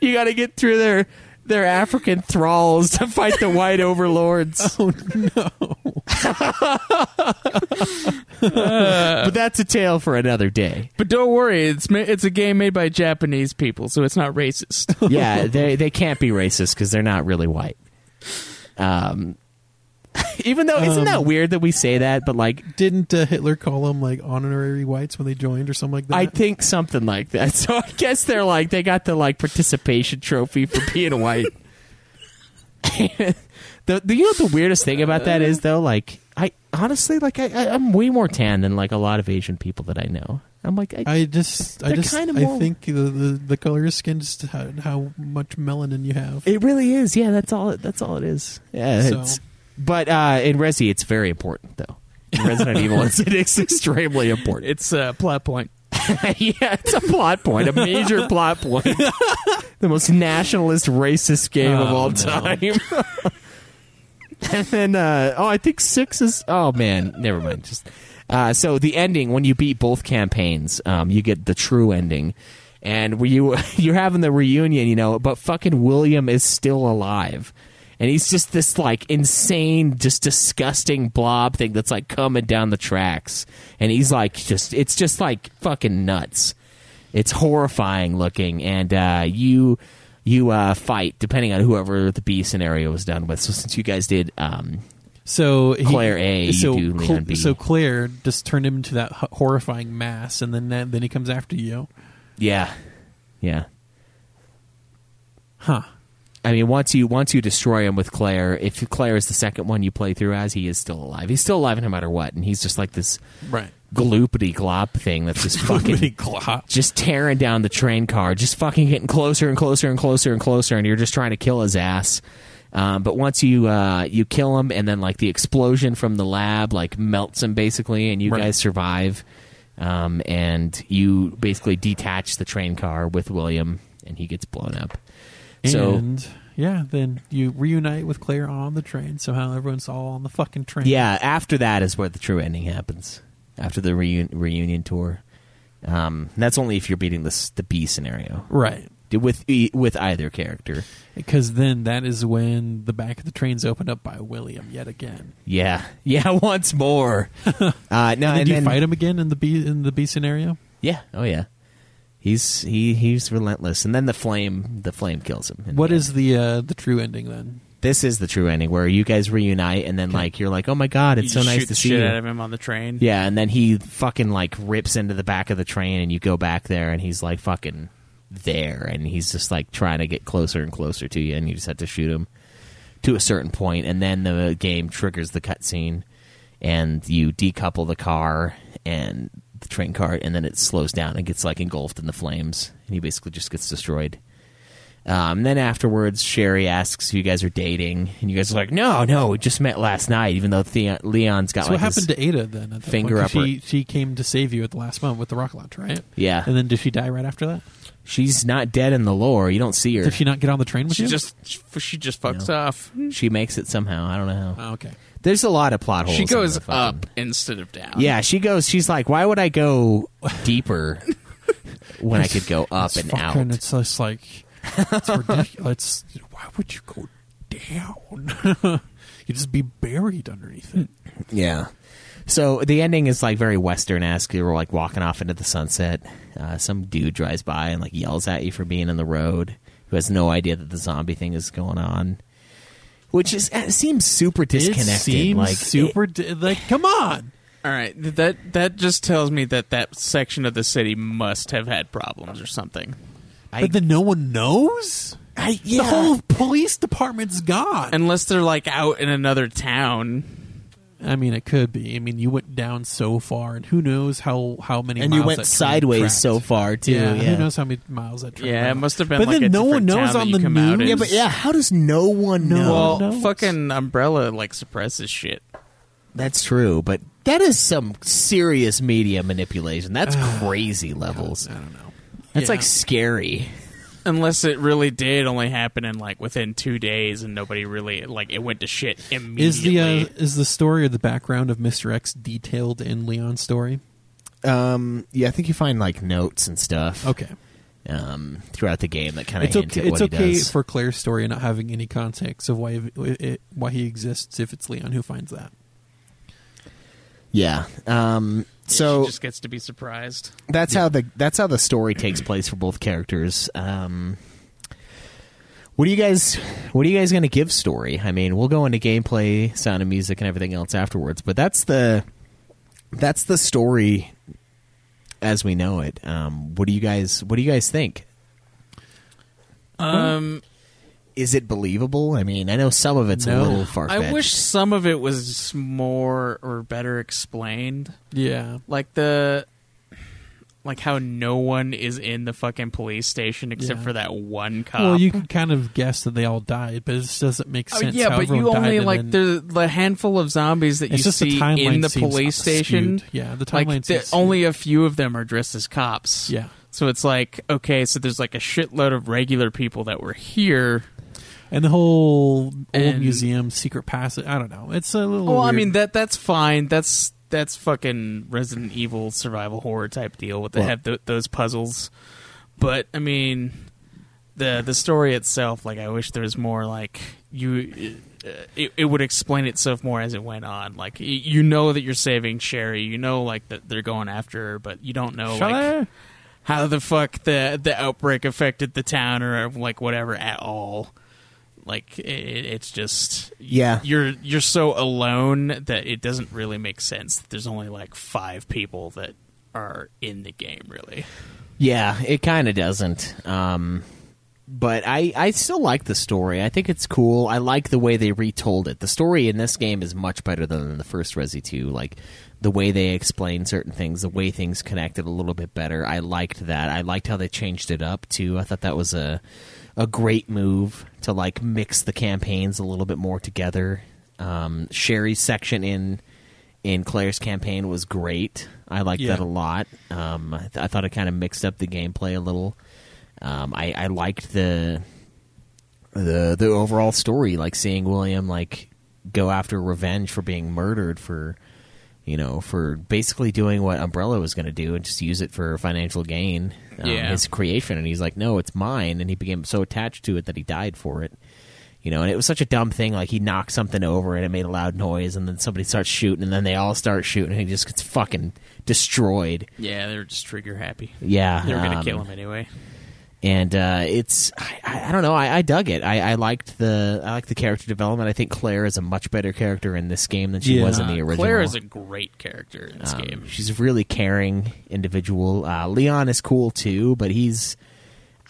you got to get through their their African thralls to fight the white overlords. <laughs> Oh no! but that's a tale for another day. But don't worry, it's ma- it's a game made by Japanese people, so it's not racist. Yeah, they they can't be racist because they're not really white. Um, <laughs> even though isn't that Um, weird that we say that, but like Didn't uh, Hitler call them like honorary whites when they joined or something like that? I think something like that. <laughs> So I guess they're like they got the like participation trophy for being white. <laughs> the, the you know what the weirdest thing about that is though, like I honestly like I, I I'm way more tan than like a lot of Asian people that I know. I'm like I, I just, I They're just, kinda I more- think the, the the color of your skin just how, how much melanin you have. it really is. Yeah, that's all. That's all it is. Yeah, So- it's, but uh, in Resi, it's very important though. In Resident Evil, it's, it's extremely important. It's a plot point. <laughs> yeah, it's a plot point, a major plot point. <laughs> the most nationalist, racist game of Oh, all no. time. <laughs> and then uh, oh, I think six is. Oh man, never mind. Just uh, so the ending when you beat both campaigns, um, you get the true ending, and you you're having the reunion, you know, but fucking William is still alive. And he's just this like insane, just disgusting blob thing that's like coming down the tracks. And he's like just it's just like fucking nuts. It's horrifying looking, and uh, you you uh, fight depending on whoever the B scenario was done with. So since you guys did um, So he- Claire A, you so do Cl- Leon B. So Claire just turned him into that horrifying mass, and then then he comes after you. yeah, yeah. Huh. I mean, once you once you destroy him with Claire, if Claire is the second one you play through as, he is still alive. He's still alive no matter what, and he's just like this Right. gloopity glop thing that's just fucking glop. just tearing down the train car, just fucking getting closer and closer and closer and closer, and you're just trying to kill his ass. Um, but once you uh, you kill him, and then like the explosion from the lab like melts him basically, and you Right. guys survive, um, and you basically detach the train car with William, and he gets blown up. So and yeah, then you reunite with Claire on the train. Somehow everyone's all on the fucking train. Yeah, after that is where the true ending happens. After the reun- reunion tour, um, that's only if you're beating this the B scenario, Right. With with either character. Because then that is when the back of the train's opened up by William yet again. Yeah, yeah. <laughs> Once more. <laughs> uh, no, and then and do you then- fight him again in the B in the B scenario? Yeah. Oh yeah. He's he he's relentless, and then the flame the flame kills him. in What the is the uh, the true ending then? This is the true ending where you guys reunite, and then like you're like, oh my god, it's You so nice to see shit you. out of him on the train. Yeah, and then he fucking like rips into the back of the train, and you go back there, and he's like fucking there, and he's just like trying to get closer and closer to you, and you just have to shoot him to a certain point, and then the game triggers the cutscene, and you decouple the car and the train car, and then it slows down and gets like engulfed in the flames, and he basically just gets destroyed. Um, and then afterwards, Sherry asks if you guys are dating, and you guys are like, "No, no, we just met last night." Even though Theon, Leon's got so like what his happened to Ada then? At that finger point? 'Cause up her- She she came to save you at the last moment with the rocket launch, right? Yeah. And then did she die right after that? She's not dead in the lore. You don't see her. Did she not get on the train with She you? just she just fucks No. off. She makes it somehow. I don't know. Oh, okay. There's a lot of plot holes. She goes fucking- up instead of down. Yeah, she goes. She's like, why would I go deeper <laughs> when I could go up It's and fucking- out? It's just like it's ridiculous. It's, why would you go down? <laughs> you just be buried underneath it. Yeah. So the ending is like very western esque. You're like walking off into the sunset. Uh, some dude drives by and like yells at you for being in the road. Who has no idea that the zombie thing is going on, which is it seems super disconnected. It seems like super. di- like, come on. All right, that that just tells me that that section of the city must have had problems or something. but then no one knows. I, The whole police department's gone. Unless they're like out in another town. I mean, it could be. I mean, you went down so far, and who knows how how many. And you miles went that sideways tracked. so far, too, Yeah, yeah. who knows how many miles that train? Yeah, it must have been But like then a no one knows on the you come out news. Yeah, but yeah, how does no one know? well, knows. fucking Umbrella like suppresses shit. That's true, but that is some serious media manipulation. That's <sighs> crazy levels. I don't know. That's Yeah. like scary. Unless it really did only happen in like within two days and nobody really like it went to shit immediately. Is the uh, is the story or the background of Mister X detailed in Leon's story? Um, yeah, I think you find like notes and stuff. Okay, Um, throughout the game that kind of it's hint okay. at It's he okay does. for Claire's story not having any context of why it, why he exists if it's Leon who finds that. yeah. Um, she so just gets to be surprised. that's how the that's how the story takes place for both characters. Um, what do you guys what are you guys going to give story? I mean, we'll go into gameplay, sound and music, and everything else afterwards. But that's the that's the story as we know it. Um, what do you guys what do you guys think? Um, Is it believable? I mean, I know some of it's a little far fetched. I wish some of it was more or better explained. Yeah, Like the like how no one is in the fucking police station except Yeah. for that one cop. well, you can kind of guess that they all died, but it just doesn't make oh, sense. Oh, yeah, how but you only like then- the the handful of zombies that you just the see timeline in the police station. skewed. Yeah, the like timeline the- only a few of them are dressed as cops. Yeah. So it's like okay, so there's like a shitload of regular people that were here. And the whole old And- museum secret passage. I don't know. It's a little. Well, I weird. mean that that's fine. That's that's fucking Resident Evil survival horror type deal with Well- have th- those puzzles. But I mean, the the story itself, like I wish there was more. Like you, uh, it, it would explain itself more as it went on. Like y- you know that you're saving Sherry, you know like that they're going after her, but you don't know like how the fuck the the outbreak affected the town or like whatever at all. Like it, it's just Yeah. you're you're so alone that it doesn't really make sense. that There's only like five people that are in the game, really. Yeah, it kind of doesn't. Um, but I, I still like the story. I think it's cool. I like the way they retold it. The story in this game is much better than the first Resi 2. Like the way they explain certain things, the way things connected a little bit better. I liked that. I liked how they changed it up too. I thought that was a a great move to like mix the campaigns a little bit more together. Um, Sherry's section in in Claire's campaign was great. I liked Yeah. that a lot. Um, I, th- I thought it kind of mixed up the gameplay a little. Um, I, I liked the the the overall story, like seeing William like go after revenge for being murdered for you know for basically doing what Umbrella was going to do and just use it for financial gain. Um, Yeah. his creation, and he's like, no, it's mine, and he became so attached to it that he died for it. You know, and it was such a dumb thing. Like he knocked something over and it made a loud noise, and then somebody starts shooting, and then they all start shooting, and he just gets fucking destroyed. Yeah, they're just trigger happy. Yeah, They were gonna um, kill him anyway. And uh, it's I, I I don't know. I, I dug it. I, I liked the I liked the character development. I think Claire is a much better character in this game than she was in the original. Claire is a great character in this Um, game. she's a really caring individual. Uh, Leon is cool too but he's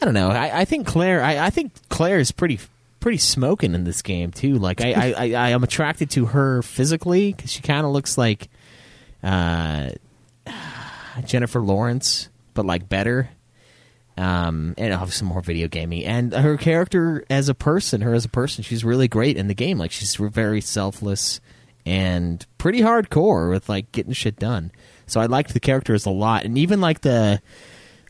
I don't know. I, I think Claire I, I think Claire is pretty pretty smoking in this game too. Like I I, I, I am attracted to her physically because she kind of looks like uh, <sighs> Jennifer Lawrence but like better um, and obviously more video gaming. And her character as a person, her as a person, she's really great in the game. Like she's very selfless and pretty hardcore with like getting shit done. So I liked the characters a lot, and even like the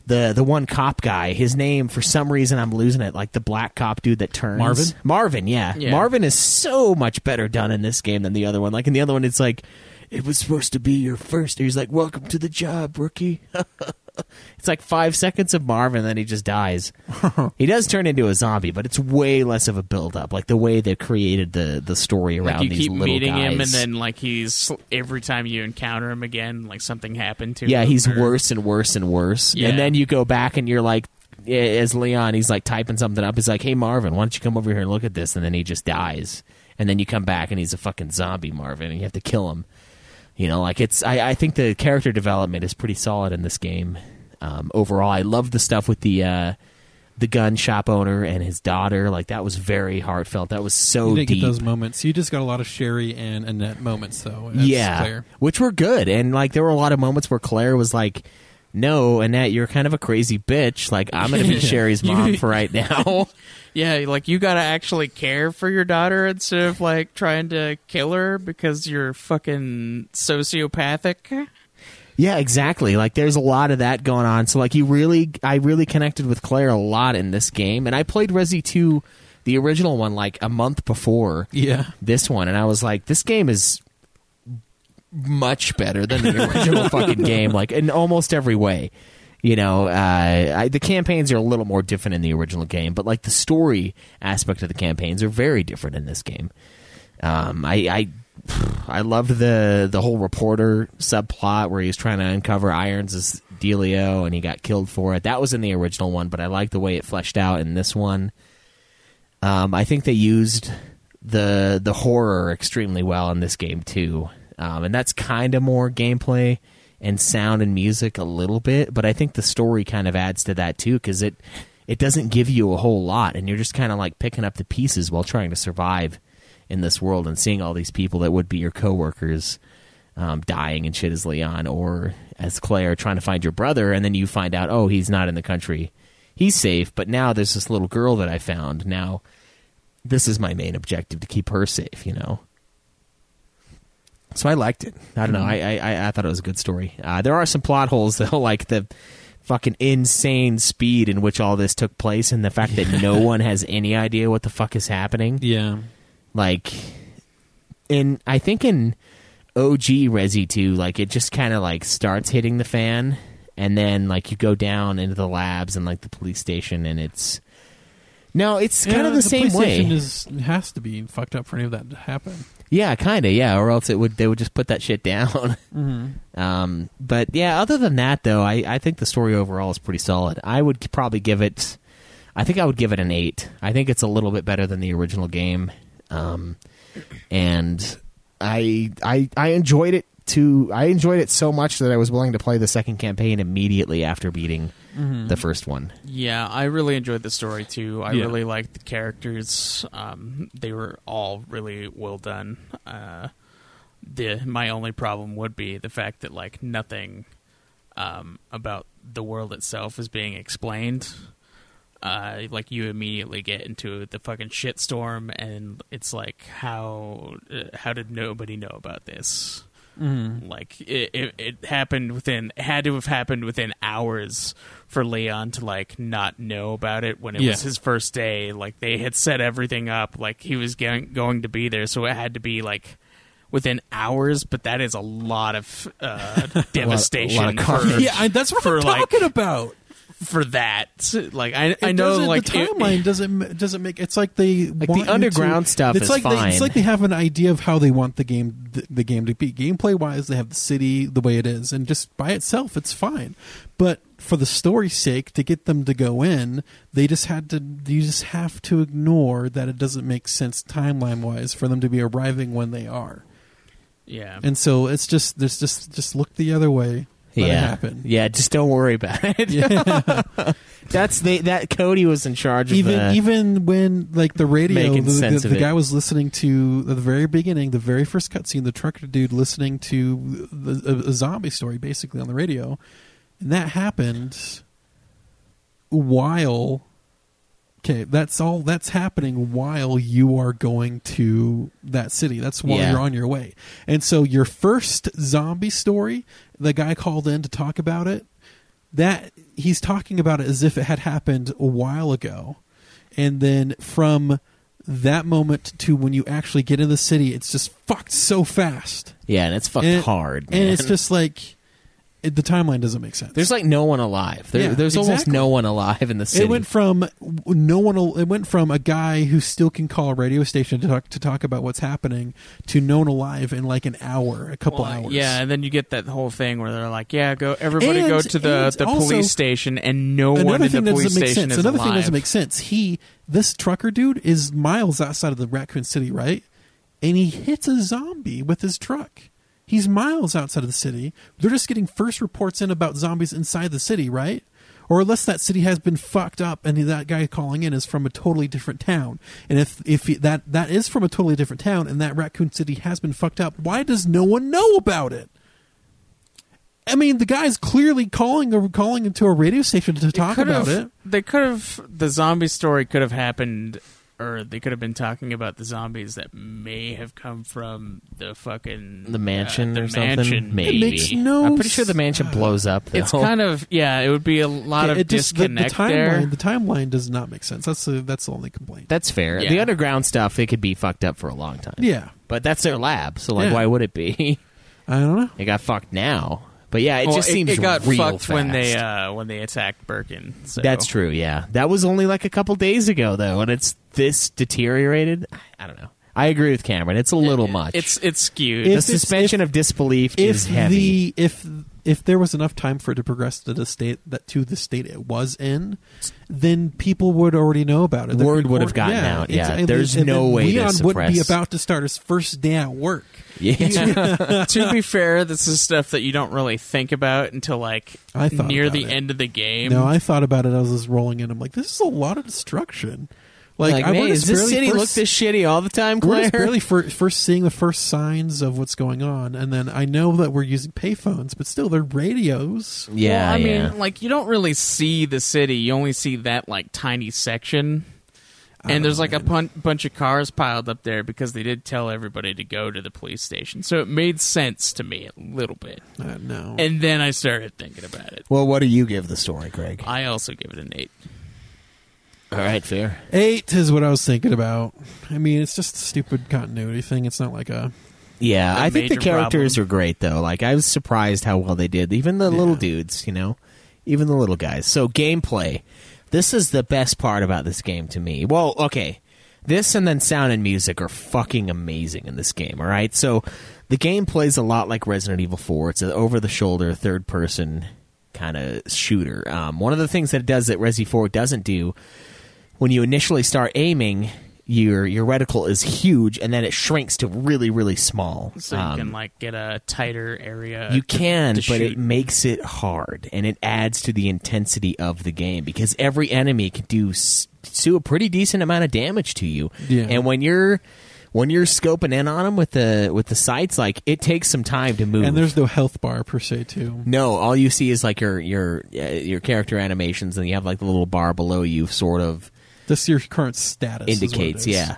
the the one cop guy. His name for some reason I'm losing it. Like the black cop dude that turns Marvin? Marvin, yeah. Yeah. Marvin is so much better done in this game than the other one. Like in the other one, it's like it was supposed to be your first. And He's like, "Welcome to the job, rookie." <laughs> <laughs> It's like five seconds of Marvin, then he just dies. <laughs> he does turn into a zombie, but it's way less of a build up. Like the way they created the the story around Like you these keep little meeting him, and then like he's every time you encounter him again, like something happened to yeah, him. Yeah, he's or- worse and worse and worse. Yeah. And then you go back and you're like, as Leon, he's like typing something up. He's like, "Hey Marvin, why don't you come over here and look at this?" And then he just dies. And then you come back and he's a fucking zombie, Marvin, and you have to kill him. You know, like it's. I, I think the character development is pretty solid in this game. Um, overall, I love the stuff with the uh, the gun shop owner and his daughter. Like that was very heartfelt. That was so you didn't deep. get those moments. You just got a lot of Sherry and Annette moments, though. Yeah, Claire. which were good. And like there were a lot of moments where Claire was like, "No, Annette, you're kind of a crazy bitch. Like I'm going to be <laughs> Sherry's mom for right now." <laughs> Yeah, like you gotta actually care for your daughter instead of like trying to kill her because you're fucking sociopathic. yeah, exactly. Like there's a lot of that going on. So like you really, I really connected with Claire a lot in this game. And I played Resi 2, the original one, like a month before Yeah. this one, and I was like, this game is much better than the original <laughs> fucking game, like in almost every way. You know, uh, I, the campaigns are a little more different in the original game, but like the story aspect of the campaigns are very different in this game. Um, I, I I loved the the whole reporter subplot where he was trying to uncover Irons' dealio and he got killed for it. That was in the original one, but I like the way it fleshed out in this one. Um, I think they used the the horror extremely well in this game too, um, and that's kind of more gameplay and sound and music a little bit. But I think the story kind of adds to that too because it it doesn't give you a whole lot, and you're just kind of like picking up the pieces while trying to survive in this world and seeing all these people that would be your coworkers um, dying and shit as Leon or as Claire trying to find your brother, and then you find out, oh, he's not in the country, he's safe. But now there's this little girl that I found. Now this is my main objective to keep her safe. You know. So I liked it. I don't know. I, I I- I thought it was a good story. Uh, there are some plot holes <laughs> though, like the fucking insane speed in which all this took place and the fact that no <laughs> one has any idea what the fuck is happening. Yeah. Like in I think in OG Resi 2 like it just kind of like starts hitting the fan and then like you go down into the labs and like the police station and it's No, it's kind of the, same way. Is, has to be fucked up for any of that to happen. Yeah, kind of. Yeah, or else it would they would just put that shit down. <laughs> Mhm. Um, but yeah, other than that, though, I I think the story overall is pretty solid. I would probably give it. I think I would give it an eight. I think it's a little bit better than the original game, um, and I I I enjoyed it to I enjoyed it so much that I was willing to play the second campaign immediately after beating Mhm. the first one. Yeah, I really enjoyed the story too. I Yeah. really liked the characters. Um, they were all really well done. Uh, the my only problem would be the fact that like nothing um, about the world itself is being explained. Uh, like you immediately get into the fucking shitstorm, and it's like how uh, how did nobody know about this? Mhm. Like it, it, it happened within had to have happened within hours for Leon to like not know about it when it Yeah. was his first day. Like they had set everything up, like he was going going to be there, so it had to be like within hours. But that is a lot of uh, <laughs> devastation. lot of for- Yeah, that's what for, I'm like, talking about. For that. Like I, I know, like the it- timeline doesn't doesn't make. It's like they Like, the want you underground to- stuff it's is like They, it's like they have an idea of how they want the game the, the game to be. Gameplay wise, they have the city the way it is, and just by itself, it's fine. But for the story's sake, to get them to go in, they just had to. You just have to ignore that it doesn't make sense timeline wise for them to be arriving when they are. yeah. And so it's just there's just just look the other way. Let it yeah, happen. yeah. Just don't worry about it. <laughs> Yeah. <laughs> That's the that Cody was in charge of even the, even when like the radio Making the, the, of the it. guy was listening to at the very beginning the very first cutscene the trucker dude listening to the, a, a zombie story basically on the radio and that happened while okay that's all that's happening while you are going to that city that's while Yeah. you're on your way and so your first zombie story the guy called in to talk about it that he's talking about it as if it had happened a while ago and then from that moment to when you actually get in the city it's just fucked so fast yeah, and it's fucked And- hard. and it's just like it, the timeline doesn't make sense there's like no one alive. There, Yeah, there's almost exactly. no one alive in the city. It went from no one. It went from a guy who still can call a radio station to talk to talk about what's happening to no one alive in like an hour, a couple Well, hours. Yeah, and then you get that whole thing where they're like, "Yeah, go everybody And- go to the and the also- police station," and no one Another in thing the that police doesn't make station sense. is Another alive. thing doesn't make sense. He, this trucker dude, is miles outside of the Raccoon City, right? And he hits a zombie with his truck. He's miles outside of the city. They're just getting first reports in about zombies inside the city, right? Or unless that city has been fucked up, and that guy calling in is from a totally different town. And if if he, that that is from a totally different town, and that Raccoon City has been fucked up, why does no one know about it? I mean, the guy's clearly calling or calling into a radio station to talk about it. They could have the zombie story could have happened, or they could have been talking about the zombies that may have come from the fucking the mansion uh, the or something. mansion. Maybe. makes no I'm pretty sure the mansion blows up. <sighs> Though. It's kind of yeah. It would be a lot Yeah, of just- disconnect the, timeline, there. The timeline does not make sense. That's the that's the only complaint. That's fair. Yeah. The underground stuff, they could be fucked up for a long time. Yeah, But that's their lab, so like, Yeah. why would it be? <laughs> I don't know. It got fucked now. But yeah, it Well, just seems it got real fucked when they uh, when they attacked Birkin. So. That's true. Yeah, that was only like a couple days ago though, and it's this deteriorated. I don't know. I agree with Cameron. It's a little much. It's it's skewed. the If it's- suspension of disbelief is If heavy. the if if there was enough time for it to progress to the state that to the state it was in, then people would already know about it. The Word would have report- gotten out, yeah. and There's then- no then way to Leon wouldn't be suppress- about to start his first day at work. <laughs> yeah. to be fair, this is stuff that you don't really think about until like I thought near about the it. end of the game. No, I thought about it as I was rolling in. I'm like, this is a lot of destruction. Like, Like, I man, we're does this city first- look this shitty all the time, We're just barely fir- first seeing the first signs of what's going on, and then I know that we're using payphones, but still, they're radios. yeah, well, I yeah. mean, like you don't really see the city. You only see that like tiny section. And there's like a pun- bunch of cars piled up there because they did tell everybody to go to the police station. So it made sense to me a little bit. Uh, no. And then I started thinking about it. Well, what do you give the story, Greg? I also give it an 8. All right, fair. Eight is what I was thinking about. I mean, it's just a stupid continuity thing. It's not like a. Yeah, A I think the major characters problem. are great though. Like I was surprised how well they did. Even the little dudes, you know, even the little guys. So gameplay. This is the best part about this game to me. Well, okay. This and then sound and music are fucking amazing in this game, all right? So the game plays a lot like Resident Evil 4. It's an over the shoulder third person kind of shooter. Um, one of the things that it does that Resi 4 doesn't do when you initially start aiming, your your reticle is huge and then it shrinks to really really small. So you Um, can like get a tighter area. you to- can, to but shoot. it makes it hard, and it adds to the intensity of the game because every enemy can do s- do a pretty decent amount of damage to you. Yeah. And when you're when you're scoping in on them with the with the sights, like it takes some time to move. And there's no health bar per se, too. no, all you see is like your your uh, your character animations, and you have like the little bar below you, sort of Just your current status is what it indicates, yeah.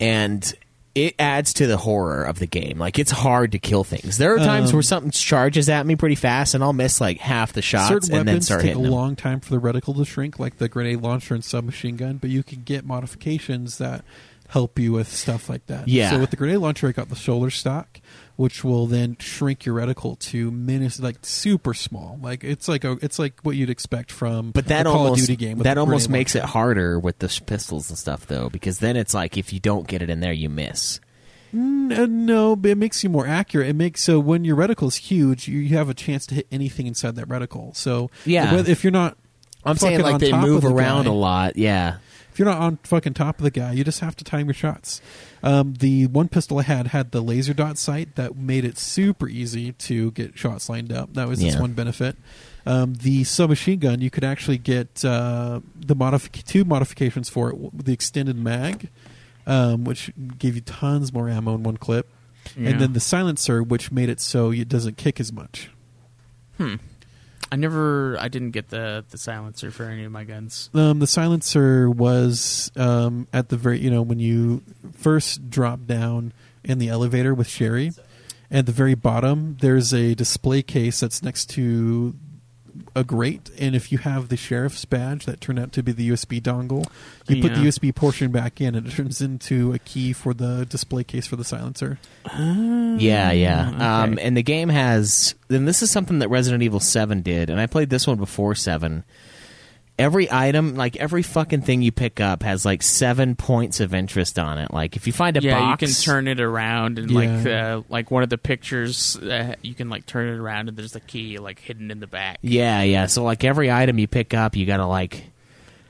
And it adds to the horror of the game. Like it's hard to kill things. There are times Um, where something charges at me pretty fast, and I'll miss like half the shots, and then start take a them. long time for the reticle to shrink, like the grenade launcher and submachine gun, but you can get modifications that help you with stuff like that. Yeah. So with the grenade launcher, I got the shoulder stock, which will then shrink your reticle to minus like super small. Like it's like a it's like what you'd expect from But that a Call almost of Duty game. That almost makes it harder with the pistols and stuff, though, because then it's like if you don't get it in there, you miss. No, but it makes you more accurate. It makes so when your reticle is huge, you, you have a chance to hit anything inside that reticle. So Yeah. if you're not, I'm saying like they move the around guy- a lot. Yeah, If you're not on fucking top of the guy, you just have to time your shots. Um, the one pistol I had had the laser dot sight that made it super easy to get shots lined up. That was its Yeah. one benefit. Um, the submachine gun, you could actually get uh, the modifi- two modifications for it: the extended mag, um, which gave you tons more ammo in one clip, Yeah. and then the silencer, which made it so it doesn't kick as much. Hmm. I never. I didn't get the the silencer for any of my guns. Um, the silencer was um, at the very, you know, when you first drop down in the elevator with Sherry, at the very bottom, there's a display case that's next to a grate, and if you have the sheriff's badge that turned out to be the USB dongle, you put the USB portion back in, and it turns into a key for the display case for the silencer. yeah, yeah. okay. Um, and the game has, Then this is something that Resident Evil Seven did, and I played this one before Seven. Every item, like every fucking thing you pick up, has like seven points of interest on it. Like if you find a yeah, box, you can turn it around and Yeah. like uh, like one of the pictures, uh, you can like turn it around and there's the key like hidden in the back. Yeah, yeah. So like every item you pick up, you gotta like.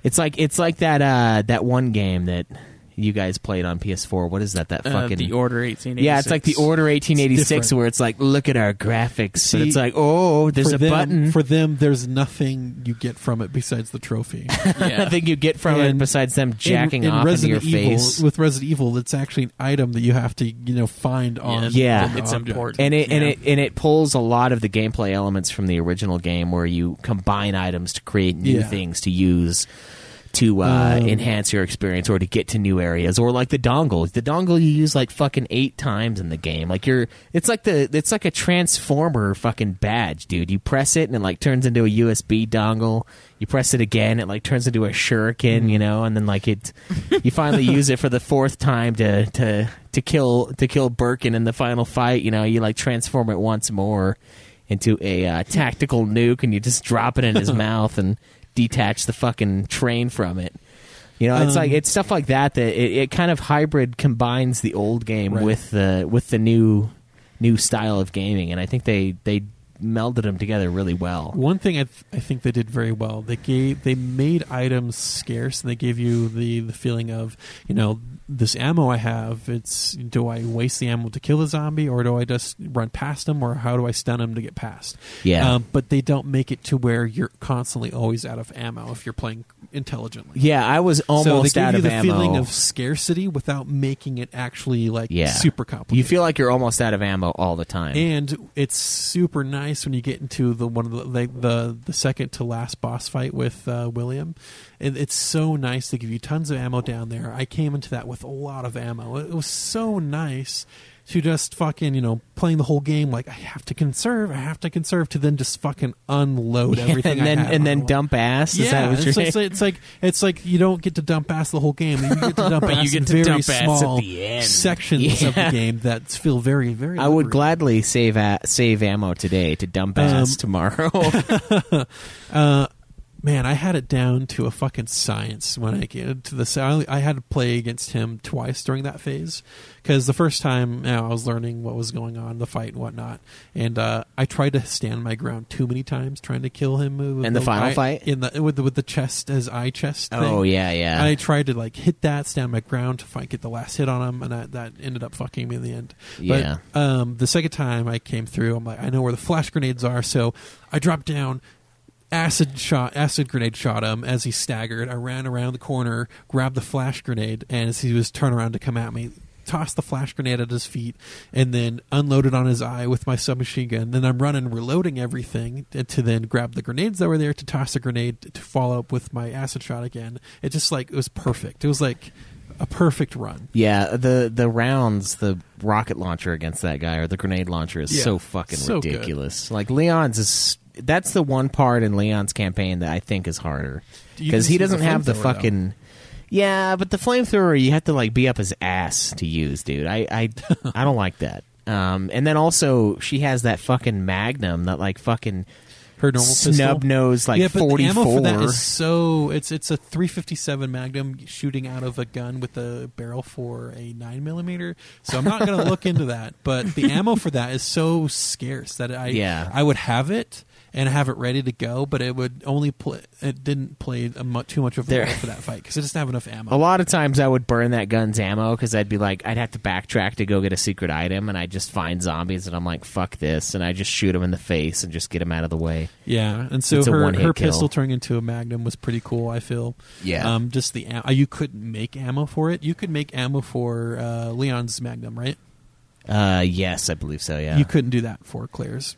It's like it's like that uh that one game that you guys played on PS4. What is that? That Uh, fucking the Order 1886. Yeah, it's like the Order 1886 different. where it's like look at our graphics. See, but it's like oh, there's a them, button. For them, there's nothing you get from it besides the trophy. <laughs> Nothing you get from it And besides them jacking in, in off Resident into your Evil, face. With Resident Evil, it's actually an item that you have to you know find on. Yeah. the It's object. important. and it and it and it pulls a lot of the gameplay elements from the original game, where you combine items to create new Yeah. things to use to uh, Um, enhance your experience or to get to new areas, or like the dongle. The dongle you use like fucking eight times in the game. Like you're, it's like the it's like a transformer fucking badge, dude. You press it and it like turns into a USB dongle. You press it again, it like turns into a shuriken, you know, and then like it, you finally use it for the fourth time to to to kill to kill Birkin in the final fight. You know, you like transform it once more into a uh, tactical nuke, and you just drop it in his <laughs> mouth and detach the fucking train from it. You know, it's Um, like it's stuff like that that it, it kind of hybrid combines the old game Right. with the with the new new style of gaming, and I think they they melded them together really well. One thing I, th- I think they did very well, they gave they made items scarce, and they gave you the the feeling of you know this ammo I have. It's do I waste the ammo to kill the zombie, or do I just run past them or how do I stun them to get past? Yeah. Um, but they don't make it to where you're constantly always out of ammo if you're playing intelligently. Yeah, I was so almost they out you of the ammo. feeling of scarcity without making it actually like yeah, super complicated. You feel like you're almost out of ammo all the time. And it's super nice nice when you get into the one of the the the, the second to last boss fight with uh, William. It, it's so nice to give you tons of ammo down there. I came into that with a lot of ammo. It was so nice to just fucking you know playing the whole game like I have to conserve, I have to conserve to then just fucking unload <laughs> everything and then I have and then the- <laughs> dump ass. Is yeah, that what it's, you're it's, like, it's like it's like you don't get to dump ass the whole game. You get to dump <laughs> ass get in to very dump ass at small the end. sections of the game that feel very very. I would gladly save a- save ammo today to dump ass Um, tomorrow. uh, man, I had it down to a fucking science when I get to the. I, had to play against him twice during that phase because the first time you know, I was learning what was going on, the fight and whatnot, and uh, I tried to stand my ground too many times trying to kill him. with In the final eye- fight? in the with the, with the chest as eye chest. Thing. Oh, yeah, yeah. I tried to like hit that, stand my ground to fight, get the last hit on him, and that, that ended up fucking me in the end. Yeah. But um, the second time I came through, I'm like, I know where the flash grenades are, so I dropped down, acid shot, acid grenade shot him as he staggered. I ran around the corner, grabbed the flash grenade, and as he was turning around to come at me. Tossed the flash grenade at his feet and then unloaded on his eye with my submachine gun. Then I'm running, reloading everything to then grab the grenades that were there to toss a grenade to follow up with my acid shot again. It just like it was perfect. It was like a perfect run. yeah, the the rounds, the rocket launcher against that guy or the grenade launcher is Yeah, so fucking so good. ridiculous. Like Leon's is that's the one part in Leon's campaign that I think is harder because he doesn't have the fucking. Yeah, but the flamethrower you have to like be up his ass to use, dude. I I <laughs> I don't like that. Um, and then also she has that fucking Magnum that like fucking her normal snub pistol? nose like yeah, but forty the ammo for that is so it's it's a 357 Magnum shooting out of a gun with a barrel for a nine millimeter. So I'm not going to look into that, but the <laughs> ammo for that is so scarce that I Yeah. I would have it and have it ready to go, but it would only play. It didn't play a mu- too much of a There- role for that fight because it doesn't have enough ammo. A lot of times I would burn that gun's ammo because I'd be like, I'd have to backtrack to go get a secret item, and I just find zombies, and I'm like, fuck this, and I just shoot them in the face and just get them out of the way. Yeah, and so It's her her kill. pistol turning into a magnum was pretty cool. I feel. Yeah. Um, just the am- uh, you couldn't make ammo for it. You could make ammo for uh, Leon's magnum, right? Uh, yes, I believe so. Yeah, You couldn't do that for Claire's.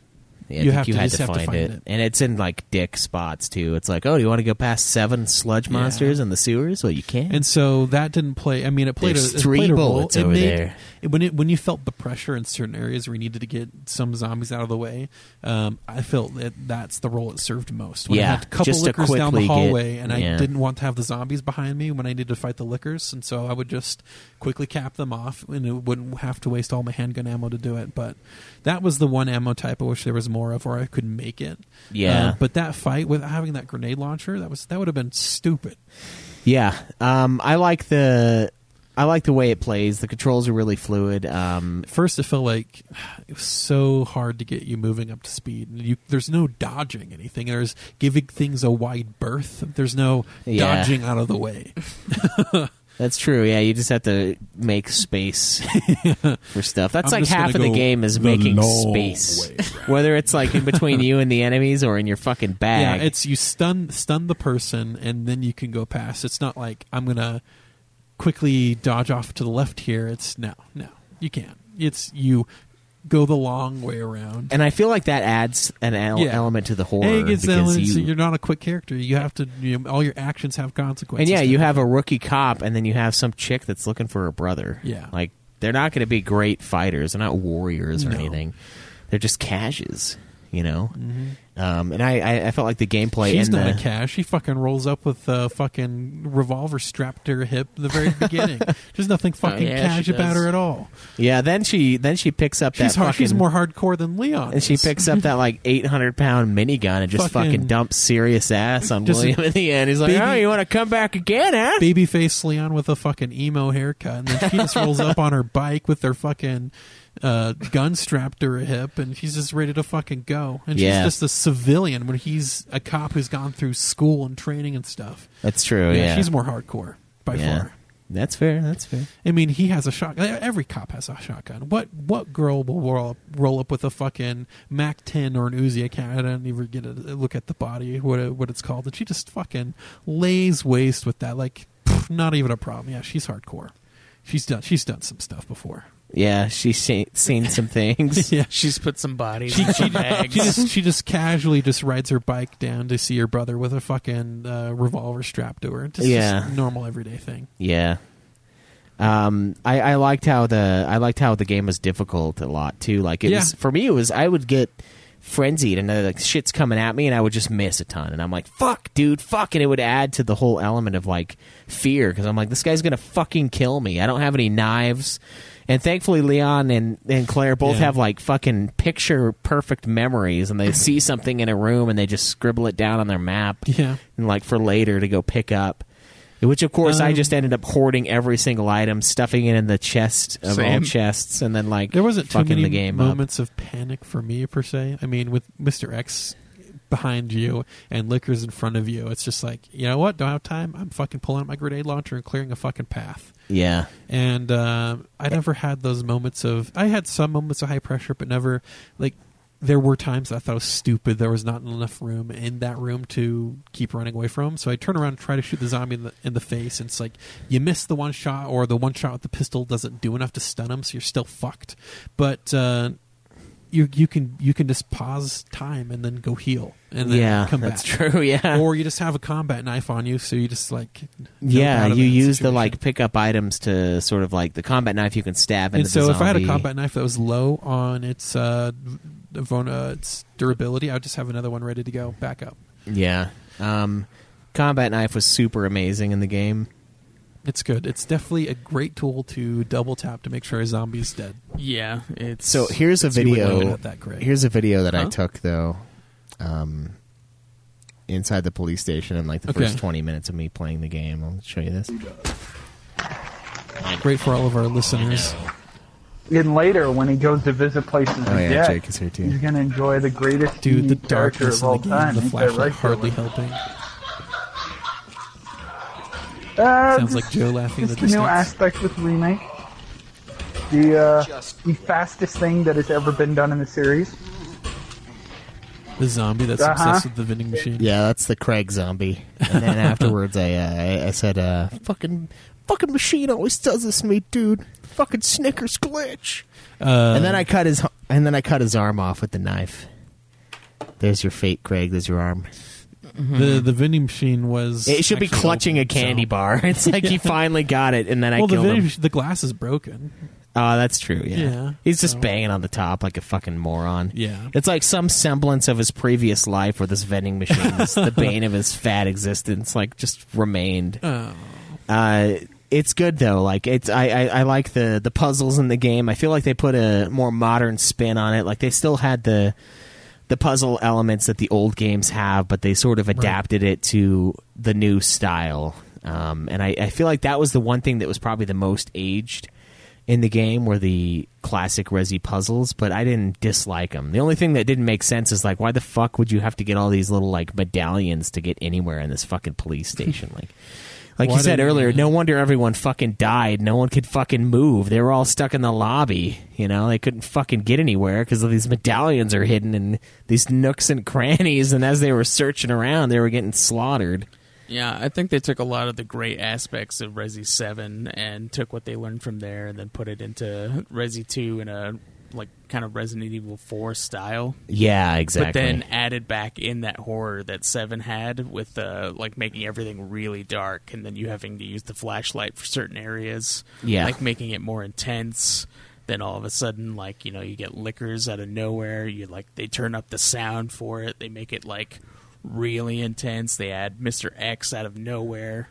Yeah, I you have you to had to find, to find it. it. and it's in like dick spots too. It's like, oh, do you want to go past seven sludge Yeah. monsters in the sewers? Well, you can't. And so that didn't play. I mean, it played There's a it three played a role. bullets It over made- there. When it when you felt the pressure in certain areas where you needed to get some zombies out of the way, um, I felt that that's the role it served most. When I Yeah, had a couple lickers down the quickly get- hallway, and yeah. I didn't want to have the zombies behind me when I needed to fight the lickers, and so I would just quickly cap them off, and it wouldn't have to waste all my handgun ammo to do it. But that was the one ammo type I wish there was more of, or I could make it. Yeah. Uh, but that fight without having that grenade launcher, that was that would have been stupid. yeah, um, I like the. I like the way it plays. The controls are really fluid. Um, first, it felt like it was so hard to get you moving up to speed. And You, there's no dodging anything. There's giving things a wide berth. There's no Yeah. dodging out of the way. <laughs> That's true. Yeah, you just have to make space <laughs> for stuff. That's I'm like just half of the go game is the making long space. way <laughs> Whether it's like in between you and the enemies or in your fucking bag. Yeah, it's you stun stun the person, and then you can go past. It's not like I'm gonna quickly dodge off to the left here. It's no, no, you can't. It's you go the long way around. and I feel like that adds an el- Yeah. element to the horror Hey, it gets because elements, you, you're not a quick character. You have to. You know, all your actions have consequences. and yeah, you have a rookie cop, and then you have some chick that's looking for her brother. Yeah. like they're not going to be great fighters. They're not warriors or No. anything. They're just cashes, you know. Um, and I, I, I felt like the gameplay. She's and not the, a cash. She fucking rolls up with a fucking revolver strapped to her hip at the very <laughs> beginning. There's nothing fucking Oh, yeah, cash about her at all. Yeah, then she then she picks up She's that hard, fucking, she's more hardcore than Leon. and she picks up that like eight hundred pound minigun and just Fucking- fucking, dumps serious ass on William in the end. He's like, baby- "Oh, you want to come back again, huh?" babyface Leon with a fucking emo haircut, and then she just rolls up on her bike with her fucking uh, gun strapped to her hip, and she's just ready to fucking go. And Yeah. she's just a civilian when he's a cop who's gone through school and training and stuff. That's true. Yeah, she's more hardcore by Yeah. far. That's fair. That's fair. I mean, he has a shotgun. Every cop has a shotgun. What what girl will roll up, roll up with a fucking Mac 10 or an Uzi? I can't. I don't even get a look at the body. What it, what it's called? And she just fucking lays waste with that. Like, pff, not even a problem. Yeah, she's hardcore. She's done. She's done some stuff before. Yeah, she's seen, seen <laughs> some things. yeah, she's put some bodies She, in she, some bags. she just she just casually just rides her bike down to see her brother with a fucking uh, revolver strapped to her. Just, Yeah. just normal everyday thing. Yeah. Um, I, I liked how the I liked how the game was difficult a lot too. Like it Yeah. was for me, it was I would get frenzied and uh, like shit's coming at me, and I would just miss a ton. And I'm like, "Fuck, dude, fuck!" And it would add to the whole element of like fear because I'm like, "This guy's gonna fucking kill me." I don't have any knives, and thankfully, Leon and and Claire both Yeah. have like fucking picture perfect memories, and they <laughs> see something in a room and they just scribble it down on their map, Yeah. and like for later to go pick up. Which of course I Um, just ended up hoarding every single item, stuffing it in the chest of all chests, and then like There wasn't too many the game up. moments of panic for me per se. I mean, with Mister X behind you and lickers in front of you, it's just like you know what? Don't have time. I'm fucking pulling out my grenade launcher and clearing a fucking path. Yeah, And uh, I never had those moments of. I had some moments of high pressure, but never like. There were times I thought was stupid. There was not enough room in that room to keep running away from. So I turn around and try to shoot the zombie in the, in the face. And it's like you miss the one shot, or the one shot with the pistol doesn't do enough to stun him, so you're still fucked. But uh, you you can you can just pause time and then go heal and then Yeah, come that's back. true, <laughs> yeah. or you just have a combat knife on you, so you just like yeah. You use the like pick up items to sort of like the combat knife you can stab into and so if I had a combat knife that was low on its uh, v- von- uh, its durability, I would just have another one ready to go back up. Yeah, um, combat knife was super amazing in the game. It's good. It's definitely a great tool to double tap to make sure a zombie's dead. yeah, it's So here's a So you wouldn't video. have it that great. Here's a video that I Huh? took though, um, inside the police station in like the Okay. first 20 minutes of me playing the game. I'll show you this. Great for all of our listeners. And later, when he goes to visit places Oh of yeah, death, Jake is here too. he's going to enjoy the greatest Dude, the TV character darkness of all in the game, time. the Ain't that flashlight right, hardly Joe? helping. Uh, Sounds like Joe laughing at the Just a new aspect with remake. The uh, the fastest thing that has ever been done in the series. The zombie that's Uh-huh. obsessed with the vending machine. Yeah, that's the Craig zombie. And then <laughs> afterwards, I, uh, I I said, uh, "Fucking, fucking machine always does this to me, dude. Fucking Snickers glitch." Uh, and then I cut his and then I cut his arm off with the knife. There's your fate, Craig. There's your arm. The the vending machine was. It should be clutching a candy so- bar. <laughs> It's like he finally got it, and then I well, the killed vending him. the glass is broken. Oh, that's true. Yeah, Yeah, he's just so- banging on the top like a fucking moron. Yeah. it's like some semblance of his previous life, where this vending machine is the <laughs> bane of his fat existence, like just remained. Oh. Uh, it's good though. Like it's I, I I like the the puzzles in the game. I feel like they put a more modern spin on it. Like they still had the the puzzle elements that the old games have, but they sort of adapted it to the new style. Um, and I, I feel like that was the one thing that was probably the most aged in the game were the classic Resi puzzles, but I didn't dislike them. The only thing that didn't make sense is like, why the fuck would you have to get all these little like medallions to get anywhere in this fucking police station? Like, like Why you said earlier, no wonder everyone fucking died. No one could fucking move. They were all stuck in the lobby. You know, they couldn't fucking get anywhere because these medallions are hidden in these nooks and <laughs> crannies. And as they were searching around, they were getting slaughtered. Yeah, I think they took a lot of the great aspects of Resi Seven and took what they learned from there and then put it into Resi Two in a like kind of Resident Evil Four style. Yeah, exactly. But then added back in that horror that Seven had with uh, like making everything really dark and then you having to use the flashlight for certain areas. Yeah. Like making it more intense. Then all of a sudden, like, you know, you get lickers out of nowhere. You like they turn up the sound for it. They make it like really intense. They add Mr. X out of nowhere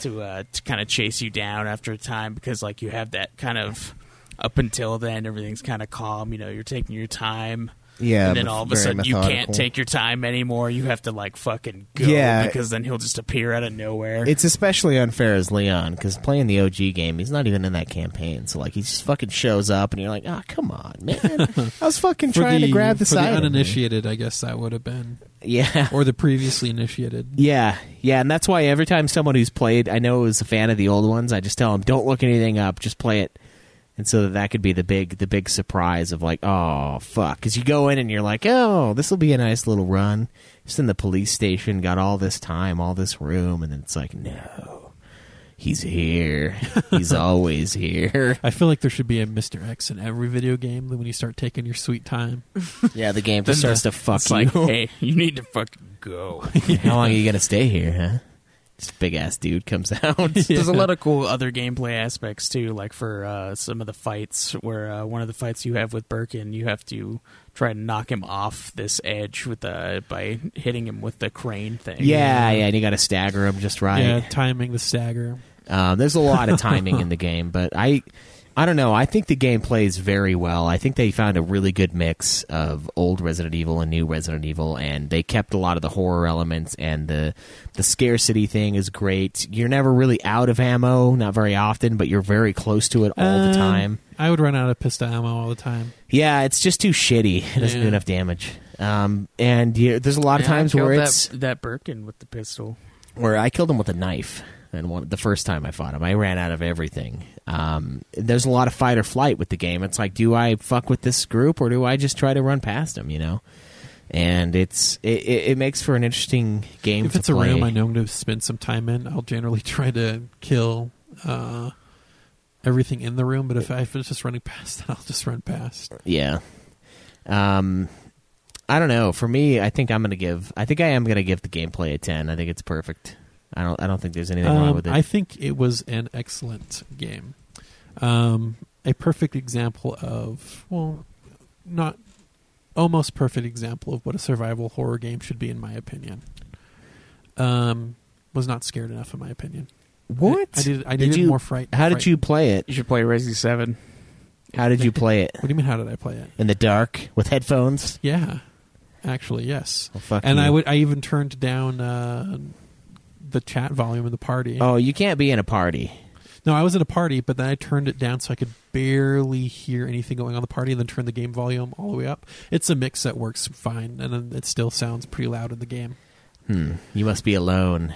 to uh to kind of chase you down after a time because like you have that kind of up until then everything's kind of calm, you know, you're taking your time. Yeah, And then all of a very sudden you can't take your time anymore. You have to like fucking go Yeah. because then he'll just appear out of nowhere. It's especially unfair as Leon because playing the OG game, he's not even in that campaign. So like, he just fucking shows up, and you're like, ah, come on, man. <laughs> I was fucking trying the, to grab the for side. the uninitiated, I guess that would have been. Yeah. Or the previously initiated. Yeah, yeah, and that's why every time someone who's played, I know is a fan of the old ones, I just tell them, don't look anything up, just play it, and so that that could be the big, the big surprise of like, oh fuck, because you go in and you're like, oh, this will be a nice little run, just in the police station, got all this time, all this room, and then it's like, no, He's here. <laughs> He's always here. I feel like there should be a Mr. X in every video game when you start taking your sweet time. Yeah, the game <laughs> just starts to fuck it's you. like, <laughs> hey, you need to fucking go. How long are you gonna stay here, huh? This big ass dude comes <laughs> out. There's a lot of cool other gameplay aspects too, like for uh, some of the fights where uh, one of the fights you have with Birkin, you have to try to knock him off this edge with the by hitting him with the crane thing. Yeah, yeah, and you got to stagger him just right. Yeah, timing the stagger. Um, there's a lot of timing in the game, but I, I don't know. I think the game plays very well. I think they found a really good mix of old Resident Evil and new Resident Evil, and they kept a lot of the horror elements and the the scarcity thing is great. You're never really out of ammo, not very often, but you're very close to it all the Um, time. I would run out of pistol ammo all the time. Yeah, it's just too shitty. It doesn't do enough damage. Um, and you, there's a lot of Yeah, I times killed where that, it's that Birkin with the pistol. where I killed him with a knife. And one, the first time I fought him, I ran out of everything. Um, there's a lot of fight or flight with the game. It's like, do I fuck with this group or do I just try to run past them? You know, and it's it, it, it makes for an interesting game. If to it's a room I know I'm going to spend some time in, I'll generally <laughs> try to kill uh, everything in the room. But if, I, if it's just running past, <laughs> I'll just run past. Yeah. Um, I don't know. For me, I think I'm gonna give. I think I am gonna give the gameplay a ten. I think it's perfect. I don't. I don't think there's anything wrong Um, with it. I think it was an excellent game. Um, a perfect example of, well, not almost perfect example of what a survival horror game should be, in my opinion. Um, was not scared enough, in my opinion. What? I, I did. I Did needed you- more fright. How did you play it? You should play Resi Seven. How did you play it? <laughs> What do you mean? How did I play it? In the dark with headphones? Yeah, actually, yes. Well, fuck and you. I would. I even turned down uh, the chat volume of the party. Oh, you can't be in a party. No, I was at a party, but then I turned it down so I could barely hear anything going on in the party, and then turned the game volume all the way up. It's a mix that works fine, and then it still sounds pretty loud in the game. Hmm. You must be alone.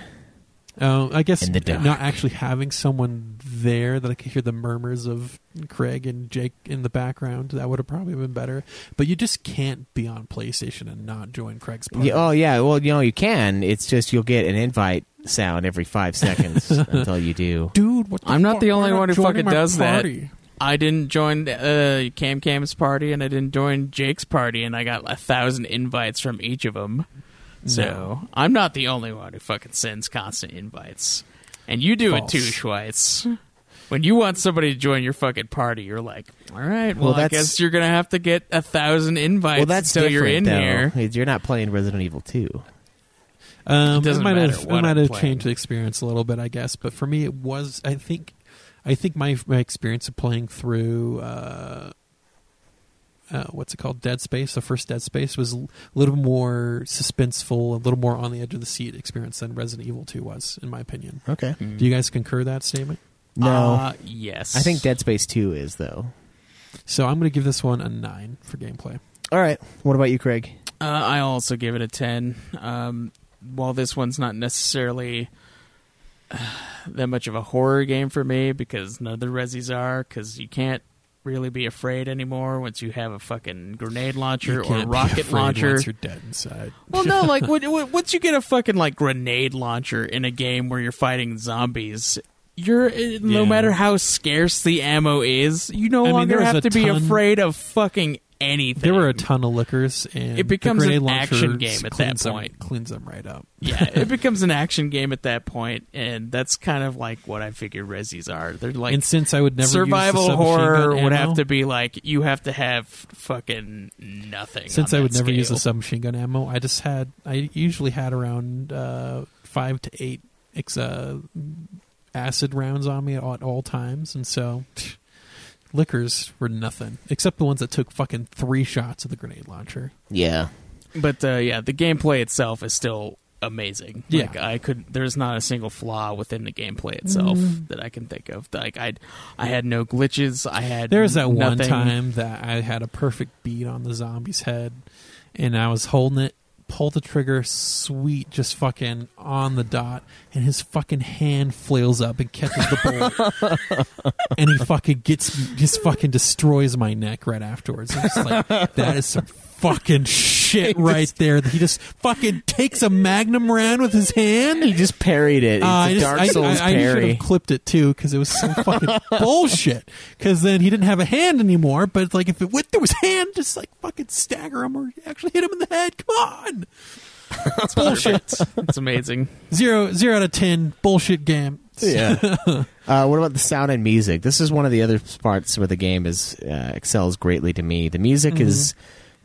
Uh, I guess In the dark. not actually having someone there that I could hear the murmurs of Craig and Jake in the background that would have probably been better. But you just can't be on PlayStation and not join Craig's party. Yeah, oh yeah. Well, you know you can. It's just you'll get an invite sound every five seconds <laughs> until you do. Dude, what the I'm not fuck? the only not one who joining fucking my does party? that. I didn't join uh, Cam Cam's party, and I didn't join Jake's party, and I got a thousand invites from each of them. So No. I'm not the only one who fucking sends constant invites, and you do False. it too, Schweitz. When you want somebody to join your fucking party, you're like, "All right, well, Well, I that's- guess you're gonna have to get a thousand invites Well, that's until different. you're in though. here." You're not playing Resident Evil Two. Um, It doesn't it might matter have, it might I'm have changed the experience a little bit, I guess. But for me, it was. I think, I think my my experience of playing through, uh, uh, what's it called, Dead Space, the first Dead Space, was a little more suspenseful, a little more on the edge of the seat experience than Resident Evil Two was, in my opinion. Okay. Do you guys concur that statement? No. Uh, yes. I think Dead Space Two is though. So I'm going to give this one a nine for gameplay. All right. What about you, Craig? Uh, I also give it a 10. Um, while this one's not necessarily uh, <sighs> that much of a horror game for me because none of the Resis are, because you can't really be afraid anymore once you have a fucking grenade launcher or rocket launcher. once you're dead inside. Well, no, <laughs> like when, when- once you get a fucking like grenade launcher in a game where you're fighting zombies, you're eh, no Yeah. matter how scarce the ammo is, you no I mean, longer have to be afraid of fucking anything. There were a ton of lickers, and It becomes an action game at that cleans them- cleans them right up. yeah, it <laughs> becomes an action game at that point, and that's kind of like what I figure Resis are. They're like and since I would never survival use the submachine horror gun would ammo, have to be like you have to have fucking nothing. Since I would that never use scale. submachine gun ammo, I just had I usually had around uh, five to eight uh, acid rounds on me at all times, and so lickers were nothing except the ones that took fucking three shots of the grenade launcher. Yeah. But uh, yeah, the gameplay itself is still amazing. Yeah. Like I could there's not a single flaw within the gameplay itself Mm. that I can think of. Like I I had no glitches. I had There was that one time that I had a perfect beat on the zombie's head, and I was holding it, pulled the trigger, sweet, just fucking on the dot, and his fucking hand flails up and catches the bullet, <laughs> and he fucking gets, just fucking destroys my neck right afterwards. I'm just like, that is some fucking shit. Bullshit right there. He just fucking takes a magnum round with his hand. He just parried it. It's Uh, I a just- Dark I- Souls I, I should parry. have clipped it too because it was so fucking <laughs> bullshit. Because then he didn't have a hand anymore. But like if it went through his hand, just like fucking stagger him or actually hit him in the head. Come on, That's bullshit. <laughs> It's amazing. zero zero out of ten. Bullshit game. Yeah. <laughs> uh, what about the sound and music? This is one of the other parts where the game is uh, excels greatly to me. The music is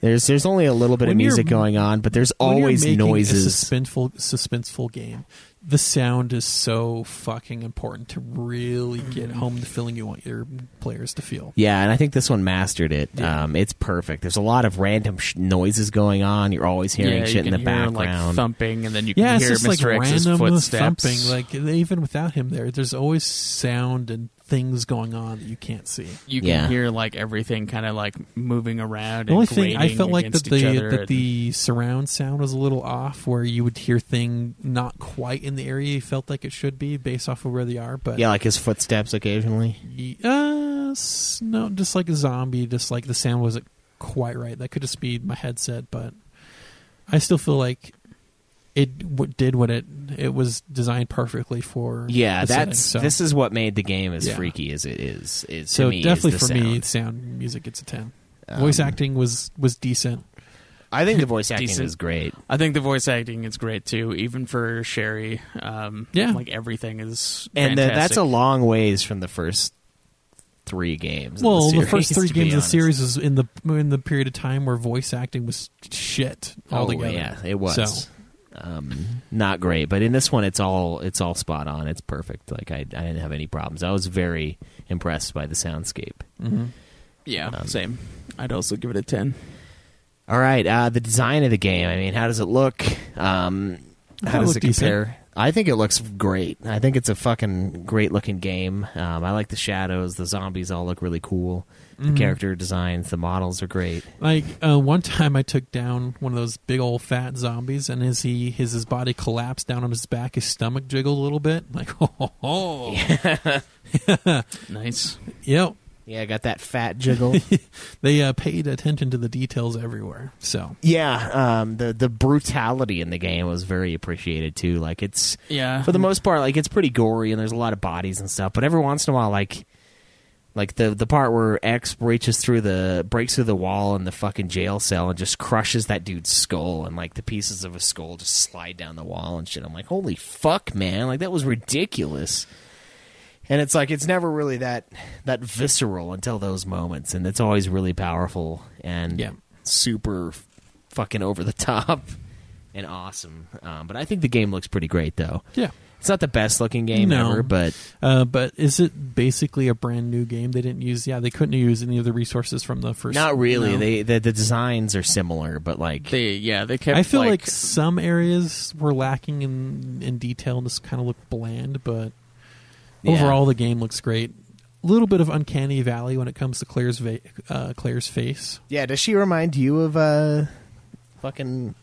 there's there's only a little bit. When of music going on, but there's When you're always noises. A suspenseful, suspenseful game. The sound is so fucking important to really get home the feeling you want your players to feel. Yeah, and I think this one mastered it. Um, it's perfect. There's a lot of random sh- noises going on. You're always hearing yeah, shit you in the hear, background. like thumping, and then you can yeah, it's hear just Mr. like X's random footsteps. thumping. Like even without him there, there's always sound and things going on that you can't see. you can Yeah. hear like everything kind of like moving around. The only and thing I grating felt like that against each the other that and- the surround sound was a little off, where you would hear thing not quite in the area you felt like it should be based off of where they are. But yeah, like his footsteps occasionally. Uh, s- no, just like a zombie, just like the sound wasn't quite right. That could just be my headset, but I still feel like it w- did what it it was designed perfectly for. Yeah, the setting, that's so. this is what made the game as Yeah. freaky as it is. It, so me, is definitely the for me, sound. sound music gets a ten. Um, Voice acting was was decent. I think the <laughs> voice acting Decent. is great. I think the voice acting is great too, even for Sherry. Um, Yeah. like everything is and the, that's a long ways from the first three games. Well, the, the, first <laughs> three games of the series was in the in the period of time where voice acting was shit Oh, altogether. yeah, it was. So, Um, not great, but in this one, it's all it's all spot on. It's perfect. Like I, I didn't have any problems. I was very impressed by the soundscape. mhm. yeah, um, same. I'd also give it a ten. All right, uh, the design of the game. I mean, how does it look? Um, how does it looked decent. compare? I think it looks great. I think it's a fucking great looking game. Um, I like the shadows. The zombies all look really cool. The Mhm. character designs, the models are great. Like uh, one time, I took down one of those big old fat zombies, and as he his his body collapsed down on his back, his stomach jiggled a little bit. Like, oh, oh, oh. Nice. yep. Yeah, I got that fat jiggle. <laughs> They uh, paid attention to the details everywhere. So yeah, um, the the brutality in the game was very appreciated too. Like it's Yeah, for the most part, like it's pretty gory and there's a lot of bodies and stuff. But every once in a while, like like the the part where X breaches through the breaks through the wall in the fucking jail cell and just crushes that dude's skull and like the pieces of his skull just slide down the wall and shit. I'm like, holy fuck, man! Like that was ridiculous. And it's like it's never really that that visceral until those moments, and it's always really powerful and Yeah. super fucking over the <laughs> top and awesome. Um, but I think the game looks pretty great, though. yeah. It's not the best looking game No. ever, but Uh, but is it basically a brand new game? They didn't use. Yeah, they couldn't use any of the resources from the first. not really. no. They the, the designs are similar, but like they yeah they kept. I feel like, like some areas were lacking in in detail and just kind of looked bland, but Yeah. overall the game looks great. A little bit of uncanny valley when it comes to Claire's va- uh, Claire's face. yeah. Does she remind you of uh, fucking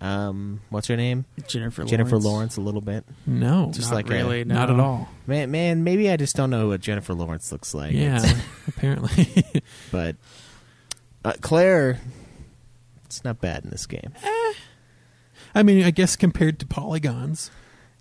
um, what's her name? Jennifer Jennifer Lawrence. Lawrence a little bit. No, Just Not like really, a, no. not at all. man. Man, maybe I just don't know what Jennifer Lawrence looks like. yeah, It's- <laughs> apparently. <laughs> but uh, Claire, it's not bad in this game. I mean, I guess compared to polygons,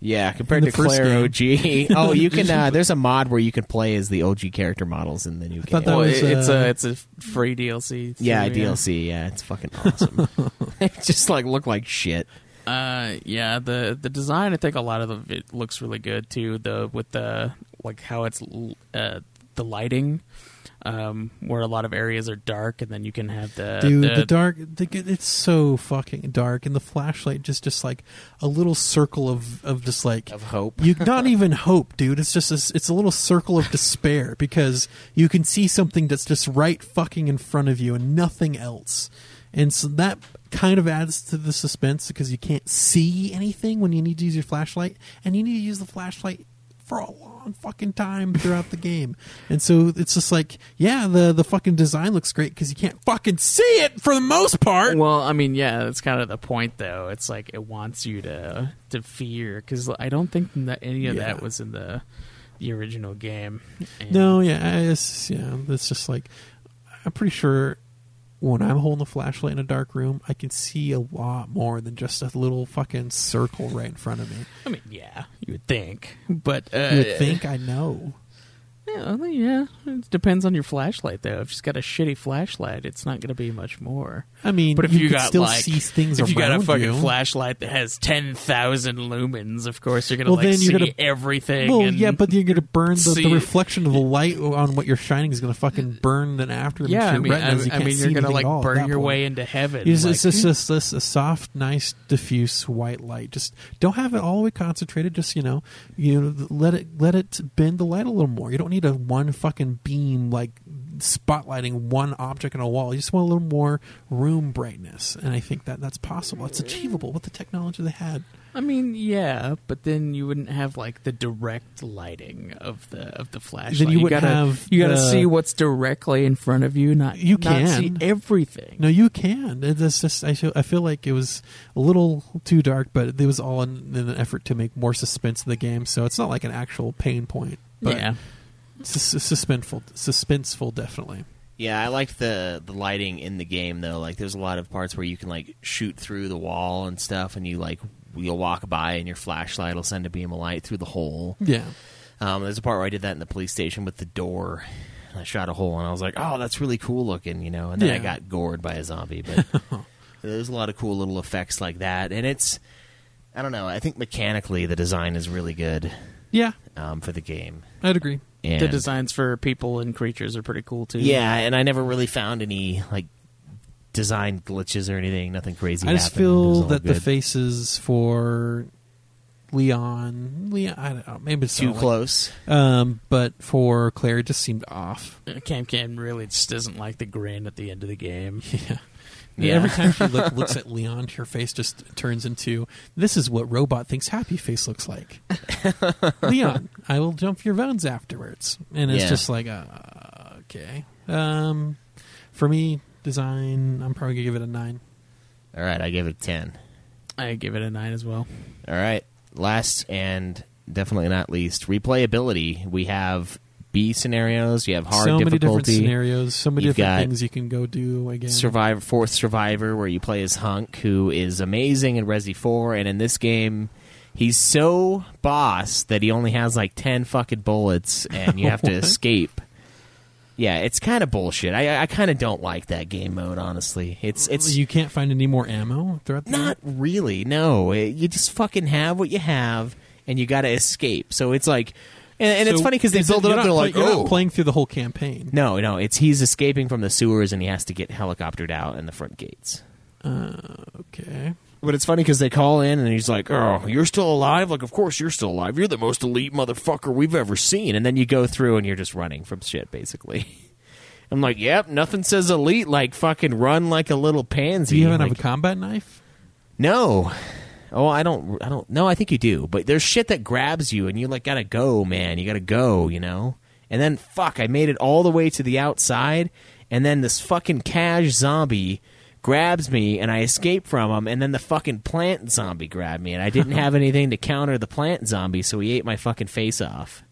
Yeah, compared to first Claire OG. <laughs> oh, you can. <laughs> Uh, there's a mod where you can play as the OG character models in the new thought game. that Well, was, it's uh, a it's a free DLC. yeah, too, DLC. Yeah, it's fucking awesome. <laughs> it just like look like shit. Uh, yeah, the the design. I think a lot of it looks really good too. The with the like how it's uh the lighting, um, where a lot of areas are dark, and then you can have the dude, the, the, dark. The, it's so fucking dark, and the flashlight just just like a little circle of of just like Of hope. You not even hope, dude. It's just a, it's a little circle of despair because you can see something that's just right fucking in front of you and nothing else. And so that kind of adds to the suspense because you can't see anything when you need to use your flashlight, and you need to use the flashlight for a long fucking time throughout the game. And so it's just like, yeah, the the fucking design looks great because you can't fucking see it for the most part. Well, I mean, yeah, that's kind of the point, though. It's like it wants you to to fear because I don't think that any of Yeah. that was in the the original game. And- No, yeah, it's yeah, it's just like I'm pretty sure when I'm holding a flashlight in a dark room, I can see a lot more than just a little fucking circle right in front of me. I mean, yeah, you would think, but uh, you would think I know. Yeah, well, yeah. It depends on your flashlight, though. If you've got a shitty flashlight, it's not going to be much more. I mean, but if you you, got still like, see things if you got a fucking you. flashlight that has ten thousand lumens, of course you're going to Well, like then see you're gonna- everything. Well, and yeah, but you're going to burn the, the reflection of the light on what you're shining is going to fucking burn then after. yeah, I mean, I, retinas. You I mean, you're going to like at all at burn your point. way into heaven. It's, like, it's just, just this a soft, nice, diffuse white light. Just don't have it all the way concentrated. Just you know, you know, let it let it bend the light a little more. You don't need a one fucking beam like spotlighting one object on a wall. You just want a little more room brightness, and I think that that's possible. It's achievable with the technology they had. I mean, yeah, but then you wouldn't have like the direct lighting of the of the flashlight. you wouldn't gotta have you gotta the- see what's directly in front of you. Not You can not see everything. No, you can. It's just I feel I feel like it was a little too dark, but it was all in, in an effort to make more suspense in the game. So it's not like an actual pain point. But Yeah. Suspenseful, suspenseful, definitely. Yeah, I liked the the lighting in the game though. Like, there's a lot of parts where you can like shoot through the wall and stuff, and you like you'll walk by and your flashlight will send a beam of light through the hole. Yeah. Um, there's a part where I did that in the police station with the door. I shot a hole and I was like, "Oh, that's really cool looking," you know. And then I got gored by a zombie. But <laughs> there's a lot of cool little effects like that, and it's I don't know. I think mechanically the design is really good. Yeah. Um, for the game. I'd agree. And the designs for people and creatures are pretty cool too. Yeah, and I never really found any like design glitches or anything. Nothing crazy. I just happened. Feel all that the faces for Leon, Leon, I don't know, maybe it's Too like- close. Um, but for Claire, it just seemed off. Uh, Cam Cam really just doesn't like the grin at the end of the game. <laughs> Yeah. Yeah. Every time she look, looks at Leon, her face just turns into this is what robot thinks happy face looks like. <laughs> Leon, I will jump your bones afterwards, and it's Yeah. just like, uh, okay. Um, for me, design, I'm probably gonna give it a nine. All right, I give it a ten. I give it a nine as well. All right. Last and definitely not least, replayability. We have B scenarios. You have hard so many different scenarios, so many You've different things you can go do again. Survivor, fourth Survivor, where you play as Hunk, who is amazing in Resi Four, and in this game, he's so boss that he only has like ten fucking bullets, and you <laughs> have to escape. Yeah, it's kind of bullshit. I I kind of don't like that game mode. Honestly, it's it's you can't find any more ammo throughout the not really. No, It- you just fucking have what you have, and you got to escape. So it's like, and, and it's funny because they is it- build it up. not They're like, you're oh, not playing through the whole campaign. no, no, it's he's escaping from the sewers and he has to get helicoptered out in the front gates. Uh, okay. But it's funny because they call in and he's like, "Oh, you're still alive? Like, of course you're still alive. You're the most elite motherfucker we've ever seen." And then you go through and you're just running from shit, basically. <laughs> I'm like, "Yep, nothing says elite like fucking run like a little pansy." Do you even Like, have a combat knife? No. Oh, I don't. I don't. No, I think you do. But there's shit that grabs you, and you like gotta go, man. You gotta go, you know. And then fuck, I made it all the way to the outside, and then this fucking cash zombie grabs me, and I escape from him, and then the fucking plant zombie grabbed me, and I didn't have <laughs> anything to counter the plant zombie, so he ate my fucking face off.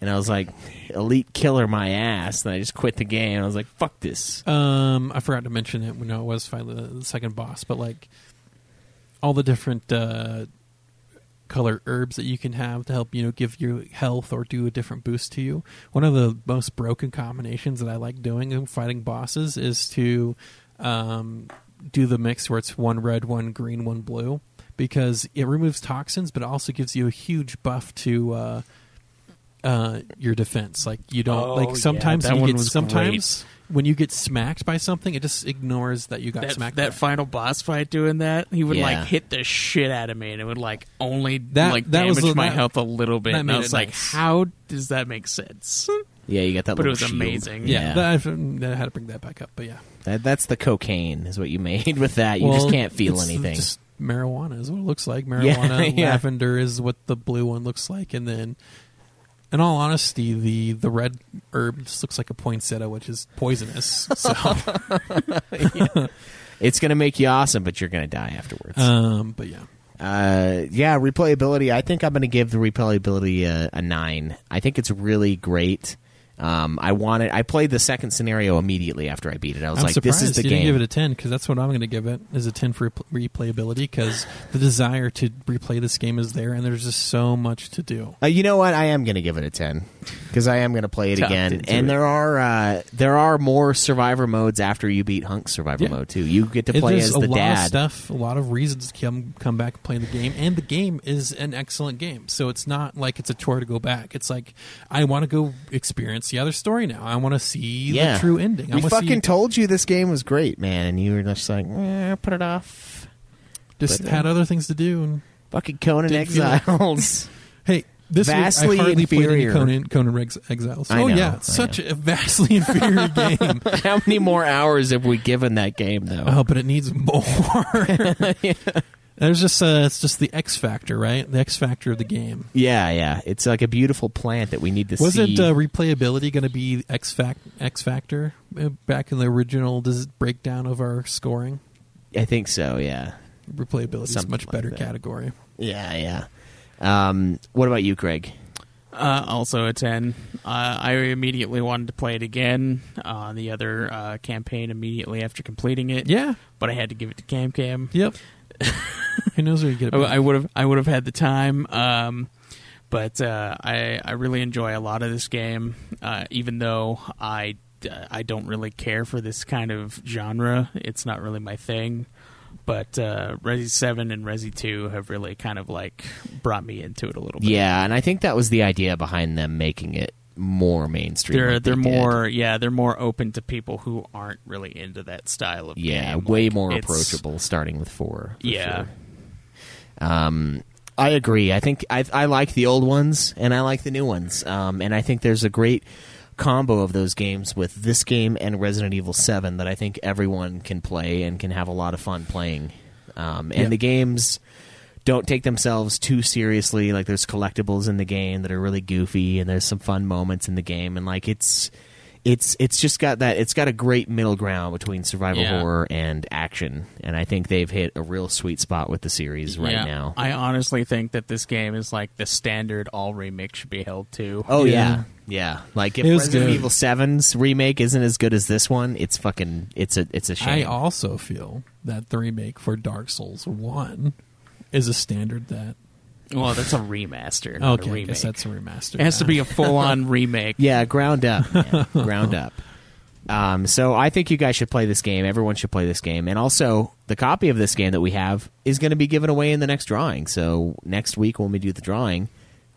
And I was like, elite killer my ass, and I just quit the game. I was like, fuck this. Um, I forgot to mention it when it was finally the second boss, but like all the different uh, color herbs that you can have to help you know give you health or do a different boost to you. One of the most broken combinations that I like doing in fighting bosses is to um, do the mix where it's one red, one green, one blue, because it removes toxins, but also gives you a huge buff to. Uh, uh, your defense, like you don't Oh, like yeah, sometimes that you get sometimes when you get smacked by something, it just ignores that you got That, smacked. that by. final boss fight doing that, he would Yeah. like hit the shit out of me, and it would like only That- like that was damage the- my that- health a little bit. And made I was like, nice. how does that make sense? Yeah, you got that. But it was shield. amazing. yeah, That, I, I had to bring that back up, but yeah, That, that's the cocaine, is what you made <laughs> with that. You Well, just can't feel it's anything. Just marijuana is what it looks like. <laughs> Marijuana, yeah. lavender is what the blue one looks like, and then, in all honesty, the the red herb just looks like a poinsettia, which is poisonous. So, <laughs> It's gonna make you awesome, but you're gonna die afterwards. um, but yeah, Uh, yeah, replayability. I think I'm gonna give the replayability a, a nine. I think it's really great. Um, I wanted. I played the second scenario immediately after I beat it. I was I'm like, "This is the you game." didn't give it a ten because that's what I'm going to give it. Is a ten for replayability because the desire to replay this game is there, and there's just so much to do. Uh, you know what? I am going to give it a ten because I am going to play it Tough again. And it. there are uh, there are more survivor modes after you beat Hunk's survivor Yeah. mode too. You get to play as a the lot dad. of stuff, a lot of reasons to come come back and play the game, and the game is an excellent game. So it's not like it's a chore to go back. It's like I want to go experience the other story now. I want to see Yeah, the true ending. I We fucking see, told you this game was great, man, and you were just like, eh, "Put it off." just But, uh, had other things to do and fucking Conan didn't feel like- Exiles. <laughs> hey, this Vastly week I hardly played any inferior. Conan Conan Exiles. Oh know, yeah, such a vastly <laughs> inferior game. <laughs> How many more hours have we given that game though? Oh, but it needs more. There's just uh, it's just the X factor, right? The X factor of the game. Yeah, yeah. It's like a beautiful plant that we need to see. Wasn't uh, replayability going to be X fact X factor uh, back in the original does breakdown of our scoring? I think so. Yeah. Replayability is a much like better that. category. Yeah, yeah. Um, what about you, Craig? Uh, also a 10. Uh, I immediately wanted to play it again. Uh, the other uh, campaign immediately after completing it. Yeah. But I had to give it to Cam Cam. Yep. Who knows where you get it? I- back. I would have I would have had the time. Um, but uh, I I really enjoy a lot of this game, uh, even though I I don't really care for this kind of genre. It's not really my thing. But uh, Resi Seven and Resi Two have really kind of like brought me into it a little bit. Yeah, and I think that was the idea behind them making it more mainstream. They're like they're they more yeah they're more open to people who aren't really into that style of yeah, game. way Like, more approachable. Starting with four. Yeah. sure. Um, I agree. I think I I like the old ones and I like the new ones. Um, and I think there's a great combo of those games with this game and Resident Evil Seven that I think everyone can play and can have a lot of fun playing. Um, and Yeah. the games don't take themselves too seriously. Like there's collectibles in the game that are really goofy, and there's some fun moments in the game, and like it's it's it's just got that it's got a great middle ground between survival Yeah. horror and action, and I think they've hit a real sweet spot with the series right Yeah. now. I honestly think that this game is like the standard all remake should be held to. Oh yeah. yeah, Like if It was Resident good. Evil 7's remake isn't as good as this one, it's fucking it's a it's a shame. I also feel that the remake for Dark Souls One is a standard that. Well, that's a remaster. Not Okay, a I remake. guess that's a remaster. It has to be a full on <laughs> remake. Yeah, ground up, <laughs> man. ground up. Um, so I think you guys should play this game. Everyone should play this game, and also the copy of this game that we have is going to be given away in the next drawing. So next week when we do the drawing,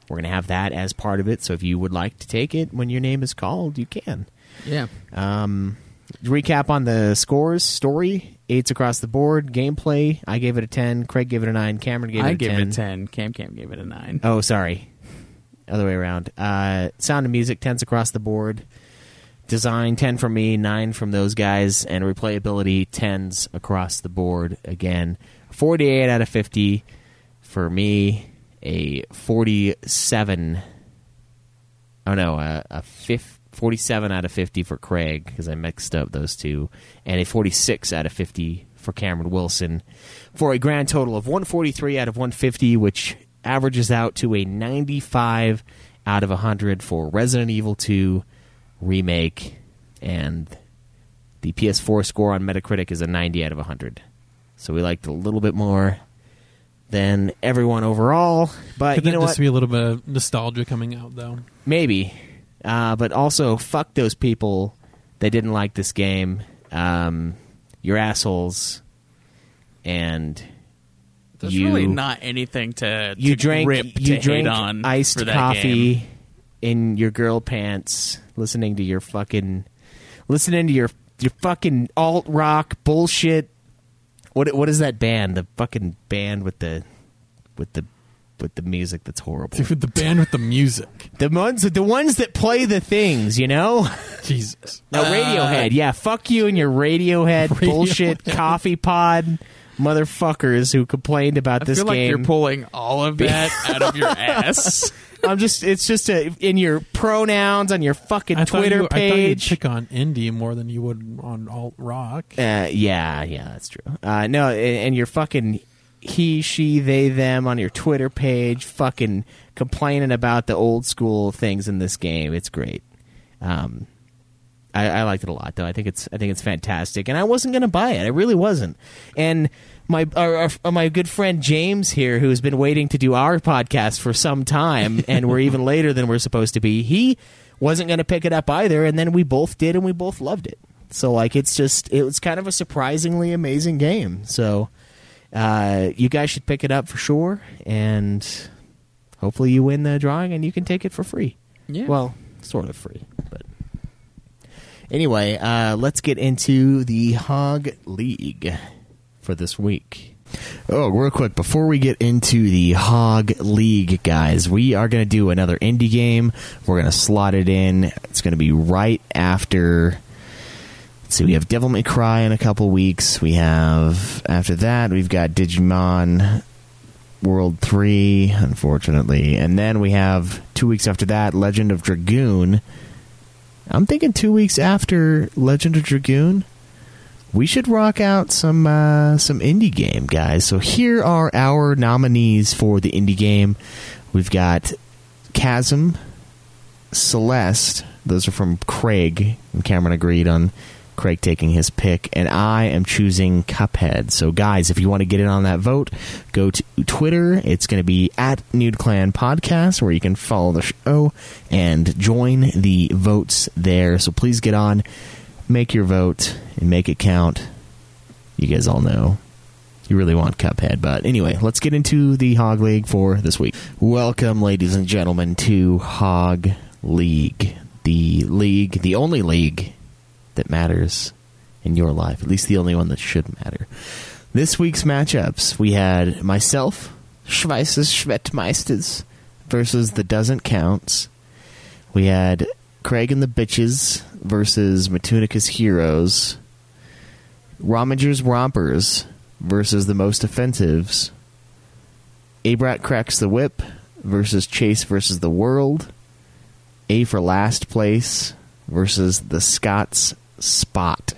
we're going to have that as part of it. So if you would like to take it when your name is called, you can. Yeah. Um, recap on the scores: story eights across the board. Gameplay, I gave it a ten. Craig gave it a nine. Cameron gave I it a gave 10. it a 10. Cam Cam gave it a 9. Oh, sorry. Other way around. Uh, sound and music, tens across the board. Design, 10 from me, 9 from those guys. And replayability, 10s across the board again. 48 out of 50 for me. A 47. Oh, no. A, a fif- 47 out of 50 for Craig because I mixed up those two. And a 46 out of 50 for Cameron Wilson. For a grand total of 143 out of 150, which averages out to a 95 out of 100 for Resident Evil 2 remake and the PS4 score on Metacritic is a 90 out of 100. So we liked a little bit more than everyone overall, but Could you that know just what? be a little bit of nostalgia coming out though? Maybe. Uh, but also, fuck those people that didn't like this game. Um, you're assholes. And There's you, really not anything to, you to drank rip you to drank on iced coffee game. in your girl pants, listening to your fucking, listening to your your fucking alt rock bullshit. What what is that band? The fucking band with the with the with the music that's horrible. Dude, <laughs> the band with the music. The ones the ones that play the things, you know. Jesus. <laughs> No, Radiohead. Yeah, fuck you and your Radiohead, <laughs> bullshit coffee pod motherfuckers who complained about I this feel like game. you're pulling all of that out of your ass. I'm just it's just a, in your pronouns on your fucking I Twitter you, I thought you'd page. pick on indie more than you would on alt rock. Uh, yeah, yeah, that's true. Uh, no, and, and your fucking he, she, they, them on your Twitter page, fucking complaining about the old school things in this game. It's great. Um, I, I liked it a lot, though. I think it's I think it's fantastic, and I wasn't going to buy it. I really wasn't. And my our, our, my good friend James here, who has been waiting to do our podcast for some time, <laughs> and we're even later than we're supposed to be. He wasn't going to pick it up either, and then we both did, and we both loved it. So like, it's just it was kind of a surprisingly amazing game. So uh, you guys should pick it up for sure, and hopefully you win the drawing and you can take it for free. Yeah. Well, sort of free, but anyway, uh, let's get into the Hog League for this week. Oh, real quick, before we get into the Hog League, guys, we are going to do another indie game. We're going to slot it in. It's going to be right after. See, we have Devil May Cry in a couple weeks. We have, after that, we've got Digimon World 3, unfortunately. And then we have, two weeks after that, Legend of Dragoon. I'm thinking two weeks after Legend of Dragoon we should rock out some uh, some indie game, guys. So here are our nominees for the indie game. We've got Chasm, Celeste. Those are from Craig. And Cameron agreed on Craig taking his pick, and I am choosing Cuphead. So, guys, if you want to get in on that vote, go to Twitter. It's going to be at Nude Clan Podcast, where you can follow the show and join the votes there. So please get on make your vote and make it count. You guys all know you really want Cuphead. But anyway, let's get into the Hog League for this week. Welcome, ladies and gentlemen, to Hog League. The league, the only league that matters in your life, at least the only one that should matter. This week's matchups, we had myself, Schweißes Schwettmeisters, versus the Doesn't Counts. We had Craig and the Bitches versus Matunica's Heroes. Romager's Rompers versus the Most Offensives. Abrat Cracks the Whip versus Chase versus the World. A for Last Place versus the Scots Spot.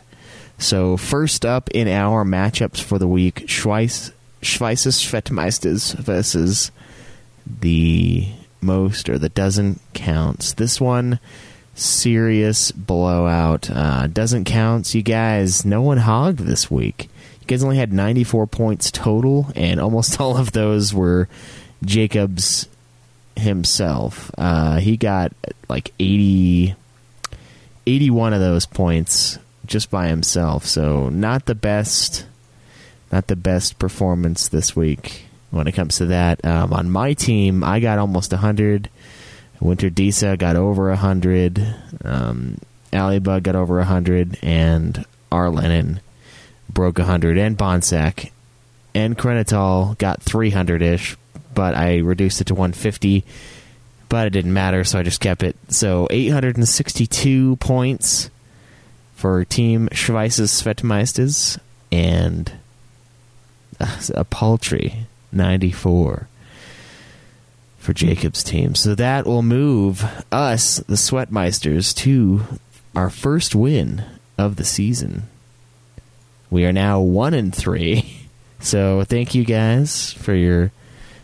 So first up in our matchups for the week, Schweiss, Fettmeisters versus the most or the Doesn't Counts. This one serious blowout. Uh, doesn't count. You guys, no one hogged this week. You guys only had 94 points total, and almost <laughs> all of those were Jacobs himself. Uh, he got like 80, 81 of those points just by himself. So not the best, not the best performance this week when it comes to that. Um, on my team, I got almost 100. Winter Disa got over 100. Um, Alibug got over 100. And Arlenin broke 100. And Bonsack and Krenitol got 300 ish, but I reduced it to 150. But it didn't matter, so I just kept it. So 862 points for Team Schweisses Svetmeisters and a paltry 94 for Jacob's team. So that will move us, the Sweatmeisters, to our first win of the season. We are now one and three. <laughs> So thank you guys for your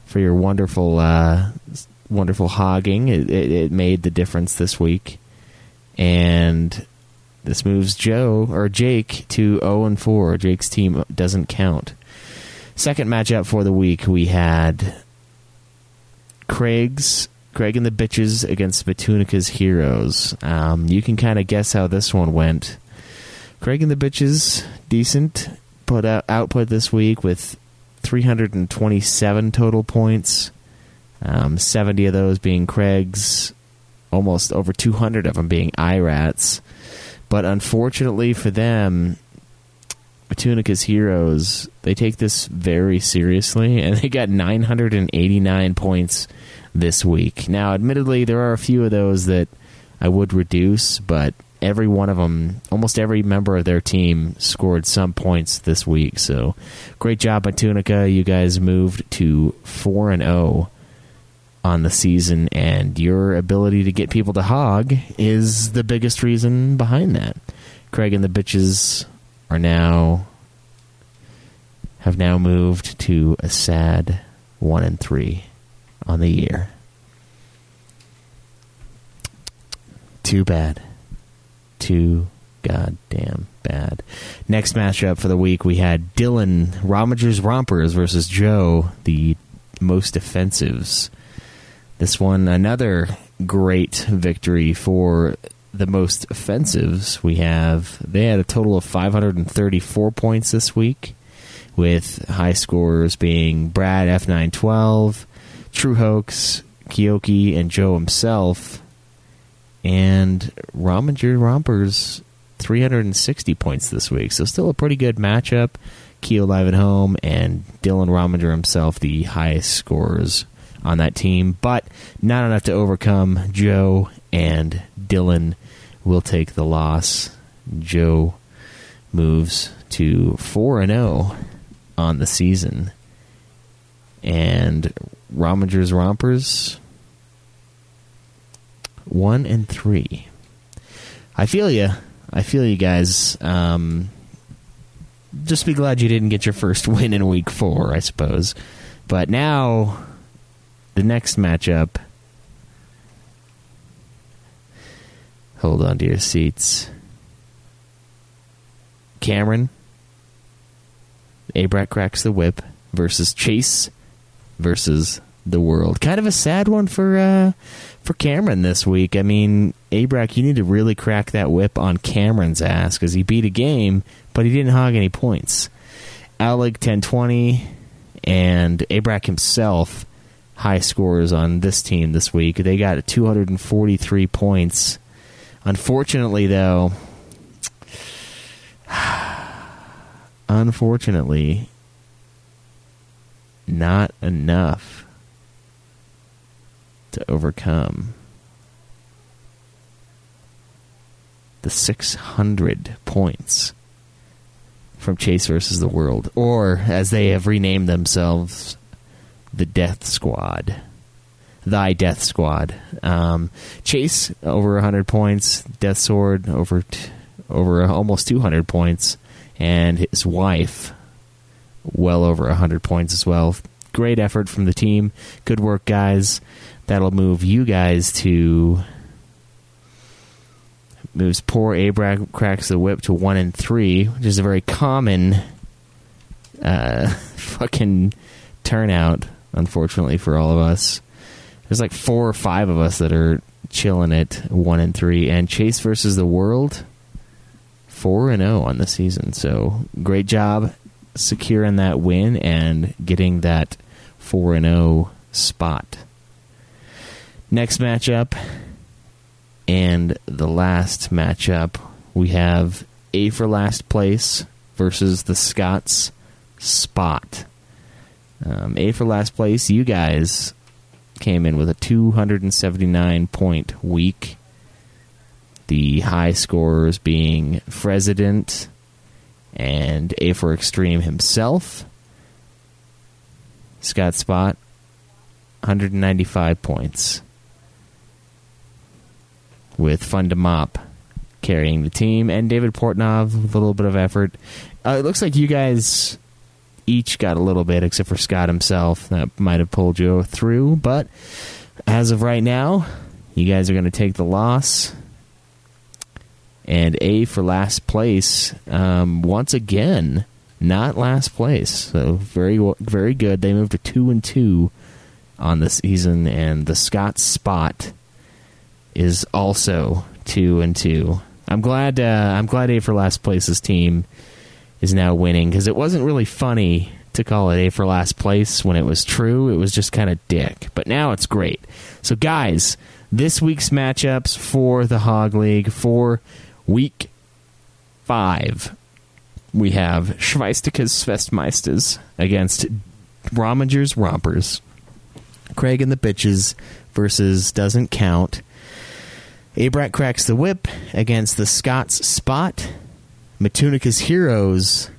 for your wonderful uh, wonderful hogging. It, it, it made the difference this week, and this moves Joe or Jake to zero and four. Jake's team doesn't count. Second matchup for the week, we had Craig's Craig and the Bitches against Batunica's Heroes. Um, you can kind of guess how this one went. Craig and the Bitches, decent put out output this week with 327 total points. Um, 70 of those being Craig's, almost over 200 of them being IRATs. But unfortunately for them, Tunica's Heroes, they take this very seriously, and they got 989 points this week. Now, admittedly, there are a few of those that I would reduce, but every one of them, almost every member of their team scored some points this week. So, great job, Batunica. You guys moved to 4 and 0 on the season, and your ability to get people to hog is the biggest reason behind that. Craig and the bitches are now have now moved to a sad one and three on the year. Too bad. Too goddamn bad. Next matchup for the week, we had Dylan Romagers Rompers versus Joe, the most offensives. This one, another great victory for the most offensives. We have, they had a total of 534 points this week, with high scorers being Brad F912, True Hoax, Kyoki, and Joe himself. And Romager Rompers 360 points this week. So still a pretty good matchup. Keo live at home and Dylan Romager himself the highest scorers on that team, but not enough to overcome Joe and Dylan will take the loss. Joe moves to 4 and 0 on the season. And Romager's Rompers 1 and 3. I feel you. I feel you guys. Um, just be glad you didn't get your first win in week four, I suppose. But now, the next matchup. Hold on to your seats. Cameron. Abrat cracks the whip versus Chase versus the world. Kind of a sad one for uh, for Cameron this week. I mean, Abrac, you need to really crack that whip on Cameron's ass because he beat a game, but he didn't hog any points. Alec 1020 and Abrac himself high scores on this team this week. They got 243 points. Unfortunately, though, <sighs> unfortunately, not enough to overcome the 600 points from Chase versus the World, or as they have renamed themselves, the Death Squad. Thy Death Squad. Um, Chase over 100 points, Death Sword over t- over almost 200 points, and his wife well over 100 points as well. Great effort from the team. Good work, guys. That'll move you guys to moves poor Abraham cracks the whip to one and three, which is a very common uh, <laughs> fucking turnout, unfortunately for all of us. There's like four or five of us that are chilling at one and three, and Chase versus the World, four and zero on the season. So great job securing that win and getting that four and zero spot. Next matchup and the last matchup, we have A for last place versus the Scots Spot. Um, a for last place, you guys came in with a 279 point week. The high scorers being President and A for Extreme himself. Scott Spot, 195 points with Fun to Mop carrying the team, and David Portnov with a little bit of effort. Uh, it looks like you guys each got a little bit, except for Scott himself. That might have pulled you through, but as of right now, you guys are going to take the loss. And A for last place, um, once again, not last place. So very, very good. They moved to two and two on the season, and the Scott spot is also two and two. I'm glad. Uh, I'm glad A for last place's team is now winning because it wasn't really funny to call it A for last place when it was true. It was just kind of dick. But now it's great. So guys, this week's matchups for the Hog League for week five, we have Schweistikas Svestmeisters against Romagers Rompers. Craig and the Bitches versus Doesn't Count. Abrat cracks the whip against the Scots Spot. Batunica's Heroes.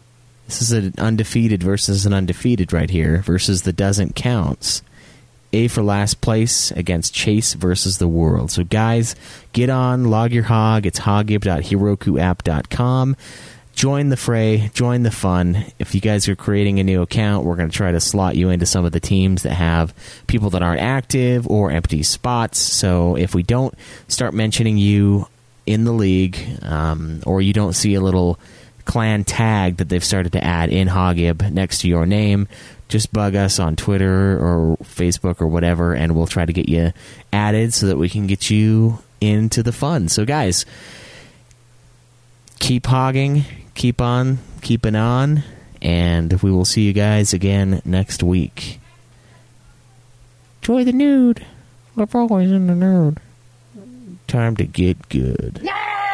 This is an undefeated versus an undefeated right here versus the doesn't counts. A for last place against Chase versus the world. So guys, get on, log your hog. It's hogib.herokuapp.com. join the fray, join the fun. If you guys are creating a new account, we're going to try to slot you into some of the teams that have people that aren't active or empty spots. So if we don't start mentioning you in the league, um, or you don't see a little clan tag that they've started to add in Hogib next to your name, just bug us on Twitter or Facebook or whatever, and we'll try to get you added so that we can get you into the fun. So, guys, keep hogging, keep on keeping on, and we will see you guys again next week. Enjoy the nude. We're always in the nude time to get good. Yeah!